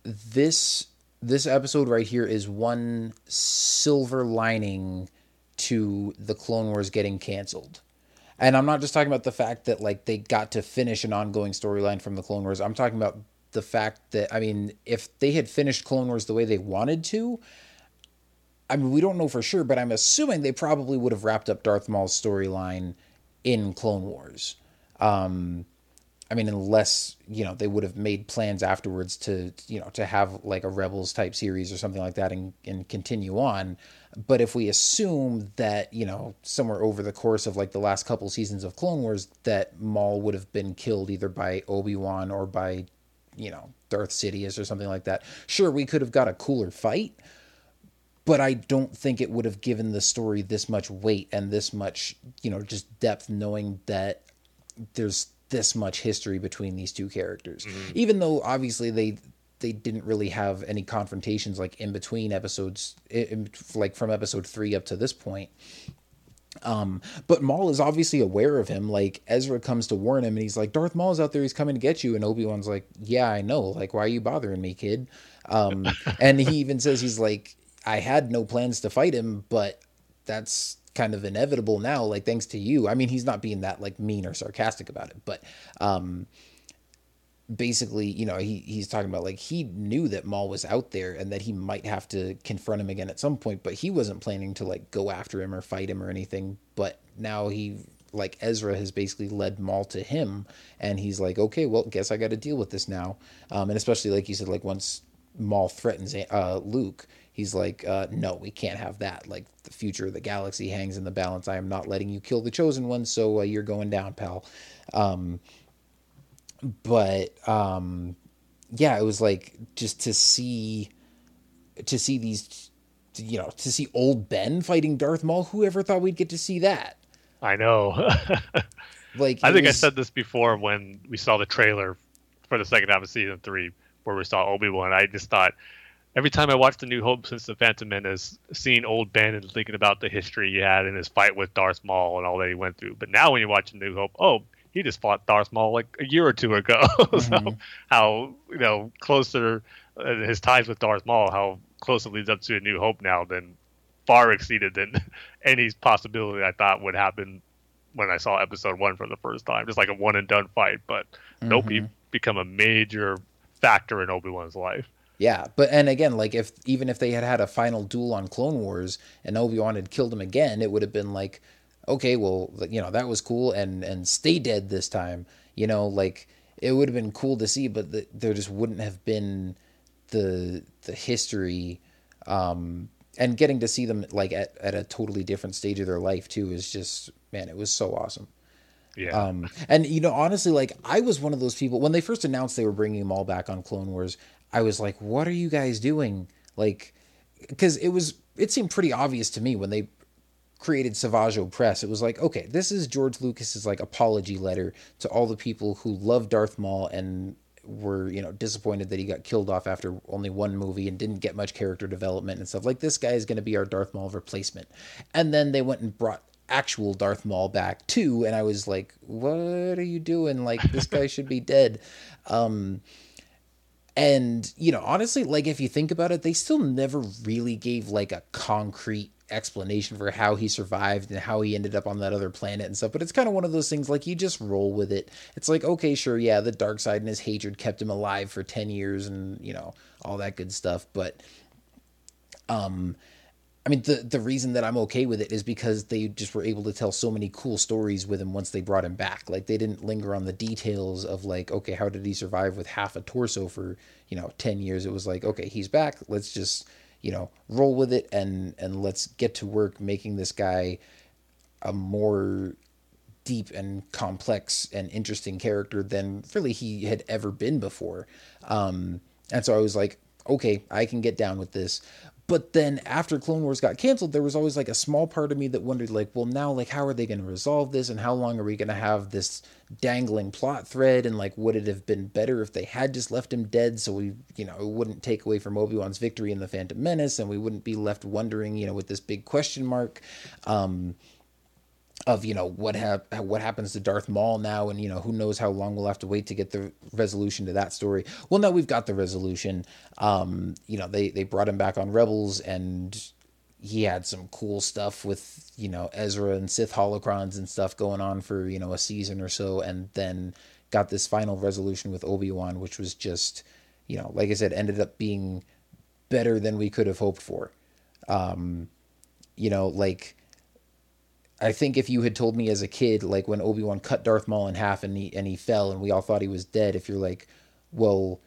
this this episode right here is one silver lining to the Clone Wars getting canceled. And I'm not just talking about the fact that like they got to finish an ongoing storyline from the Clone Wars. I'm talking about the fact that I mean, if they had finished Clone Wars the way they wanted to, I mean, we don't know for sure, but I'm assuming they probably would have wrapped up Darth Maul's storyline in Clone Wars. Um, I mean, unless you know they would have made plans afterwards to you know to have like a Rebels type series or something like that and, and continue on. But if we assume that you know somewhere over the course of like the last couple seasons of Clone Wars that Maul would have been killed either by Obi Wan or by you know Darth Sidious or something like that, sure we could have got a cooler fight. But I don't think it would have given the story this much weight and this much, you know, just depth, knowing that there's this much history between these two characters. Mm-hmm. Even though obviously they they didn't really have any confrontations like in between episodes, in, like from episode three up to this point. Um, but Maul is obviously aware of him. Like Ezra comes to warn him, and he's like, "Darth Maul's out there. He's coming to get you." And Obi Wan's like, "Yeah, I know. Like, why are you bothering me, kid?" Um, and he even says he's like, "I had no plans to fight him, but that's kind of inevitable now, like thanks to you. I mean, he's not being that like mean or sarcastic about it, but um basically, you know, he he's talking about like he knew that Maul was out there and that he might have to confront him again at some point, but he wasn't planning to like go after him or fight him or anything. But now he like Ezra has basically led Maul to him, and he's like, okay, well, guess I got to deal with this now. Um, and especially like you said, like once Maul threatens uh, Luke, he's like, uh, no, we can't have that. Like the future of the galaxy hangs in the balance. I am not letting you kill the chosen one, so uh, you're going down, pal. Um, but um, yeah, it was like just to see to see these, you know, to see old Ben fighting Darth Maul. Whoever thought we'd get to see that? I know. like I think was... I said this before when we saw the trailer for the second half of season three, where we saw Obi Wan. I just thought every time I watch The New Hope since The Phantom Menace, seeing old Ben and thinking about the history he had in his fight with Darth Maul and all that he went through. But now when you watch The New Hope, oh, he just fought Darth Maul like a year or two ago. Mm-hmm. how you know closer uh, his ties with Darth Maul, how close it leads up to A New Hope now, than far exceeded than any possibility I thought would happen when I saw Episode One for the first time. Just like a one and done fight, but mm-hmm. nope, he become a major factor in Obi Wan's life. Yeah, but and again, like if even if they had had a final duel on Clone Wars and Obi Wan had killed him again, it would have been like, okay, well, you know, that was cool, and and stay dead this time. You know, like it would have been cool to see, but the, there just wouldn't have been the the history Um, and getting to see them like at, at a totally different stage of their life too is just man, it was so awesome. Yeah. Um, and you know, honestly, like I was one of those people when they first announced they were bringing them all back on Clone Wars. I was like, "What are you guys doing?" Like, because it was it seemed pretty obvious to me when they created Savage Opress. It was like, okay, this is George Lucas's like apology letter to all the people who love Darth Maul and were you know disappointed that he got killed off after only one movie and didn't get much character development and stuff like this guy is going to be our Darth Maul replacement and then they went and brought actual Darth Maul back too and I was like what are you doing like this guy should be dead um and you know honestly like if you think about it they still never really gave like a concrete explanation for how he survived and how he ended up on that other planet and stuff. But it's kind of one of those things like you just roll with it. It's like, okay, sure, yeah, the dark side and his hatred kept him alive for 10 years and, you know, all that good stuff. But, um, I mean, the the reason that I'm okay with it is because they just were able to tell so many cool stories with him once they brought him back. Like they didn't linger on the details of like, okay, how did he survive with half a torso for you know ten years? It was like, okay, he's back. Let's just you know roll with it and and let's get to work making this guy a more deep and complex and interesting character than really he had ever been before um and so i was like okay i can get down with this but then after clone wars got canceled there was always like a small part of me that wondered like well now like how are they going to resolve this? And how long are we going to have this dangling plot thread? And like would it have been better if they had just left him dead so we you know it wouldn't take away from obi-wan's victory in the phantom menace and we wouldn't be left wondering you know with this big question mark? Um of you know what hap- what happens to Darth Maul now, and you know who knows how long we'll have to wait to get the resolution to that story. Well, now we've got the resolution. Um, you know they they brought him back on Rebels, and he had some cool stuff with you know Ezra and Sith holocrons and stuff going on for you know a season or so, and then got this final resolution with Obi Wan, which was just you know like I said, ended up being better than we could have hoped for. Um, you know like I think if you had told me as a kid, like when Obi Wan cut Darth Maul in half and he and he fell and we all thought he was dead, if you're like, well,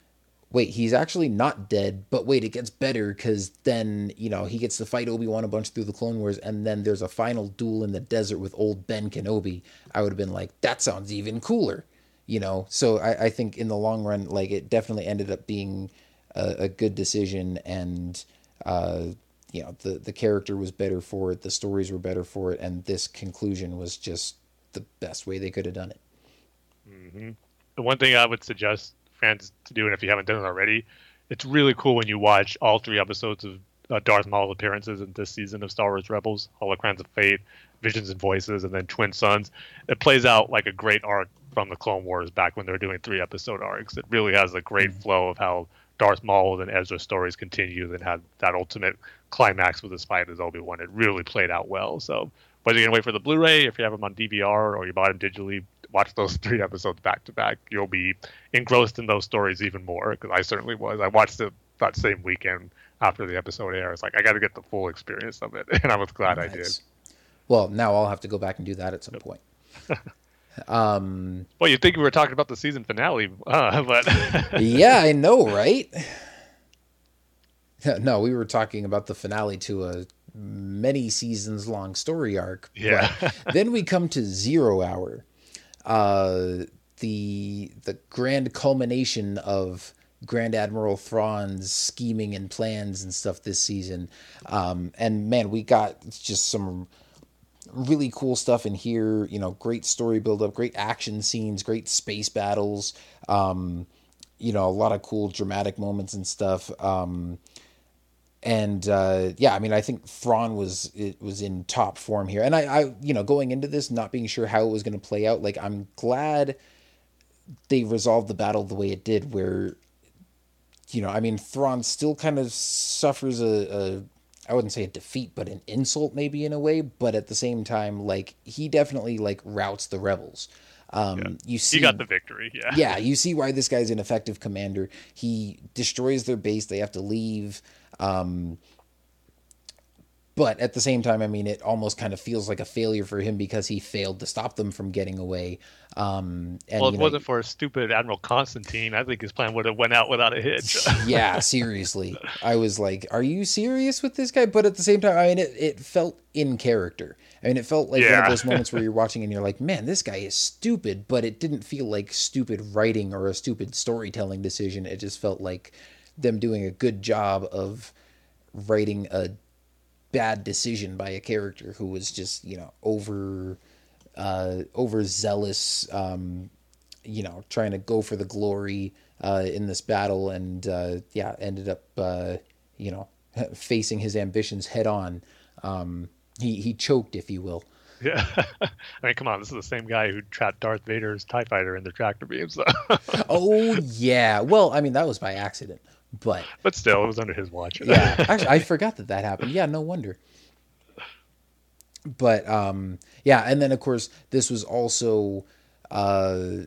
wait, he's actually not dead, but wait, it gets better because then you know he gets to fight Obi Wan a bunch through the Clone Wars, and then there's a final duel in the desert with old Ben Kenobi. I would have been like, that sounds even cooler, you know. So I, I think in the long run, like it definitely ended up being a, a good decision and. Uh, you know the the character was better for it the stories were better for it and this conclusion was just the best way they could have done it hmm The one thing I would suggest fans to do, and if you haven't done it already, it's really cool when you watch all three episodes of uh, Darth Maul appearances in this season of Star Wars Rebels, Holocrons of Fate, Visions and Voices, and then Twin Suns. It plays out like a great arc from the Clone Wars back when they were doing three episode arcs. It really has a great flow of how Darth Maul and Ezra stories continue and had that ultimate climax with his fight as Obi Wan. It really played out well. So whether you're gonna wait for the Blu-ray, if you have them on DVR, or you bought them digitally, watch those three episodes back to back. You'll be engrossed in those stories even more because I certainly was. I watched it that same weekend after the episode aired. It's like I got to get the full experience of it, and I was glad I did. Well now i'll have to go back and do that at some point um Well, you'd think we were talking about the season finale, uh, but yeah i know right no we were talking about the finale to a many seasons long story arc Yeah. Then we come to zero hour uh the the grand culmination of Grand Admiral Thrawn's scheming and plans and stuff this season. Um, and man, we got just some really cool stuff in here. You know, great story build up, great action scenes, great space battles. Um, you know, a lot of cool dramatic moments and stuff. Um, and uh, yeah, I mean, I think Thrawn was it was in top form here, and I, I, you know, going into this, not being sure how it was going to play out, like I'm glad they resolved the battle the way it did, where, you know, I mean, Thrawn still kind of suffers a, a I wouldn't say a defeat, but an insult maybe in a way, but at the same time, like he definitely like routs the rebels. Um, you see, he got the victory. Yeah. yeah, you see why this guy's an effective commander. He destroys their base. They have to leave. Um, but at the same time, I mean, it almost kind of feels like a failure for him because he failed to stop them from getting away. Um, and, well, it know, wasn't for a stupid Admiral Constantine. I think his plan would have went out without a hitch. yeah, seriously. I was like, are you serious with this guy? But at the same time, I mean, it, it felt in character. I mean, it felt like one of those moments where you're watching and you're like, man, this guy is stupid, but it didn't feel like stupid writing or a stupid storytelling decision. It just felt like them doing a good job of writing a bad decision by a character who was just, you know, over uh overzealous um you know, trying to go for the glory uh, in this battle, and uh, yeah, ended up uh, you know facing his ambitions head on. Um, he he choked, if you will. yeah. I mean, come on, this is the same guy who trapped Darth Vader's TIE fighter in the tractor beam. So. Oh yeah, well, I mean that was by accident, but but still, it was under his watch. yeah, actually, I forgot that that happened. Yeah, no wonder. But um, yeah, and then of course this was also uh,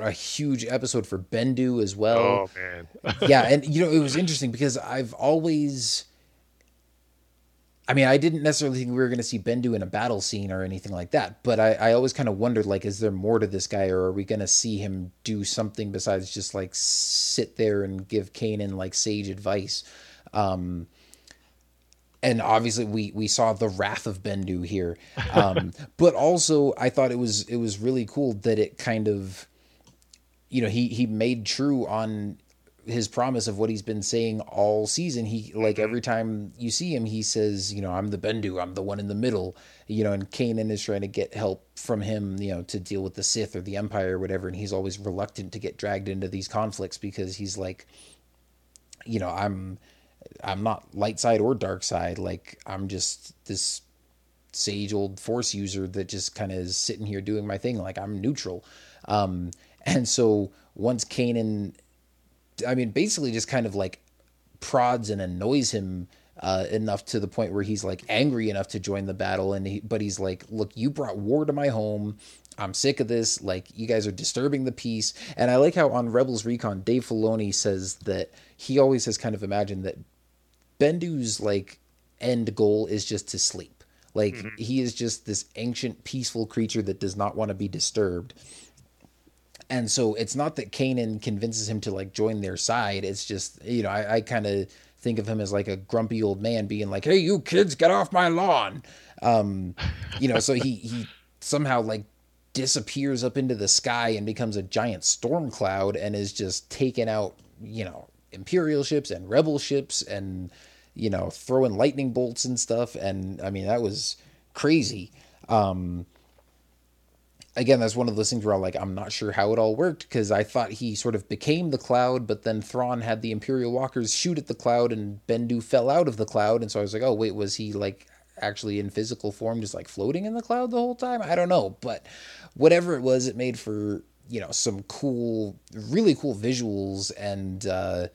a huge episode for Bendu as well. oh man. yeah, and you know it was interesting because I've always, I mean, I didn't necessarily think we were going to see Bendu in a battle scene or anything like that, but I, I always kind of wondered like, is there more to this guy, or are we going to see him do something besides just like sit there and give Kanan like sage advice? Um, and obviously we we saw the wrath of Bendu here, um, but also I thought it was it was really cool that it kind of you know he he made true on his promise of what he's been saying all season. He like every time you see him he says you know i'm the bendu i'm the one in the middle you know and kanan is trying to get help from him you know to deal with the sith or the empire or whatever and he's always reluctant to get dragged into these conflicts because he's like you know i'm i'm not light side or dark side like i'm just this sage old force user that just kind of is sitting here doing my thing like i'm neutral. Um and so once Kanan, I mean, basically just kind of like prods and annoys him uh, enough to the point where he's like angry enough to join the battle. And he, but he's like, look, you brought war to my home. I'm sick of this. Like, you guys are disturbing the peace. And I like how on Rebels Recon, Dave Filoni says that he always has kind of imagined that Bendu's like end goal is just to sleep. Like, he is just this ancient, peaceful creature that does not want to be disturbed and so it's not that Kanan convinces him to like join their side. It's just you know I, I kind of think of him as like a grumpy old man being like, "Hey, you kids, get off my lawn," um, you know. So he he somehow like disappears up into the sky and becomes a giant storm cloud and is just taking out you know imperial ships and rebel ships and you know throwing lightning bolts and stuff. And I mean that was crazy. Um, again, that's one of those things where I'm like, I'm not sure how it all worked because I thought he sort of became the cloud, but then Thrawn had the Imperial Walkers shoot at the cloud and Bendu fell out of the cloud. And so I was like, oh, wait, was he like actually in physical form, just like floating in the cloud the whole time? I don't know. But whatever it was, it made for, you know, some cool, really cool visuals and, uh,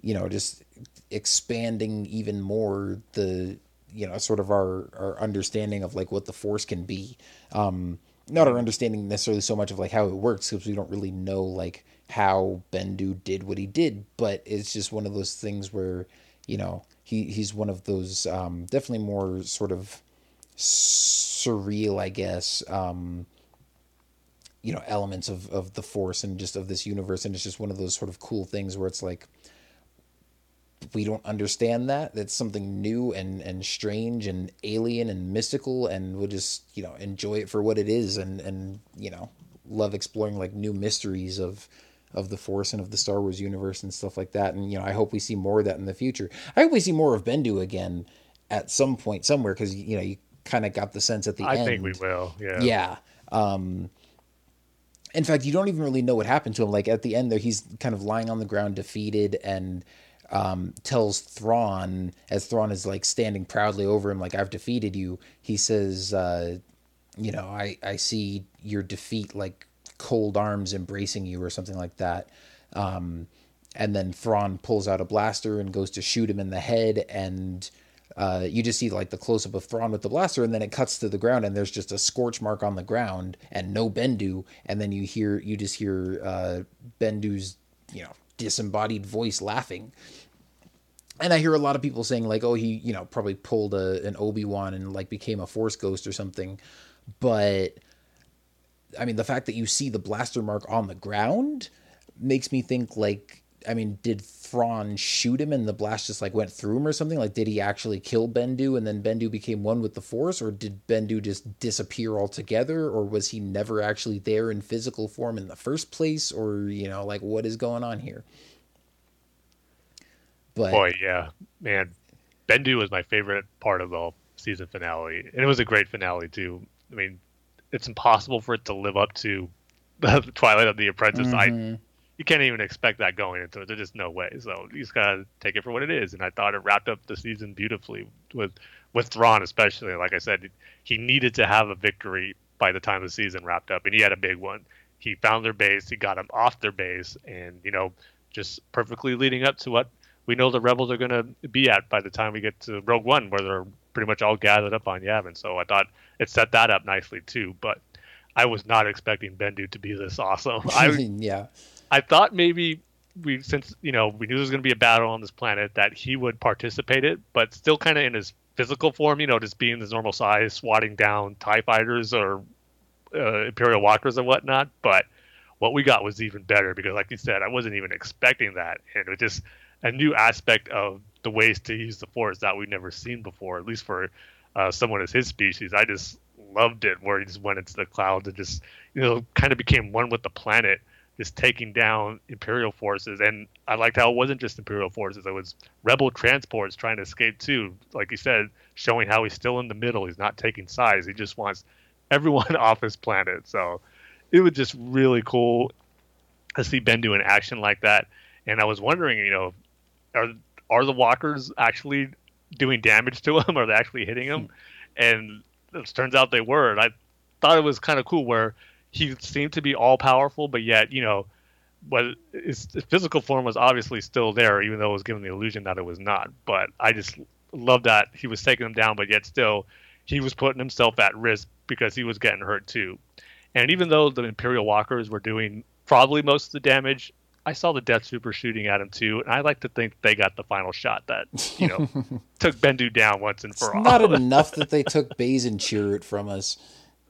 you know, just expanding even more the, you know, sort of our, our understanding of like what the Force can be. Um, not our understanding necessarily so much of like how it works because we don't really know like how Bendu did what he did, but it's just one of those things where you know he he's one of those um, definitely more sort of surreal, I guess. Um, you know elements of of the force and just of this universe and it's just one of those sort of cool things where it's like we don't understand that that's something new and and strange and alien and mystical and we'll just you know enjoy it for what it is and and you know love exploring like new mysteries of of the force and of the Star Wars universe and stuff like that and you know I hope we see more of that in the future I hope we see more of Bendu again at some point somewhere because you know you kind of got the sense at the I end I think we will. Yeah. yeah. Um, in fact, you don't even really know what happened to him. Like at the end, there he's kind of lying on the ground, defeated, and um, tells Thrawn, as Thrawn is like standing proudly over him, like I've defeated you. He says, uh, "You know, I I see your defeat like cold arms embracing you, or something like that." Um, and then Thrawn pulls out a blaster and goes to shoot him in the head, and uh, you just see like the close up of Thrawn with the blaster, and then it cuts to the ground, and there's just a scorch mark on the ground and no Bendu, and then you hear you just hear uh, Bendu's you know disembodied voice laughing. and I hear a lot of people saying like, oh, he you know probably pulled a, an Obi Wan and like became a Force ghost or something, but I mean the fact that you see the blaster mark on the ground makes me think like I mean, did Thrawn shoot him and the blast just like went through him or something? Like, did he actually kill Bendu and then Bendu became one with the Force, or did Bendu just disappear altogether, or was he never actually there in physical form in the first place, or you know, like what is going on here? But boy, yeah, man, Bendu was my favorite part of the season finale, and it was a great finale too. I mean, it's impossible for it to live up to the Twilight of the Apprentice. Mm-hmm. I you can't even expect that going into it. There's just no way. So you just gotta take it for what it is. And I thought it wrapped up the season beautifully with with Thrawn, especially. Like I said, he needed to have a victory by the time the season wrapped up, and he had a big one. He found their base, he got them off their base, and you know, just perfectly leading up to what we know the rebels are going to be at by the time we get to Rogue One, where they're pretty much all gathered up on Yavin. So I thought it set that up nicely too. But I was not expecting Bendu to be this awesome. I, mean, yeah. I thought maybe we since you know we knew there was going to be a battle on this planet that he would participate it, but still kind of in his physical form, you know, just being his normal size, swatting down Tie fighters or uh, Imperial walkers and whatnot. But what we got was even better because, like you said, I wasn't even expecting that, and it was just a new aspect of the ways to use the Force that we've never seen before, at least for uh, someone as his species. I just loved it where he just went into the clouds and just you know kind of became one with the planet is taking down Imperial forces. And I liked how it wasn't just Imperial forces; it was Rebel transports trying to escape too. Like you said, showing how he's still in the middle. He's not taking sides. He just wants everyone off his planet. So it was just really cool to see Bendu in action like that. And I was wondering, you know, are are the walkers actually doing damage to him? Are they actually hitting him? Hmm. And it turns out they were. And I thought it was kind of cool where he seemed to be all powerful, but yet you know, what his physical form was obviously still there, even though it was given the illusion that it was not. But I just love that he was taking them down, but yet still he was putting himself at risk because he was getting hurt too. And even though the Imperial Walkers were doing probably most of the damage, I saw the Death Trooper shooting at him too, and I like to think they got the final shot that you know took Bendu down once and for it's all. Not enough that they took Baze and Chirrut from us.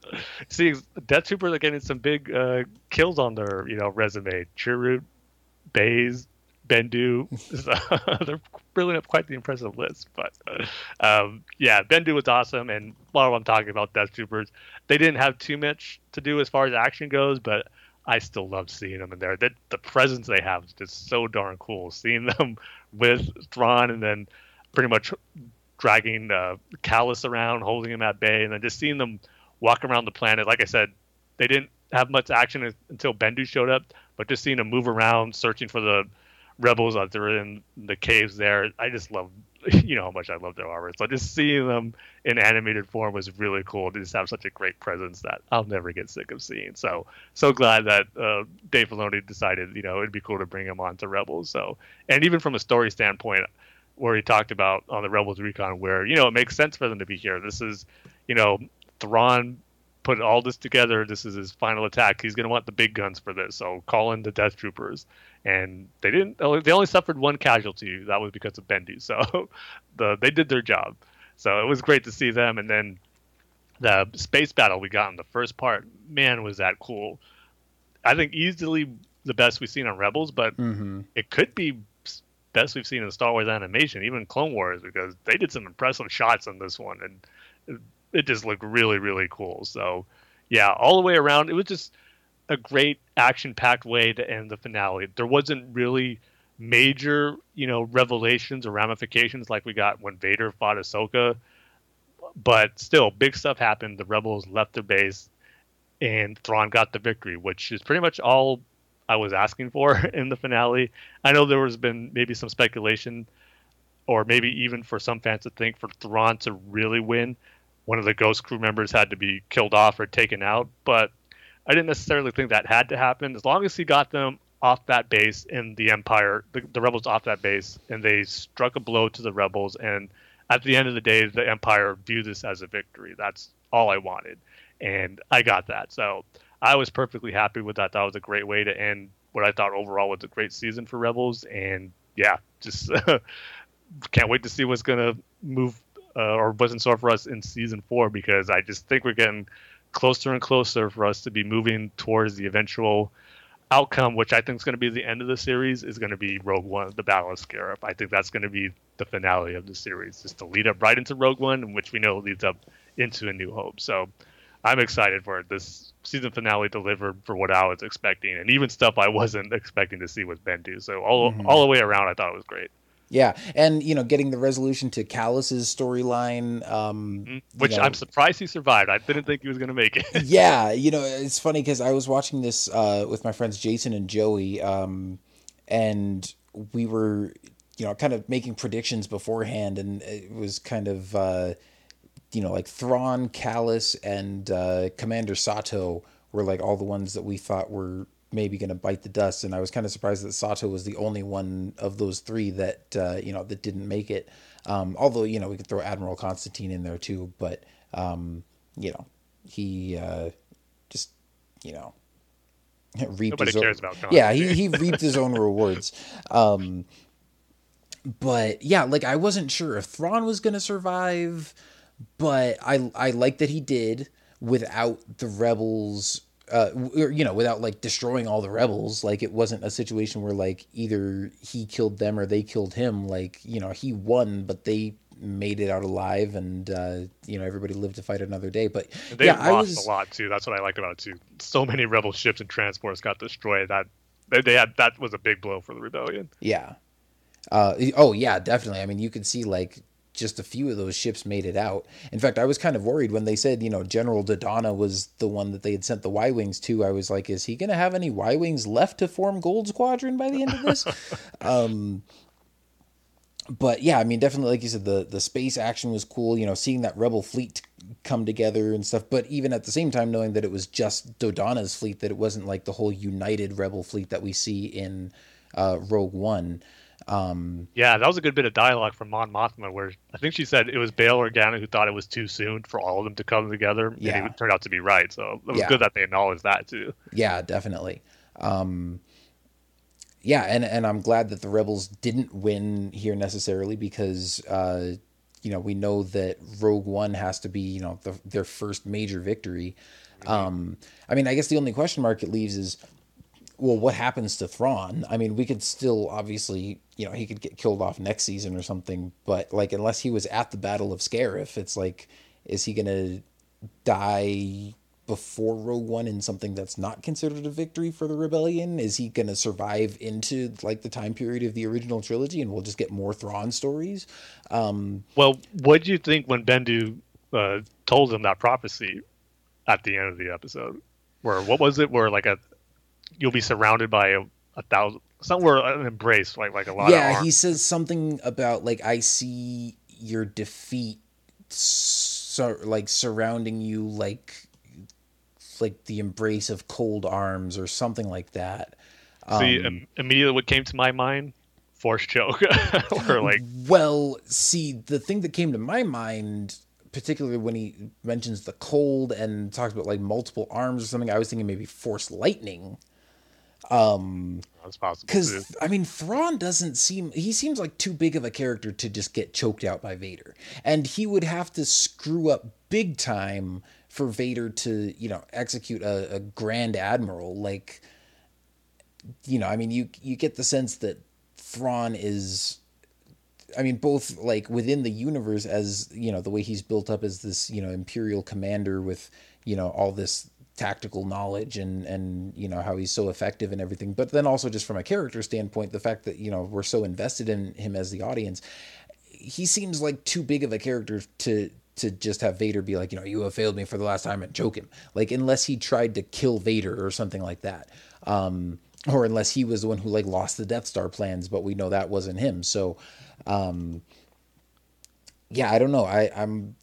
See, Death Troopers are getting some big uh, kills on their you know resume. Chirrut, Baze, Bendu. So they're building up quite the impressive list. But um, yeah, Bendu was awesome. And while I'm talking about Death Troopers, they didn't have too much to do as far as action goes, but I still love seeing them in there. The, the presence they have is just so darn cool. Seeing them with Thrawn and then pretty much dragging uh, Kallus around, holding him at bay, and then just seeing them walk around the planet. Like I said, they didn't have much action until Bendu showed up, but just seeing them move around, searching for the rebels that they're in the caves there, I just love, you know, how much I love their armor. So just seeing them in animated form was really cool. They just have such a great presence that I'll never get sick of seeing. So, so glad that uh, Dave Filoni decided, you know, it'd be cool to bring him on to Rebels. So, and even from a story standpoint, where he talked about on the Rebels Recon, where you know it makes sense for them to be here. This is, you know, Thrawn put all this together. This is his final attack. He's going to want the big guns for this. So call in the Death Troopers. And they didn't. They only suffered one casualty. That was because of Bendu. So the they did their job. So it was great to see them. And then the space battle we got in the first part. Man, was that cool! I think easily the best we've seen on Rebels, but mm-hmm. it could be best we've seen in Star Wars animation, even Clone Wars, because they did some impressive shots on this one, and it just looked really really cool. So yeah, all the way around, it was just a great action packed way to end the finale. There wasn't really major you know revelations or ramifications like we got when Vader fought Ahsoka, but still big stuff happened. The rebels left their base, and Thrawn got the victory, which is pretty much all I was asking for in the finale. I know there has been maybe some speculation, or maybe even for some fans to think for Thrawn to really win, one of the ghost crew members had to be killed off or taken out. But I didn't necessarily think that had to happen. As long as he got them off that base in the Empire, the, the rebels off that base, and they struck a blow to the rebels. And at the end of the day, the Empire viewed this as a victory. That's all I wanted, and I got that. So I was perfectly happy with that. That was a great way to end what I thought overall was a great season for Rebels. And yeah, just can't wait to see what's gonna move uh, or in store for us in season four because I just think we're getting closer and closer for us to be moving towards the eventual outcome, which I think is going to be the end of the series, is going to be Rogue One, the Battle of Scarif. I think that's going to be the finale of the series, just to lead up right into Rogue One, which we know leads up into A New Hope. So I'm excited for it. This season finale delivered for what I was expecting, and even stuff I wasn't expecting to see with Bendu. So all Mhm. all the way around, I thought it was great. Yeah, and you know, getting the resolution to Kallus's storyline, um, you Which know- I'm surprised he survived. I didn't think he was going to make it. yeah, you know, it's funny because I was watching this uh, with my friends Jason and Joey, um, and we were, you know, kind of making predictions beforehand, and it was kind of, uh, you know, like Thrawn, Callus, and uh, Commander Sato were like all the ones that we thought were maybe going to bite the dust, and I was kind of surprised that Sato was the only one of those three that uh, you know that didn't make it. Um, although you know we could throw Admiral Constantine in there too, but um, you know he uh, just you know reaped Nobody his own, cares about yeah he, he reaped his own rewards. Um but yeah like i wasn't sure if thrawn was gonna survive but i i like that he did without the rebels uh you know without like destroying all the rebels like it wasn't a situation where like either he killed them or they killed him like you know he won but they made it out alive and uh you know everybody lived to fight another day but They yeah lost i was a lot too. That's what I liked about it too. So many rebel ships and transports got destroyed. That they, they had that was a big blow for the rebellion. Yeah. Uh, oh yeah, definitely. I mean, you could see like just a few of those ships made it out. In fact, I was kind of worried when they said, you know, General Dodonna was the one that they had sent the Y wings to. I was like, is he going to have any Y wings left to form Gold Squadron by the end of this? um, but yeah, I mean, definitely, like you said, the the space action was cool. You know, seeing that Rebel fleet come together and stuff. But even at the same time, knowing that it was just Dodonna's fleet, that it wasn't like the whole united Rebel fleet that we see in uh, Rogue One. Um, Yeah, that was a good bit of dialogue from Mon Mothma, where I think she said it was Bail Organa who thought it was too soon for all of them to come together, Yeah. and it turned out to be right. So it was Yeah. good that they acknowledged that too. Yeah, definitely. Um, yeah, and and I'm glad that the rebels didn't win here necessarily because uh, you know we know that Rogue One has to be you know the, their first major victory. Um, I mean, I guess the only question mark it leaves is, well, what happens to Thrawn? I mean, we could still obviously you know he could get killed off next season or something, but like unless he was at the Battle of Scarif, it's like, is he gonna die before Rogue One in something that's not considered a victory for the rebellion? Is he to survive into like the time period of the original trilogy, and we'll just get more Thrawn stories? Um, Well, what do you think when Bendu uh, told him that prophecy at the end of the episode? Where what was it? Where like a you'll be surrounded by a, a thousand somewhere an embrace like like a lot yeah, he says something about like I see your defeat, so like surrounding you like like the embrace of cold arms or something like that. See, Um, im- immediately what came to my mind, force choke, or like Well, see, the thing that came to my mind, particularly when he mentions the cold and talks about like multiple arms or something, I was thinking maybe force lightning. Um, that's possible because I mean, Thrawn doesn't seem he seems like too big of a character to just get choked out by Vader, and he would have to screw up big time for Vader to you know execute a, a Grand Admiral like. You know, I mean, you you get the sense that Thrawn is I mean, both like within the universe as you know the way he's built up as this you know imperial commander with you know all this tactical knowledge and and you know how he's so effective and everything, but then also just from a character standpoint, the fact that you know we're so invested in him as the audience, he seems like too big of a character to to just have Vader be like you know you have failed me for the last time and choke him like unless he tried to kill Vader or something like that. Um, or unless he was the one who like lost the Death Star plans, but we know that wasn't him. So, um, yeah, I don't know. I, I'm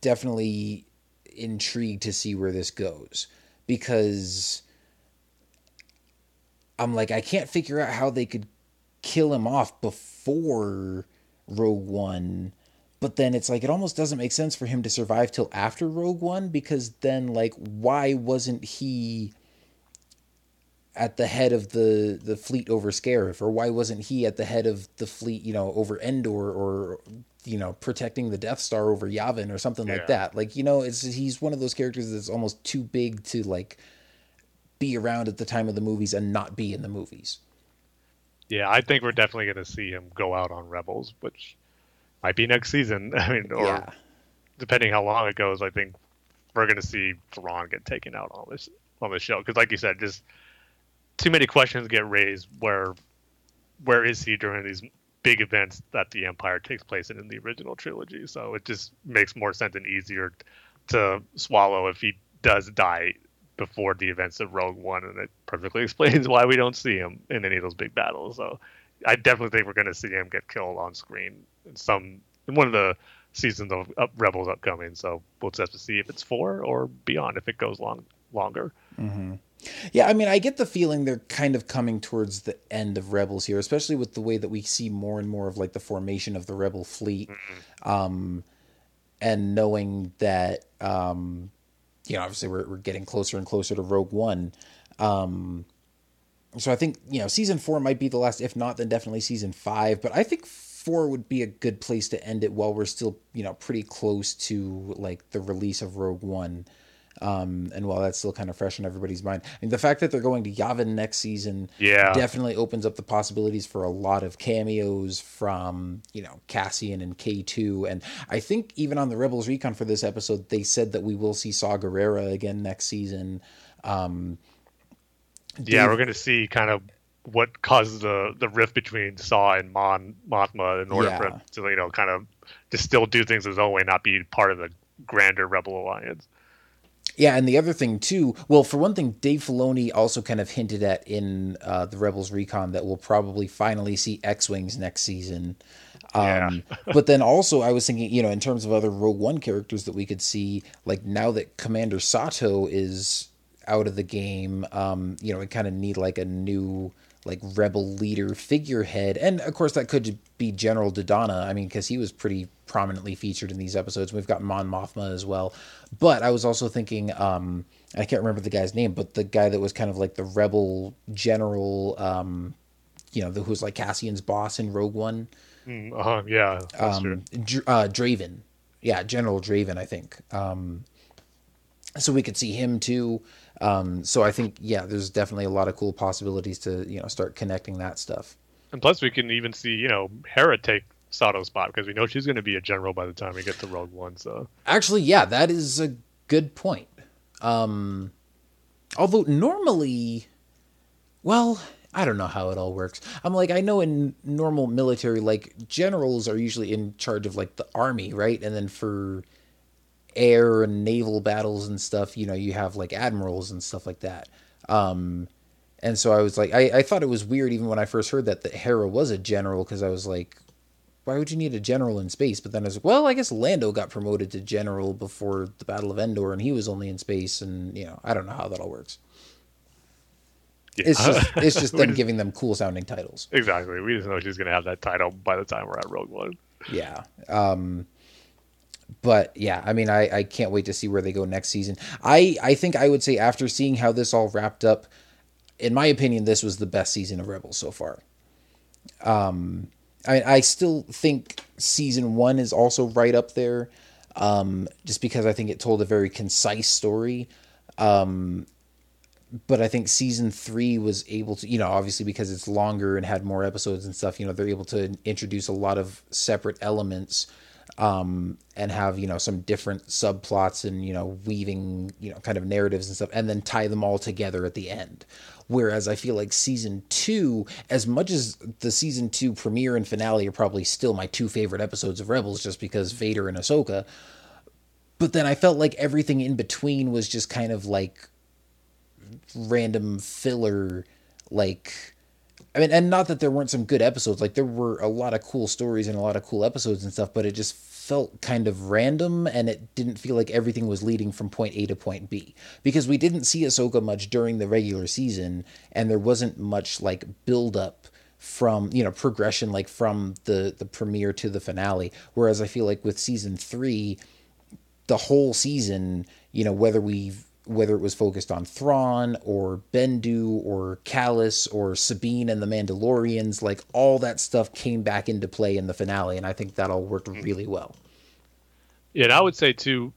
definitely intrigued to see where this goes because I'm like, I can't figure out how they could kill him off before Rogue One. But then it's like, it almost doesn't make sense for him to survive till after Rogue One because then, like, why wasn't he at the head of the the fleet over Scarif, or why wasn't he at the head of the fleet, you know, over Endor, or you know, protecting the Death Star over Yavin, or something Yeah. like that? Like, you know, it's he's one of those characters that's almost too big to like be around at the time of the movies and not be in the movies. Yeah, I think we're definitely going to see him go out on Rebels, which might be next season. I mean, or yeah, depending how long it goes, I think we're going to see Thrawn get taken out on this on this show. Because, like you said, just too many questions get raised. Where where is he during these big events that the Empire takes place in in the original trilogy? So it just makes more sense and easier to swallow if he does die before the events of Rogue One, and it perfectly explains why we don't see him in any of those big battles. So I definitely think we're going to see him get killed on screen in some in one of the seasons of Rebels upcoming. So we'll just have to see if it's four or beyond if it goes long longer. yeah. I mean, I get the feeling they're kind of coming towards the end of Rebels here, especially with the way that we see more and more of like the formation of the Rebel fleet, um, and knowing that um, you know, obviously we're we're getting closer and closer to Rogue One. Um, so I think you know season four might be the last. If not, then definitely season five. But I think four would be a good place to end it while we're still you know pretty close to like the release of Rogue One. Um, and while that's still kind of fresh in everybody's mind, I mean, the fact that they're going to Yavin next season, Yeah. definitely opens up the possibilities for a lot of cameos from you know Cassian and K two, and I think even on the Rebels Recon for this episode, they said that we will see Saw Gerrera again next season. Um, Yeah, we're going to see kind of what causes the the rift between Saw and Mon Mothma in order for him to you know kind of just still do things his own way, not be part of the grander Rebel alliance. Yeah, and the other thing too, well, for one thing, Dave Filoni also kind of hinted at in uh, the Rebels Recon that we'll probably finally see X-wings next season. Um, but then also, I was thinking, you know, in terms of other Rogue One characters that we could see, like now that Commander Sato is out of the game, um, you know, we kind of need like a new like rebel leader figurehead, and of course that could be General Dodonna. I mean, because he was pretty prominently featured in these episodes. We've got Mon Mothma as well, but I was also thinking, um, I can't remember the guy's name, but the guy that was kind of like the rebel general, um, you know, the, who's like Cassian's boss in Rogue One, Mm, uh, yeah, um, Dr- uh, Draven, yeah, General Draven, I think. Um, so we could see him too. Um, so I think, yeah, there's definitely a lot of cool possibilities to you know start connecting that stuff. And plus, we can even see you know Hera take Sato's spot because we know she's going to be a general by the time we get to Rogue One. So Actually, yeah, that is a good point. Um, although normally, well, I don't know how it all works. I'm like, I know in normal military, like generals are usually in charge of like the army, right? And then for air and naval battles and stuff, you know, you have like admirals and stuff like that. Um, and so I was like, I, I thought it was weird even when I first heard that that Hera was a general because I was like, why would you need a general in space? But then I was like, well, I guess Lando got promoted to general before the Battle of Endor, and he was only in space, and you know, I don't know how that all works. yeah. It's just it's just them just- giving them cool sounding titles. exactly. We just know she's going to have that title by the time we're at Rogue One. Yeah. Um, but yeah, I mean, I, I can't wait to see where they go next season. I, I think I would say after seeing how this all wrapped up, in my opinion, this was the best season of Rebels so far. Um, I I still think season one is also right up there, um, just because I think it told a very concise story. Um, but I think season three was able to, you know, obviously because it's longer and had more episodes and stuff, you know, they're able to introduce a lot of separate elements um, and have, you know, some different subplots and, you know, weaving, you know, kind of narratives and stuff, and then tie them all together at the end. Whereas I feel like season two, as much as the season two premiere and finale are probably still my two favorite episodes of Rebels, just because Vader and Ahsoka, but then I felt like everything in between was just kind of like random filler like I mean and not that there weren't some good episodes like there were a lot of cool stories and a lot of cool episodes and stuff but it just felt kind of random and it didn't feel like everything was leading from point A to point B. Because we didn't see Ahsoka much during the regular season and there wasn't much like build up from you know progression like from the the premiere to the finale. Whereas I feel like with season 3 the whole season, you know, whether we whether it was focused on Thrawn or Bendu or Kallus or Sabine and the Mandalorians, like all that stuff came back into play in the finale, and I think that all worked mm-hmm. really well. Yeah, and I would say too,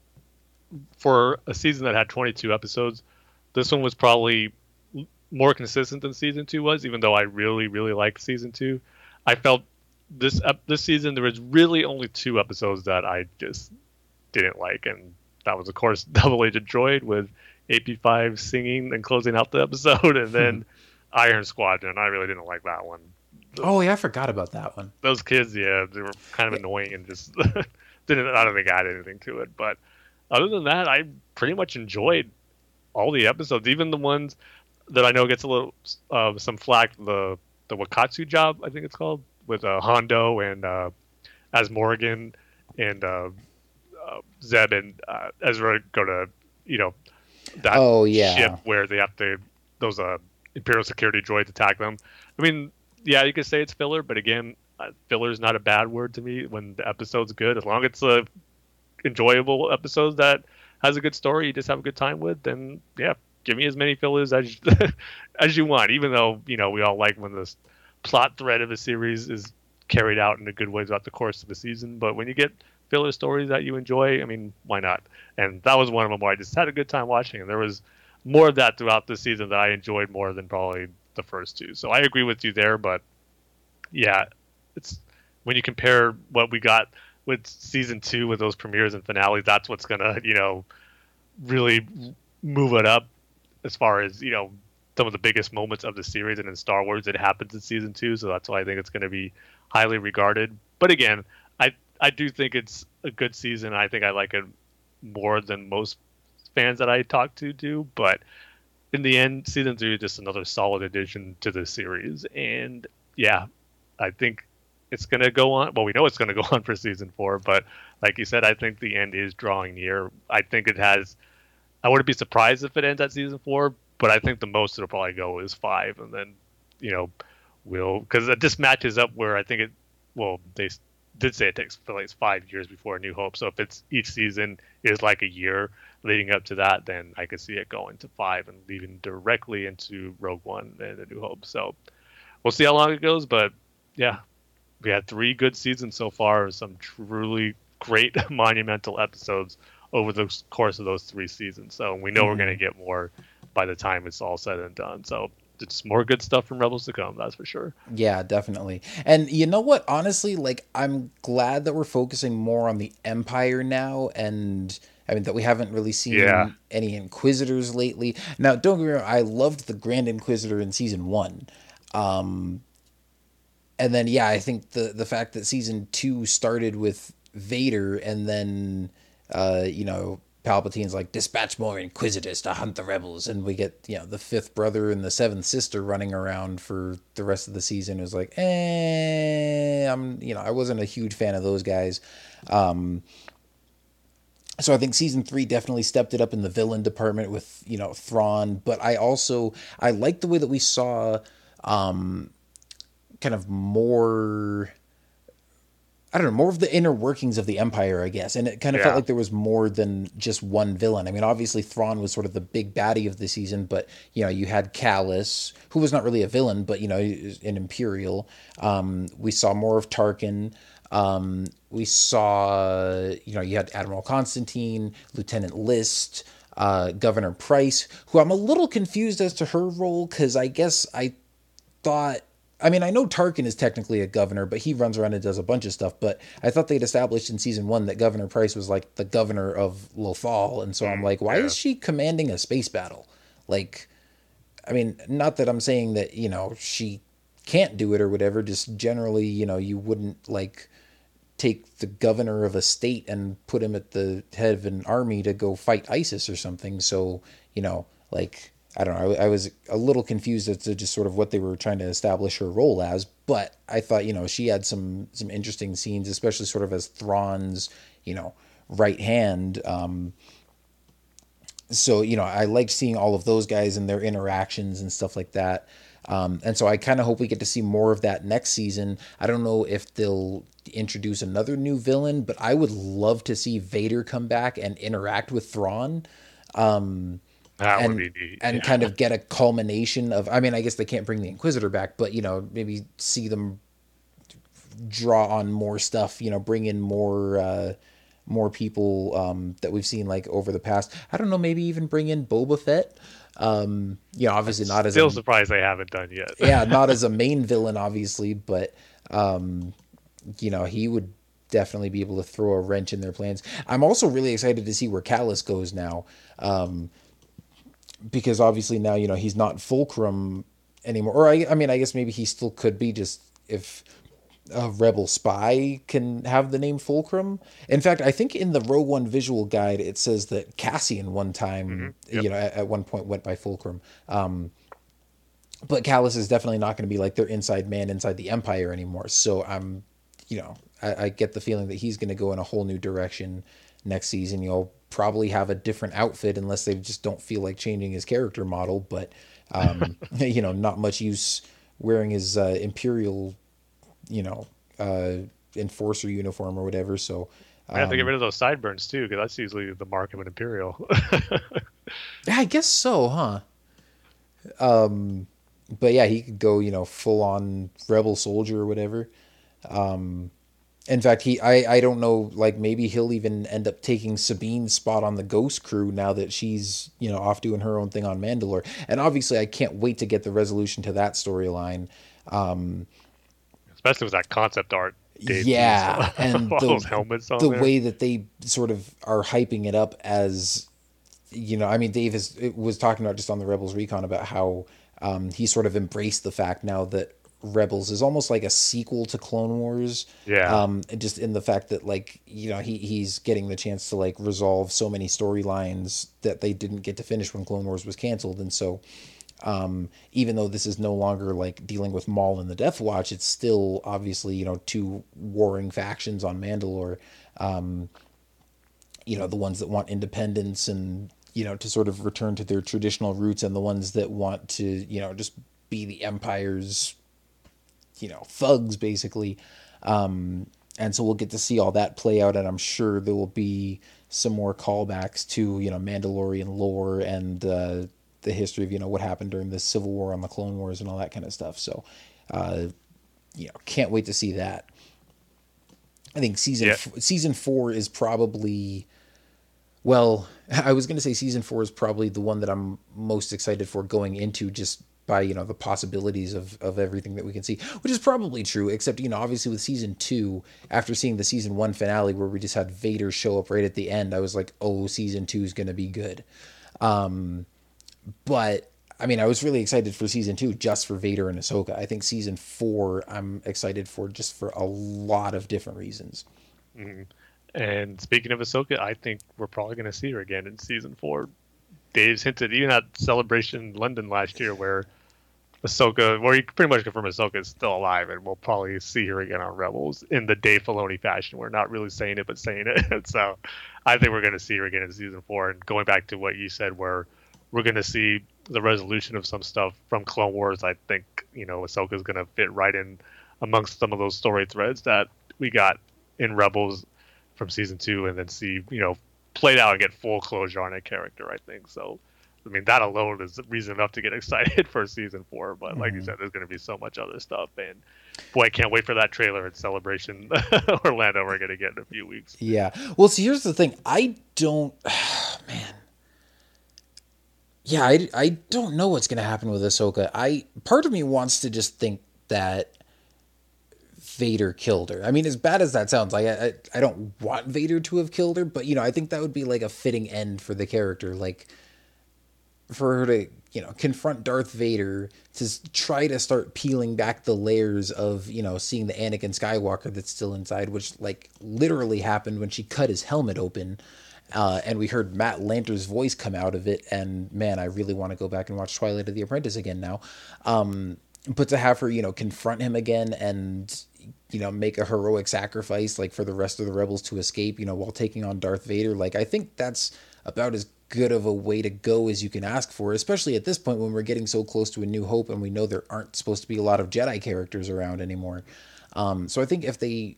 for a season that had 22 episodes, this one was probably more consistent than season two was. Even though I really, really liked season two, I felt this this season there was really only two episodes that I just didn't like, and that was of course Double Agent Droid with AP5 singing and closing out the episode, and then Iron Squadron. I really didn't like that one. Oh yeah, I forgot about that one. Those kids, yeah, they were kind of annoying and just didn't. I don't think add anything to it, but other than that, I pretty much enjoyed all the episodes, even the ones that I know gets a little uh, some flack. The the Wynkahthu job, I think it's called, with uh, Hondo and uh, Azmorigan and uh, Zeb and uh, Ezra go to you know that Oh, yeah. ship where they have to those uh, Imperial security droids attack them. I mean, yeah, you could say it's filler, but again, uh, filler is not a bad word to me when the episode's good. As long as it's a enjoyable episode that has a good story, you just have a good time with, then yeah, give me as many fillers as as you want. Even though you know we all like when the plot thread of a series is carried out in a good way throughout the course of the season, but when you get filler stories that you enjoy, I mean, why not? And that was one of them where I just had a good time watching, and there was more of that throughout the season that I enjoyed more than probably the first two. So I agree with you there, but yeah, it's when you compare what we got with season two with those premieres and finales, that's what's gonna you know really move it up as far as you know some of the biggest moments of the series and in Star Wars it happens in season two, so that's why I think it's going to be highly regarded. But again, I do think it's a good season. I think I like it more than most fans that I talk to do. But in the end, season three is just another solid addition to the series, and yeah, I think it's going to go on. Well, we know it's going to go on for season four, but like you said, I think the end is drawing near. I think it has. I wouldn't be surprised if it ends at season four, but I think the most it'll probably go is five, and then you know we'll because this matches up where I think it. Well, they did say it takes for like five years before A New Hope, so if it's each season is like a year leading up to that, then I could see it going to five and leading directly into Rogue One and A New Hope. So we'll see how long it goes, but yeah, we had three good seasons so far, some truly great monumental episodes over the course of those three seasons. So we know we're mm-hmm. going to get more by the time it's all said and done. So it's more good stuff from Rebels to come, that's for sure. Yeah, definitely. And you know what? Honestly, like I'm glad that we're focusing more on the Empire now and I mean that we haven't really seen Yeah. any Inquisitors lately. Now, don't get me wrong, I loved the Grand Inquisitor in season one. Um and then yeah, I think the the fact that season two started with Vader and then uh, you know, Palpatine's like dispatch more inquisitors to hunt the rebels, and we get you know the fifth brother and the seventh sister running around for the rest of the season. Was like, eh, I'm you know I wasn't a huge fan of those guys. Um, so I think season three definitely stepped it up in the villain department with you know Thrawn, but I also I like the way that we saw um, kind of more. I don't know, more of the inner workings of the Empire, I guess. And it kind of felt like there was more than just one villain. I mean, obviously Thrawn was sort of the big baddie of the season, but you know, you had Kallus, who was not really a villain, but you know, an Imperial. Um, we saw more of Tarkin. Um, we saw, you know, you had Admiral Constantine, Lieutenant Lyste, uh, Governor Price, who I'm a little confused as to her role because I guess I thought I mean, I know Tarkin is technically a governor, but he runs around and does a bunch of stuff. But I thought they'd established in season one that Governor Price was like the governor of Lothal, and so I'm mm, like, why yeah. is she commanding a space battle? Like, I mean, not that I'm saying that you know she can't do it or whatever. Just generally, you know, you wouldn't like take the governor of a state and put him at the head of an army to go fight ISIS or something. So, you know, like, I don't know. I, I was a little confused as to just sort of what they were trying to establish her role as, but I thought, you know, she had some, some interesting scenes, especially sort of as Thrawn's, you know, right hand. Um, so, you know, I liked seeing all of those guys and their interactions and stuff like that. Um, and so I kind of hope we get to see more of that next season. I don't know if they'll introduce another new villain, but I would love to see Vader come back and interact with Thrawn. Um, That and, would be neat. and Yeah. kind of get a culmination of. I mean, I guess they can't bring the Inquisitor back, but you know, maybe see them draw on more stuff. You know, bring in more. Uh, more people um, that we've seen like over the past. I don't know, maybe even bring in Boba Fett. Um, you know, obviously not as Still a, surprised they haven't done yet. yeah, not as a main villain, obviously, but um, you know, he would definitely be able to throw a wrench in their plans. I'm also really excited to see where Kallus goes now, um, because obviously now you know he's not Fulcrum anymore. Or I, I mean, I guess maybe he still could be just if a rebel spy can have the name Fulcrum. In fact, I think in the Rogue One visual guide it says that Cassian one time, you know, at, at one point went by Fulcrum. Um, but Kallus is definitely not going to be like their inside man inside the Empire anymore. So I'm, you know, I, I get the feeling that he's going to go in a whole new direction next season. You'll probably have a different outfit unless they just don't feel like changing his character model. But um, you know, not much use wearing his uh, Imperial, you know, uh, enforcer uniform or whatever. So. I have to get um, rid of those sideburns too, because that's usually the mark of an imperial. Yeah, I guess so, huh? Um, but yeah, he could go, you know, full on rebel soldier or whatever. Um, in fact, he, I, I don't know, like maybe he'll even end up taking Sabine's spot on the Ghost Crew now that she's, you know, off doing her own thing on Mandalore. And obviously, I can't wait to get the resolution to that storyline. Um, Especially with that concept art. Dave yeah, and the, helmets on the way that they sort of are hyping it up as you know, I mean, Dave is, was talking about just on the Rebels Recon about how um, he sort of embraced the fact now that Rebels is almost like a sequel to Clone Wars. Yeah. Um, just in the fact that like you know he he's getting the chance to like resolve so many storylines that they didn't get to finish when Clone Wars was canceled, and so um, even though this is no longer like dealing with Maul and the Death Watch, it's still obviously you know two warring factions on Mandalore. Um, you know the ones that want independence and you know to sort of return to their traditional roots, and the ones that want to you know just be the Empire's you know thugs basically. Um, and so we'll get to see all that play out, and I'm sure there will be some more callbacks to you know Mandalorian lore and uh, the history of you know what happened during the Civil War on the Clone Wars and all that kind of stuff. So, uh, you know, can't wait to see that. I think season Yeah. f- season four is probably well, I was going to say season four is probably the one that I'm most excited for going into just by, you know, the possibilities of, of everything that we can see, which is probably true, except, you know, obviously with season two, after seeing the season one finale where we just had Vader show up right at the end, I was like, oh, season two is going to be good. Um, but I mean, I was really excited for season two just for Vader and Ahsoka. I think season four, I'm excited for just for a lot of different reasons. And speaking of Ahsoka, I think we're probably going to see her again in season four. Dave's hinted even at Celebration London last year, where Ahsoka, where you pretty much confirm Ahsoka is still alive, and we'll probably see her again on Rebels in the Dave Filoni fashion. We're not really saying it, but saying it. so I think we're going to see her again in season four. And going back to what you said, where we're going to see the resolution of some stuff from Clone Wars, I think you know Ahsoka is going to fit right in amongst some of those story threads that we got in Rebels from season two, and then see you know played out and get full closure on a character. I think so. I mean, that alone is reason enough to get excited for season four. But like you mm-hmm. said, there's going to be so much other stuff, and boy, I can't wait for that trailer and celebration Orlando we're going to get in a few weeks. Yeah. Well, see, here's the thing. I don't, man. Yeah, I, I don't know what's going to happen with Ahsoka. I part of me wants to just think that Vader killed her. I mean, as bad as that sounds, like I, I, I don't want Vader to have killed her, but you know, I think that would be like a fitting end for the character. Like for her to, you know, confront Darth Vader to try to start peeling back the layers of, you know, seeing the Anakin Skywalker that's still inside, which like literally happened when she cut his helmet open. Uh, and we heard Matt Lanter's voice come out of it, and man, I really want to go back and watch Twilight of the Apprentice again now. Um, but to have her, you know, confront him again and you know make a heroic sacrifice like for the rest of the rebels to escape, you know, while taking on Darth Vader, like I think that's about as good of a way to go as you can ask for, especially at this point when we're getting so close to a New Hope and we know there aren't supposed to be a lot of Jedi characters around anymore. Um, so I think if they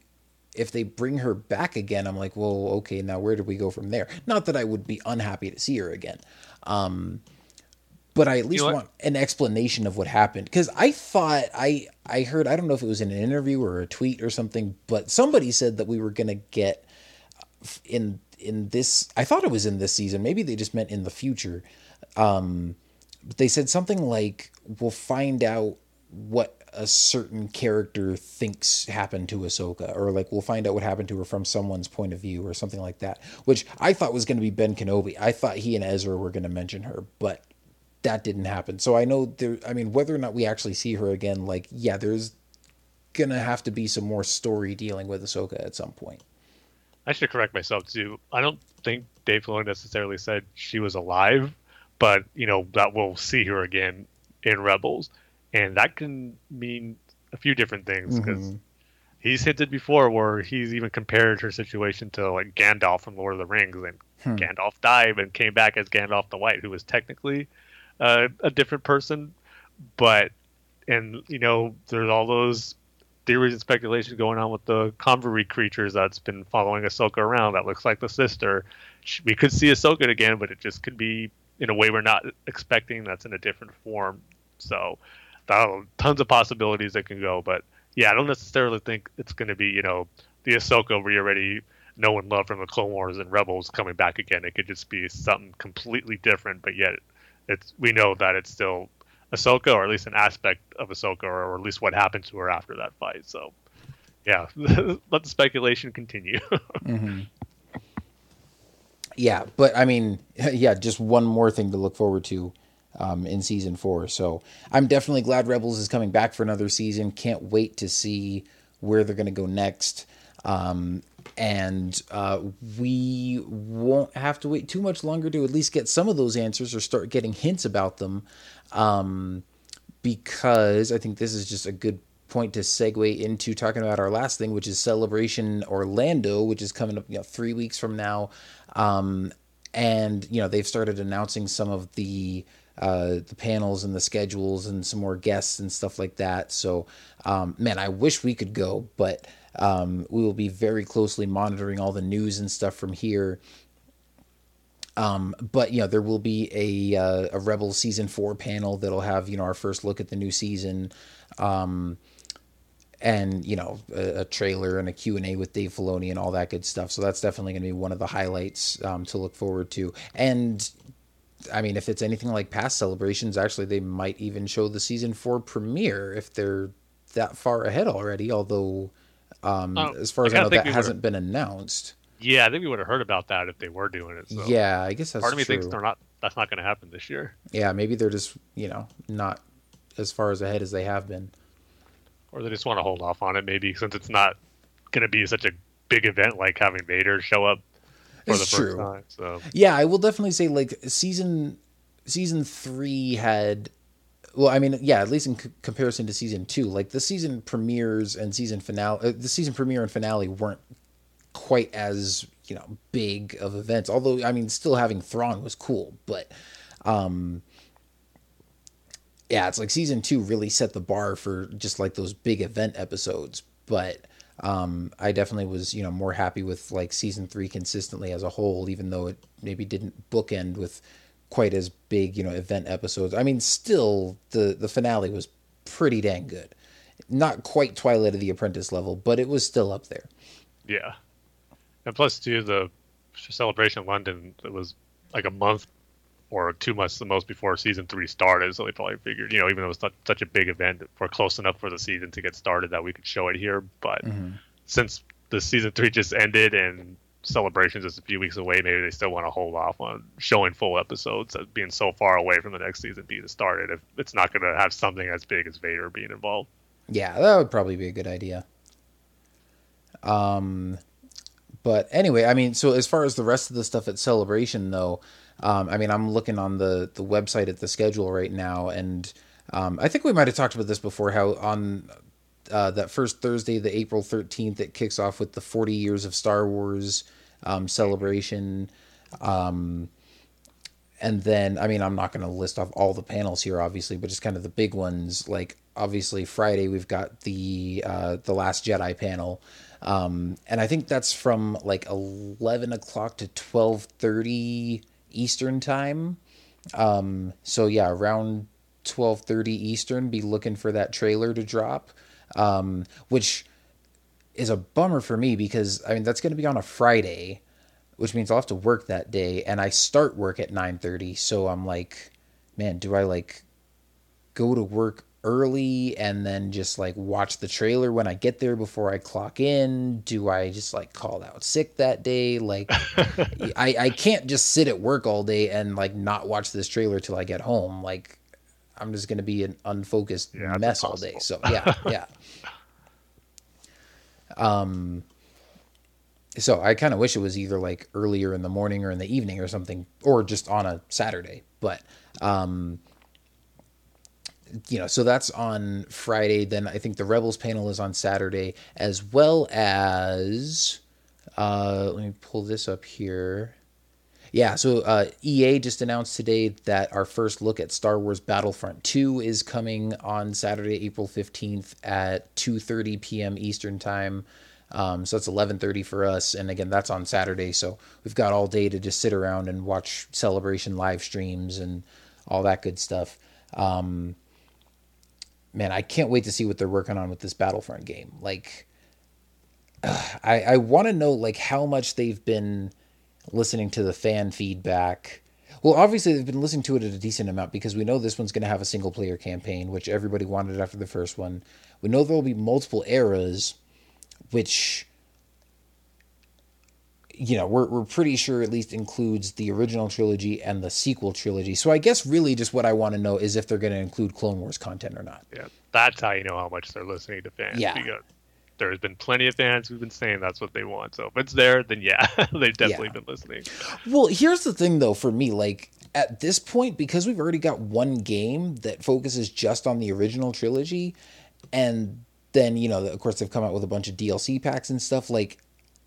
if they bring her back again, I'm like, well, okay, now where do we go from there? Not that I would be unhappy to see her again. Um, but I at least know want an explanation of what happened because I thought I I heard I don't know if it was in an interview or a tweet or something, but somebody said that we were gonna get in in this. I thought it was in this season. Maybe they just meant in the future. Um, they said something like, "We'll find out what a certain character thinks happened to Ahsoka, or like we'll find out what happened to her from someone's point of view, or something like that." Which I thought was going to be Ben Kenobi. I thought he and Ezra were going to mention her, but that didn't happen. So I know there. I mean, whether or not we actually see her again, like yeah, there's gonna have to be some more story dealing with Ahsoka at some point. I should correct myself too. I don't think Dave Filoni necessarily said she was alive, but you know that we'll see her again in Rebels, and that can mean a few different things because he's hinted before where he's even compared her situation to like Gandalf from Lord of the Rings, and Gandalf died and came back as Gandalf the White, who was technically uh, a different person, but and you know there's all those theories and speculation going on with the convor creatures that's been following Ahsoka around. That looks like the sister. We could see Ahsoka again, but it just could be in a way we're not expecting. That's in a different form. So, tons of possibilities that can go. But yeah, I don't necessarily think it's going to be you know the Ahsoka we already know and love from the Clone Wars and Rebels coming back again. It could just be something completely different, but yet it's we know that it's still Ahsoka, or at least an aspect of Ahsoka, or, at least what happened to her after that fight. So, yeah, let the speculation continue. Yeah, but I mean, yeah, just one more thing to look forward to um, in season four. So I'm definitely glad Rebels is coming back for another season. Can't wait to see where they're going to go next. Um, and uh, we won't have to wait too much longer to at least get some of those answers or start getting hints about them. Um, because I think this is just a good point to segue into talking about our last thing, which is Celebration Orlando, which is coming up you know, three weeks from now. Um, and you know they've started announcing some of the uh, the panels and the schedules and some more guests and stuff like that. So, um, man, I wish we could go, but um, we will be very closely monitoring all the news and stuff from here. Um, but you know there will be a uh, a Rebel season four panel that'll have you know our first look at the new season, um, and you know a, a trailer and a Q and A with Dave Filoni and all that good stuff. So that's definitely going to be one of the highlights um, to look forward to. And I mean, if it's anything like past celebrations, actually they might even show the season four premiere if they're that far ahead already. Although, um, Oh, as far as I I, know, that hasn't been announced. Yeah, I think we would have heard about that if they were doing it. So. Yeah, I guess that's part of me true. thinks they're not. That's not going to happen this year, Yeah, maybe they're just you know not as far as ahead as they have been. or they just want to hold off on it. Maybe since it's not going to be such a big event like having Vader show up for It's the first true. time. So Yeah, I will definitely say like season season three had. Well, I mean, yeah, at least in c- comparison to season two, like the season premieres and season finale, uh, the season premiere and finale weren't quite as you know big of events. Although, I mean, still having Thrawn was cool, but um, yeah, it's like season two really set the bar for just like those big event episodes. But um, I definitely was, you know, more happy with like season three consistently as a whole, even though it maybe didn't bookend with quite as big, you know, event episodes. I mean, still the the finale was pretty dang good. Not quite Twilight of the Apprentice level, but it was still up there. yeah, and plus too the celebration in London it was like a month or two months the most before season three started. So they probably figured, you know, even though it was not such a big event, we're close enough for the season to get started that we could show it here. But since the season three just ended and celebrations is a few weeks away, maybe they still want to hold off on showing full episodes as being so far away from the next season being started if it's not going to have something as big as Vader being involved. Yeah, that would probably be a good idea. Um, but anyway, I mean, so as far as the rest of the stuff at Celebration, though, um, I mean, I'm looking on the the website at the schedule right now, and um, I think we might have talked about this before. How on uh, that first Thursday, the April 13th, it kicks off with the 40 years of Star Wars um, celebration. Um, and then, I mean, I'm not going to list off all the panels here, obviously, but just kind of the big ones. Like, obviously, Friday we've got the uh, the Last Jedi panel. Um, and I think that's from like 11 o'clock to 12:30 Eastern time. Um, so yeah, around 12:30 Eastern, be looking for that trailer to drop. Um, which is a bummer for me because I mean that's going to be on a Friday, which means I'll have to work that day, and I start work at 9:30. So I'm like, man, do I like go to work early and then just like watch the trailer when I get there before I clock in? Do I just like call out sick that day? Like I I can't just sit at work all day and like not watch this trailer till I get home. Like I'm just going to be an unfocused Yeah, mess all day. So yeah, yeah. Um so I kind of wish it was either like earlier in the morning or in the evening or something or just on a Saturday. But um you know, so that's on Friday. Then I think the Rebels panel is on Saturday, as well as uh, let me pull this up here. Yeah, so uh, EA just announced today that our first look at Star Wars Battlefront 2 is coming on Saturday, April 15th at 2:30 p.m. Eastern Time. Um, so that's 11:30 for us, and again, that's on Saturday. So we've got all day to just sit around and watch celebration live streams and all that good stuff. Um, man, I can't wait to see what they're working on with this Battlefront game. Like, ugh, I I want to know like how much they've been listening to the fan feedback. Well, obviously they've been listening to it at a decent amount because we know this one's going to have a single player campaign, which everybody wanted after the first one. We know there will be multiple eras, which you know we're we're pretty sure at least includes the original trilogy and the sequel trilogy. So I guess really just what I want to know is if they're going to include Clone Wars content or not. Yeah, that's how you know how much they're listening to fans. Yeah. Because there's been plenty of fans who've been saying that's what they want. So if it's there, then yeah, they've definitely Yeah. been listening. Well, here's the thing though for me like at this point because we've already got one game that focuses just on the original trilogy and then you know of course they've come out with a bunch of DLC packs and stuff like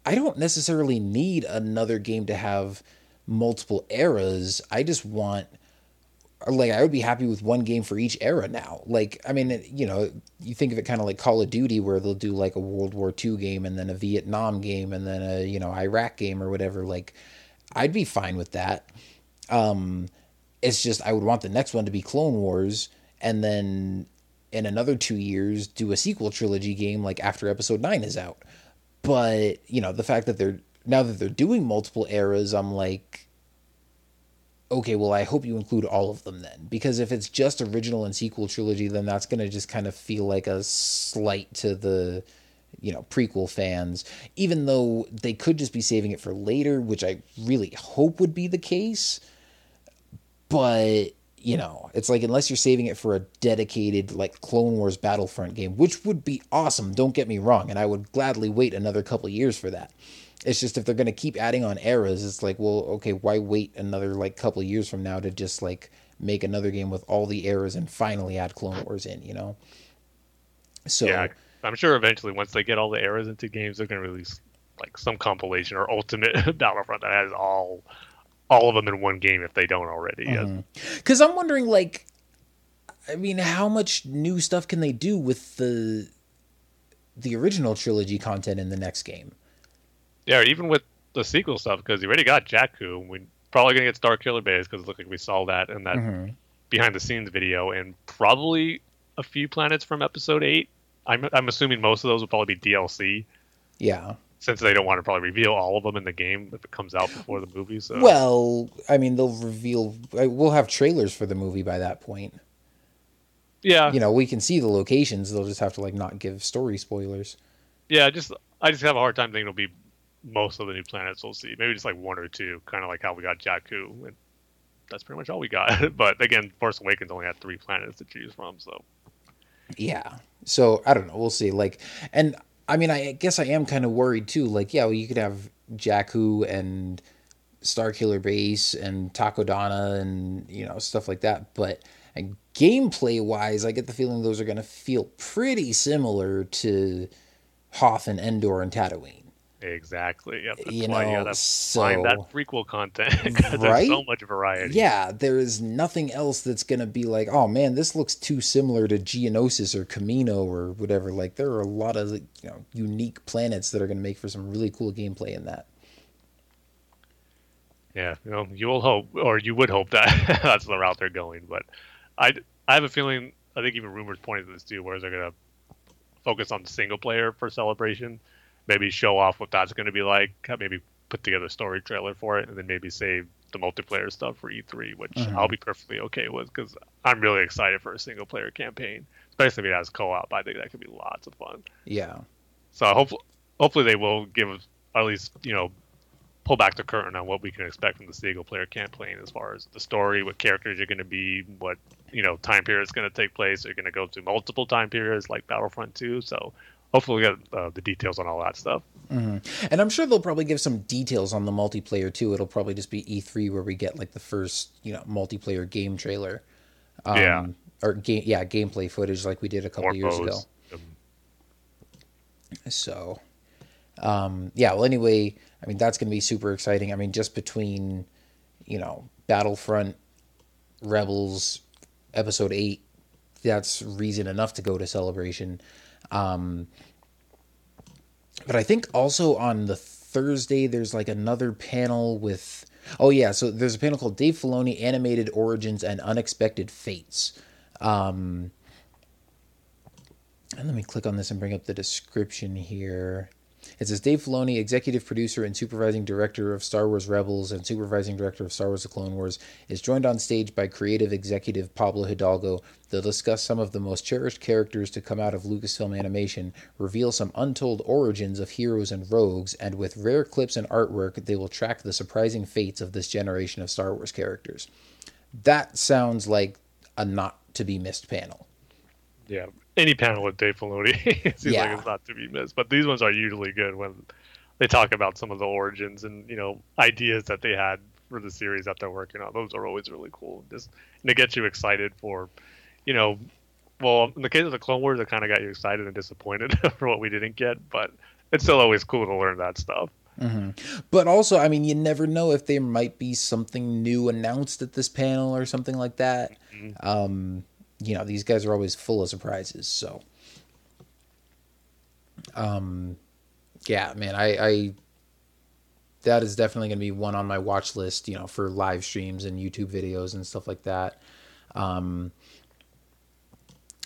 I don't necessarily need another game to have multiple eras. I just want like I would be happy with one game for each era now. Like I mean, you know, you think of it kind of like Call of Duty, where they'll do like a World War II game and then a Vietnam game and then a you know Iraq game or whatever. Like, I'd be fine with that. Um, it's just I would want the next one to be Clone Wars, and then in another two years do a sequel trilogy game like after Episode Nine is out. But you know, the fact that they're now that they're doing multiple eras, I'm like, okay, well, I hope you include all of them then. Because if it's just original and sequel trilogy, then that's going to just kind of feel like a slight to the, you know, prequel fans. Even though they could just be saving it for later, which I really hope would be the case. But, you know, it's like unless you're saving it for a dedicated, like, Clone Wars Battlefront game, which would be awesome, don't get me wrong. And I would gladly wait another couple years for that. It's just if they're going to keep adding on eras, it's like, well, okay, why wait another like couple years from now to just like make another game with all the eras and finally add Clone Wars in, you know? So Yeah, I'm sure eventually once they get all the eras into games, they're going to release like some compilation or ultimate Battlefront that has all all of them in one game if they don't already. Mm-hmm. Yeah. Because I'm wondering, like, I mean, how much new stuff can they do with the the original trilogy content in the next game? Yeah, even with the sequel stuff because you already got Jakku. We're probably gonna get Starkiller Base because it looked like we saw that in that Mm-hmm. behind the scenes video, and probably a few planets from Episode Eight. I'm I'm assuming most of those will probably be DLC Yeah. Since they don't want to probably reveal all of them in the game if it comes out before the movie. So Well, I mean, they'll reveal. uh, We'll have trailers for the movie by that point. yeah, You know, we can see the locations. They'll just have to like not give story spoilers. yeah. Just I just have a hard time thinking it'll be most of the new planets we'll see. Maybe just like one or two, kind of like how we got Jakku, and that's pretty much all we got. but again, Force Awakens only had three planets to choose from, so. Yeah. So I don't know. We'll see. Like, and I mean, I guess I am kind of worried too. Like, yeah, well, you could have Jakku and Starkiller Base and Takodana and you know stuff like that, but and gameplay wise, I get the feeling those are going to feel pretty similar to Hoth and Endor and Tatooine. Exactly. Yep. That's You why you know, gotta find that so- prequel content because Right? there's so much variety. Yeah, there is nothing else that's gonna be like, oh man, this looks too similar to Geonosis or Kamino or whatever. Like there are a lot of you know unique planets that are gonna make for some really cool gameplay in that. Yeah, you know, you will hope, or you would hope that that's the route they're going. But I, I have a feeling. I think even rumors pointing to this too, where they're gonna focus on single player for celebration, maybe show off what that's gonna be like, maybe put together a story trailer for it, and then maybe save the multiplayer stuff for E3, which Mhm. I'll be perfectly okay with because I'm really excited for a single player campaign, especially if it has co-op. I think that could be lots of fun. Yeah. So hopefully, hopefully they will give us at least you know pull back the curtain on what we can expect from the single player campaign as far as the story, what characters you're going to be, what you know time period is going to take place. You're going to go through multiple time periods like Battlefront 2. So hopefully we'll get uh, the details on all that stuff. hmm And I'm sure they'll probably give some details on the multiplayer too. It'll probably just be E3 where we get like the first, you know, multiplayer game trailer. Um, Yeah. Or game, yeah, gameplay footage like we did a couple More years ago. So, um, yeah. Well, anyway, I mean that's going to be super exciting. I mean, just between, you know, Battlefront, Rebels, Episode Eight, that's reason enough to go to Celebration. Um, but I think also on the Thursday there's like another panel with. Oh yeah, so there's a panel called Dave Filoni Animated Origins and Unexpected Fates. Um, and let me click on this and bring up the description here. It says Dave Filoni, executive producer and supervising director of Star Wars Rebels and supervising director of Star Wars The Clone Wars, is joined on stage by creative executive Pablo Hidalgo. They'll discuss some of the most cherished characters to come out of Lucasfilm animation, reveal some untold origins of heroes and rogues, and with rare clips and artwork, they will track the surprising fates of this generation of Star Wars characters. That sounds like a not to be missed panel. yeah, any panel with Dave Filoni it seems Yeah. like it's not to be missed. But these ones are usually good when they talk about some of the origins and you know ideas that they had for the series that they're working on. Those are always really cool. Just and it gets you excited for, you know, well in the case of the Clone Wars, it kind of got you excited and disappointed for what we didn't get. But it's still always cool to learn that stuff. hmm But also, I mean, you never know if there might be something new announced at this panel or something like that. Um, you know, these guys are always full of surprises. So, um, yeah, man, I, I that is definitely going to be one on my watch list. You know, for live streams and YouTube videos and stuff like that. Um,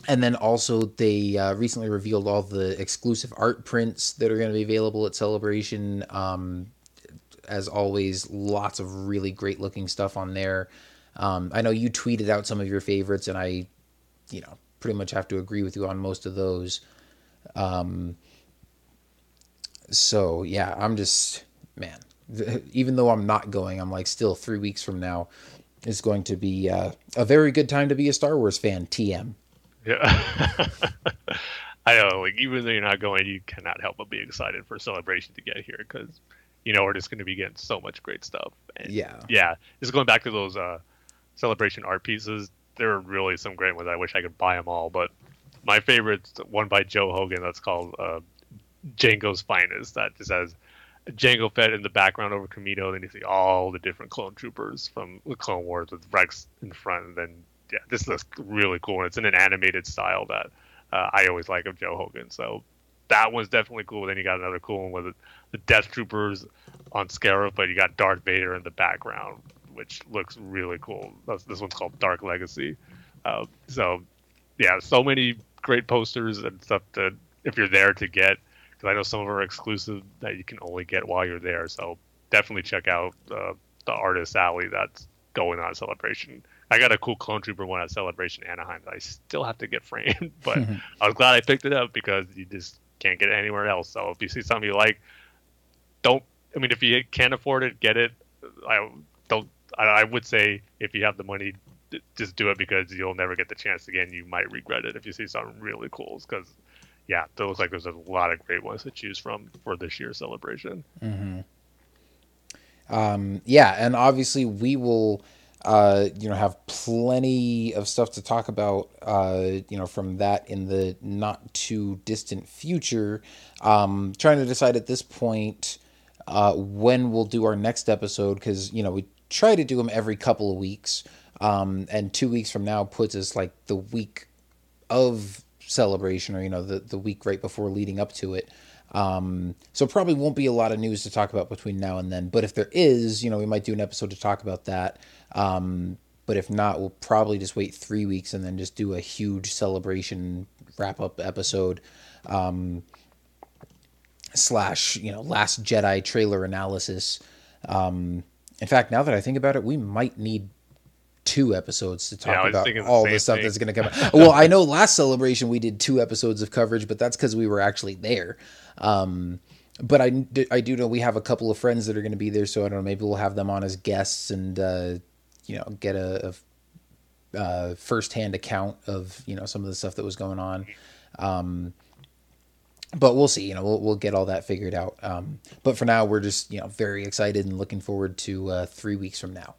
and then also they uh, recently revealed all the exclusive art prints that are going to be available at Celebration. Um, as always, lots of really great looking stuff on there. Um, I know you tweeted out some of your favorites, and I, you know, pretty much have to agree with you on most of those. Um, so yeah, I'm just man. Even though I'm not going, I'm like still three weeks from now is going to be uh, a very good time to be a Star Wars fan. TM. Yeah. I know, like even though you're not going, you cannot help but be excited for celebration to get here because you know we're just going to be getting so much great stuff. And Yeah. yeah, just going back to those uh, celebration art pieces, there are really some great ones. I wish I could buy them all, but my favorite's one by Joe Hogan that's called uh, Jango's Finest. That just has Jango Fett in the background over Kamino, then you see all the different clone troopers from the Clone Wars with Rex in front, and then yeah, this looks really cool. And it's in an animated style that uh, I always like of Joe Hogan. So that one's definitely cool. Then you got another cool one with the Death Troopers on Scarif, but you got Darth Vader in the background, which looks really cool. This one's called Dark Legacy. Uh, so yeah, so many great posters and stuff that if you're there to get, because I know some of them are exclusive that you can only get while you're there. So definitely check out uh, the Artist Alley that's going on at Celebration. I got a cool Clone Trooper one at Celebration Anaheim that I still have to get framed, but I was glad I picked it up because you just can't get it anywhere else. So if you see something you like, don't. I mean, if you can't afford it, get it. I don't. I, I would say if you have the money, d- just do it because you'll never get the chance again. You might regret it if you see something really cool. Because yeah, it looks like there's a lot of great ones to choose from for this year's celebration. Um, yeah, and obviously we will uh, you know, have plenty of stuff to talk about, uh, you know, from that in the not too distant future. Um, trying to decide at this point uh, when we'll do our next episode because you know we try to do them every couple of weeks, um, and two weeks from now puts us like the week of celebration or you know the the week right before leading up to it. Um, so probably won't be a lot of news to talk about between now and then. But if there is, you know, we might do an episode to talk about that. Um, but if not, we'll probably just wait three weeks and then just do a huge celebration wrap up episode. Um, slash, you know, Last Jedi trailer analysis. Um, in fact, now that I think about it, we might need two episodes to talk Yeah, about thinking the all the stuff thing. that's going to come out. well, I know last celebration we did two episodes of coverage, but that's because we were actually there. Um, but I do know we have a couple of friends that are going to be there, so I don't know. Maybe we'll have them on as guests and uh, you know get a, a uh, firsthand account of you know some of the stuff that was going on. Um, but we'll see. You know, we'll we'll get all that figured out. Um, but for now, we're just you know very excited and looking forward to uh, three weeks from now.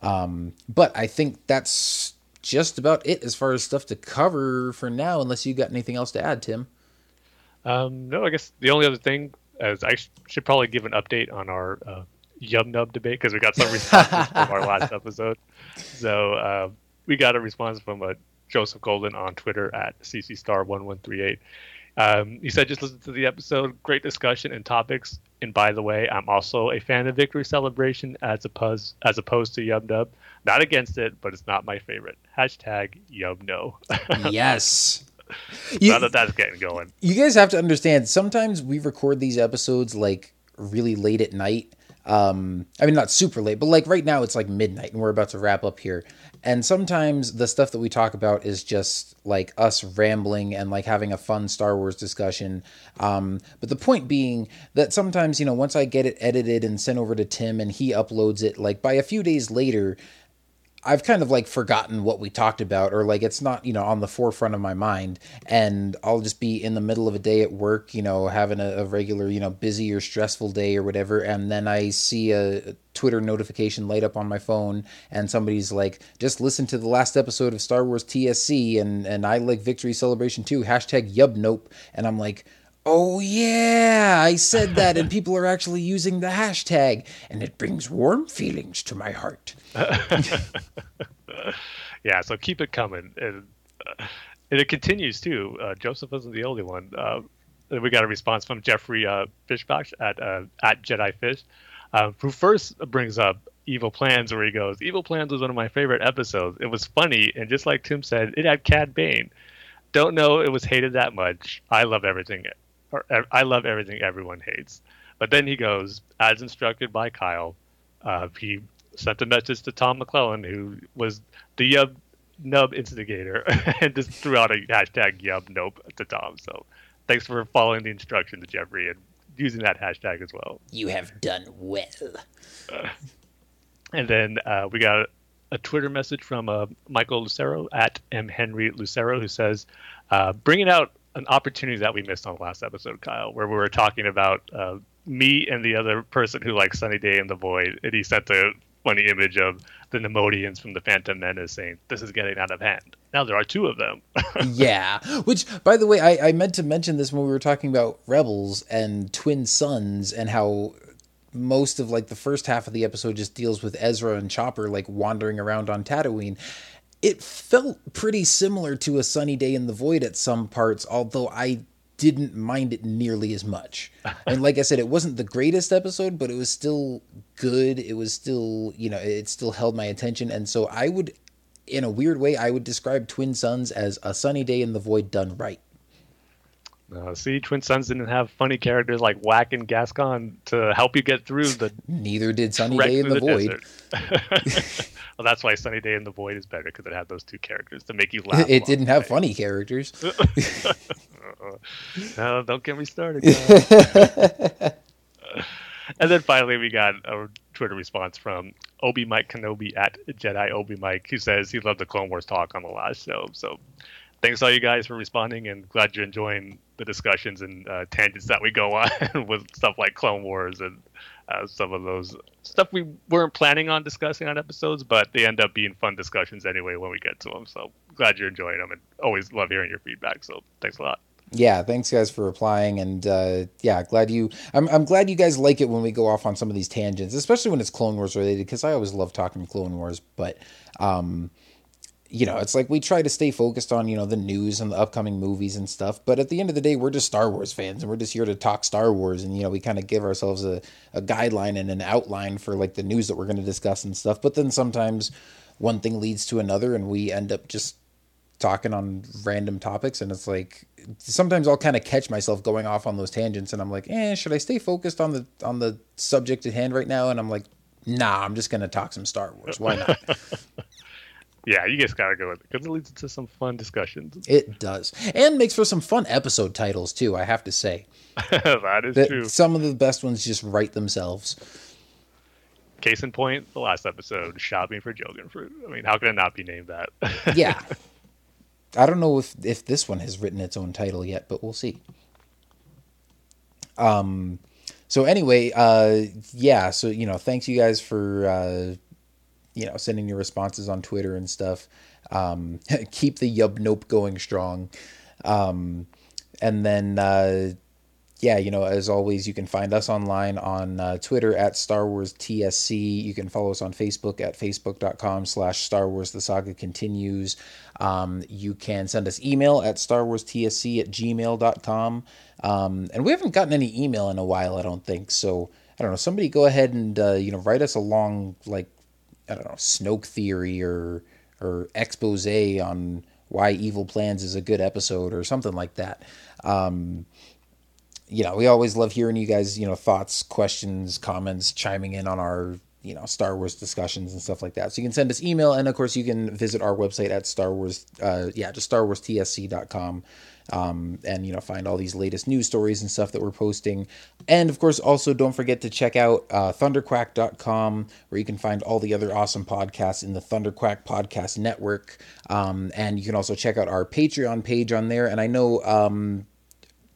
Um, but I think that's just about it as far as stuff to cover for now. Unless you got anything else to add, Tim. Um, no, I guess the only other thing is I sh- should probably give an update on our uh, Yub Nub debate because we got some responses from our last episode. So uh, we got a response from uh, Joseph Golden on Twitter at ccstar1138. Um, he said, just listen to the episode. Great discussion and topics. And by the way, I'm also a fan of Victory Celebration as opposed as opposed to Yub Nub. Not against it, but it's not my favorite. Hashtag Yum No. yes. now that that's getting going. you guys have to understand sometimes we record these episodes like really late at night um i mean not super late but like right now it's like midnight and we're about to wrap up here. And sometimes the stuff that we talk about is just like us rambling and like having a fun star wars discussion. Um but the point being that sometimes you know once i get it edited and sent over to tim and he uploads it like by a few days later I've kind of like forgotten what we talked about, or like it's not, you know, on the forefront of my mind. And I'll just be in the middle of a day at work, you know, having a, a regular, you know, busy or stressful day or whatever. And then I see a Twitter notification light up on my phone, and somebody's like, just listen to the last episode of Star Wars TSC, and, and I like Victory Celebration too, hashtag yub nope. And I'm like, Oh yeah, I said that, and people are actually using the hashtag, and it brings warm feelings to my heart. yeah, so keep it coming, and, uh, and it continues too. Uh, Joseph wasn't the only one. Uh, we got a response from Jeffrey uh, Fishbach at uh, at Jedi Fish, uh, who first brings up Evil Plans, where he goes, "Evil Plans was one of my favorite episodes. It was funny, and just like Tim said, it had Cad Bane. Don't know it was hated that much. I love everything. Or, I love everything everyone hates." But then he goes, as instructed by Kyle, uh, he sent a message to Tom McClellan, who was the Yub Nub instigator, and just threw out a hashtag Yub Nope to Tom. So thanks for following the instructions, Jeffrey, and using that hashtag as well. You have done well. And then uh, we got a Twitter message from uh, Michael Lucero at M Henry Lucero, who says, uh, bringing out an opportunity that we missed on the last episode, Kyle, where we were talking about uh, me and the other person who likes Sunny Day in the Void, and he sent a funny image of the Neimoidians from the Phantom Menace saying, "This is getting out of hand." Now there are two of them. yeah. Which, by the way, I, I meant to mention this when we were talking about Rebels and Twin Suns and how most of like the first half of the episode just deals with Ezra and Chopper like wandering around on Tatooine. It felt pretty similar to a sunny day in the void at some parts, although I didn't mind it nearly as much. And like I said, it wasn't the greatest episode, but it was still good. It was still, you know, it still held my attention. And so I would, in a weird way, I would describe Twin Suns as a sunny day in the void done right. Uh, see, Twin Suns didn't have funny characters like Whack and Gascon to help you get through the. Neither did Sunny Day in through the, Void. well, that's why Sunny Day in the Void is better because it had those two characters to make you laugh. It didn't have funny characters. Uh-uh. no, don't get me started. and then finally, we got a Twitter response from Obi Mike Kenobi at Jedi Obi Mike, who says he loved the Clone Wars talk on the last show. So thanks all you guys for responding, and glad you're enjoying the discussions and uh, tangents that we go on with stuff like Clone Wars and uh, some of those stuff we weren't planning on discussing on episodes, but they end up being fun discussions anyway when we get to them. So glad you're enjoying them, and always love hearing your feedback. So thanks a lot. Yeah, thanks guys for replying, and uh, yeah, glad you. I'm I'm glad you guys like it when we go off on some of these tangents, especially when it's Clone Wars related, because I always love talking Clone Wars. But um, you know, it's like we try to stay focused on, you know, the news and the upcoming movies and stuff. But at the end of the day, we're just Star Wars fans and we're just here to talk Star Wars. And, you know, we kind of give ourselves a, a guideline and an outline for like the news that we're going to discuss and stuff. But then sometimes one thing leads to another and we end up just talking on random topics. And it's like sometimes I'll kind of catch myself going off on those tangents and I'm like, eh, should I stay focused on the on the subject at hand right now? And I'm like, nah, I'm just going to talk some Star Wars. Why not? yeah, you just gotta go with it because it leads to some fun discussions. It does, and makes for some fun episode titles too. I have to say, that is true. Some of the best ones just write themselves. Case in point, the last episode, shopping for Jogan fruit. I mean, how can it not be named that? yeah, I don't know if if this one has written its own title yet, but we'll see. Um. So anyway, uh, yeah. So you know, thanks you guys for uh, you know, sending your responses on Twitter and stuff. Um, keep the yub nope going strong. Um, and then, uh, yeah, you know, as always, you can find us online on uh, Twitter at Star Wars TSC. You can follow us on Facebook at facebook.com slash Star Wars The Saga Continues. Um, you can send us email at Star Wars TSC at gmail.com. Um, and we haven't gotten any email in a while, I don't think. So, I don't know. Somebody go ahead and, uh, you know, write us a long, like, I don't know, Snoke theory or or expose on why Evil Plans is a good episode or something like that. Um, you know, we always love hearing you guys, you know, thoughts, questions, comments, chiming in on our, you know, Star Wars discussions and stuff like that. So you can send us email, and of course, you can visit our website at Star Wars, uh, yeah, just StarWarsTSC.com um, and you know find all these latest news stories and stuff that we're posting. And of course also don't forget to check out uh, thunderquack.com where you can find all the other awesome podcasts in the thunderquack podcast network. Um, and you can also check out our patreon page on there. And i know um,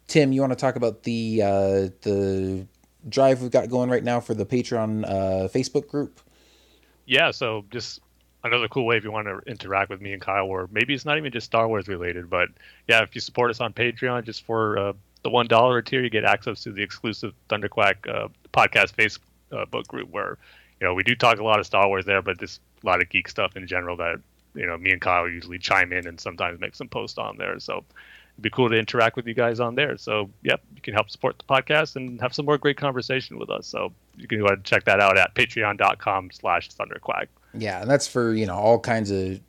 tim you want to talk about the uh, the drive we've got going right now for the patreon uh, facebook group? Yeah so just another cool way if you want to interact with me and Kyle, or maybe it's not even just Star Wars related, but yeah, if you support us on Patreon just for uh, the one dollar tier, you get access to the exclusive Thunderquack uh, podcast Facebook group where you know we do talk a lot of Star Wars there, but just a lot of geek stuff in general that you know me and Kyle usually chime in and sometimes make some posts on there. So it'd be cool to interact with you guys on there. So yep, you can help support the podcast and have some more great conversation with us. So you can go ahead and check that out at patreon.com slash thunderquack. Yeah, and that's for, you know, all kinds of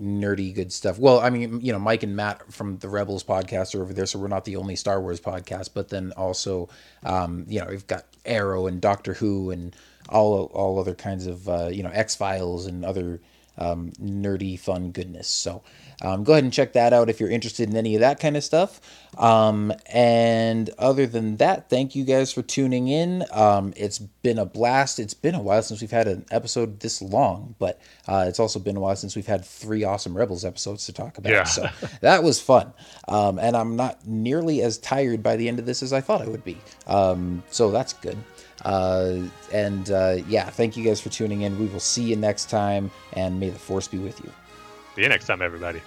nerdy good stuff. Well, I mean, you know, Mike and Matt from the Rebels podcast are over there, so we're not the only Star Wars podcast, but then also, um, you know, we've got Arrow and Doctor Who and all all other kinds of, uh, you know, X Files and other um, nerdy fun goodness. So um, go ahead and check that out if you're interested in any of that kind of stuff. Um, and other than that, thank you guys for tuning in. Um, it's been a blast. It's been a while since we've had an episode this long, but uh, it's also been a while since we've had three awesome Rebels episodes to talk about. Yeah. So that was fun. Um, and I'm not nearly as tired by the end of this as I thought I would be. Um, so that's good. Uh, and uh, yeah, thank you guys for tuning in. We will see you next time, and may the force be with you. See you next time, everybody.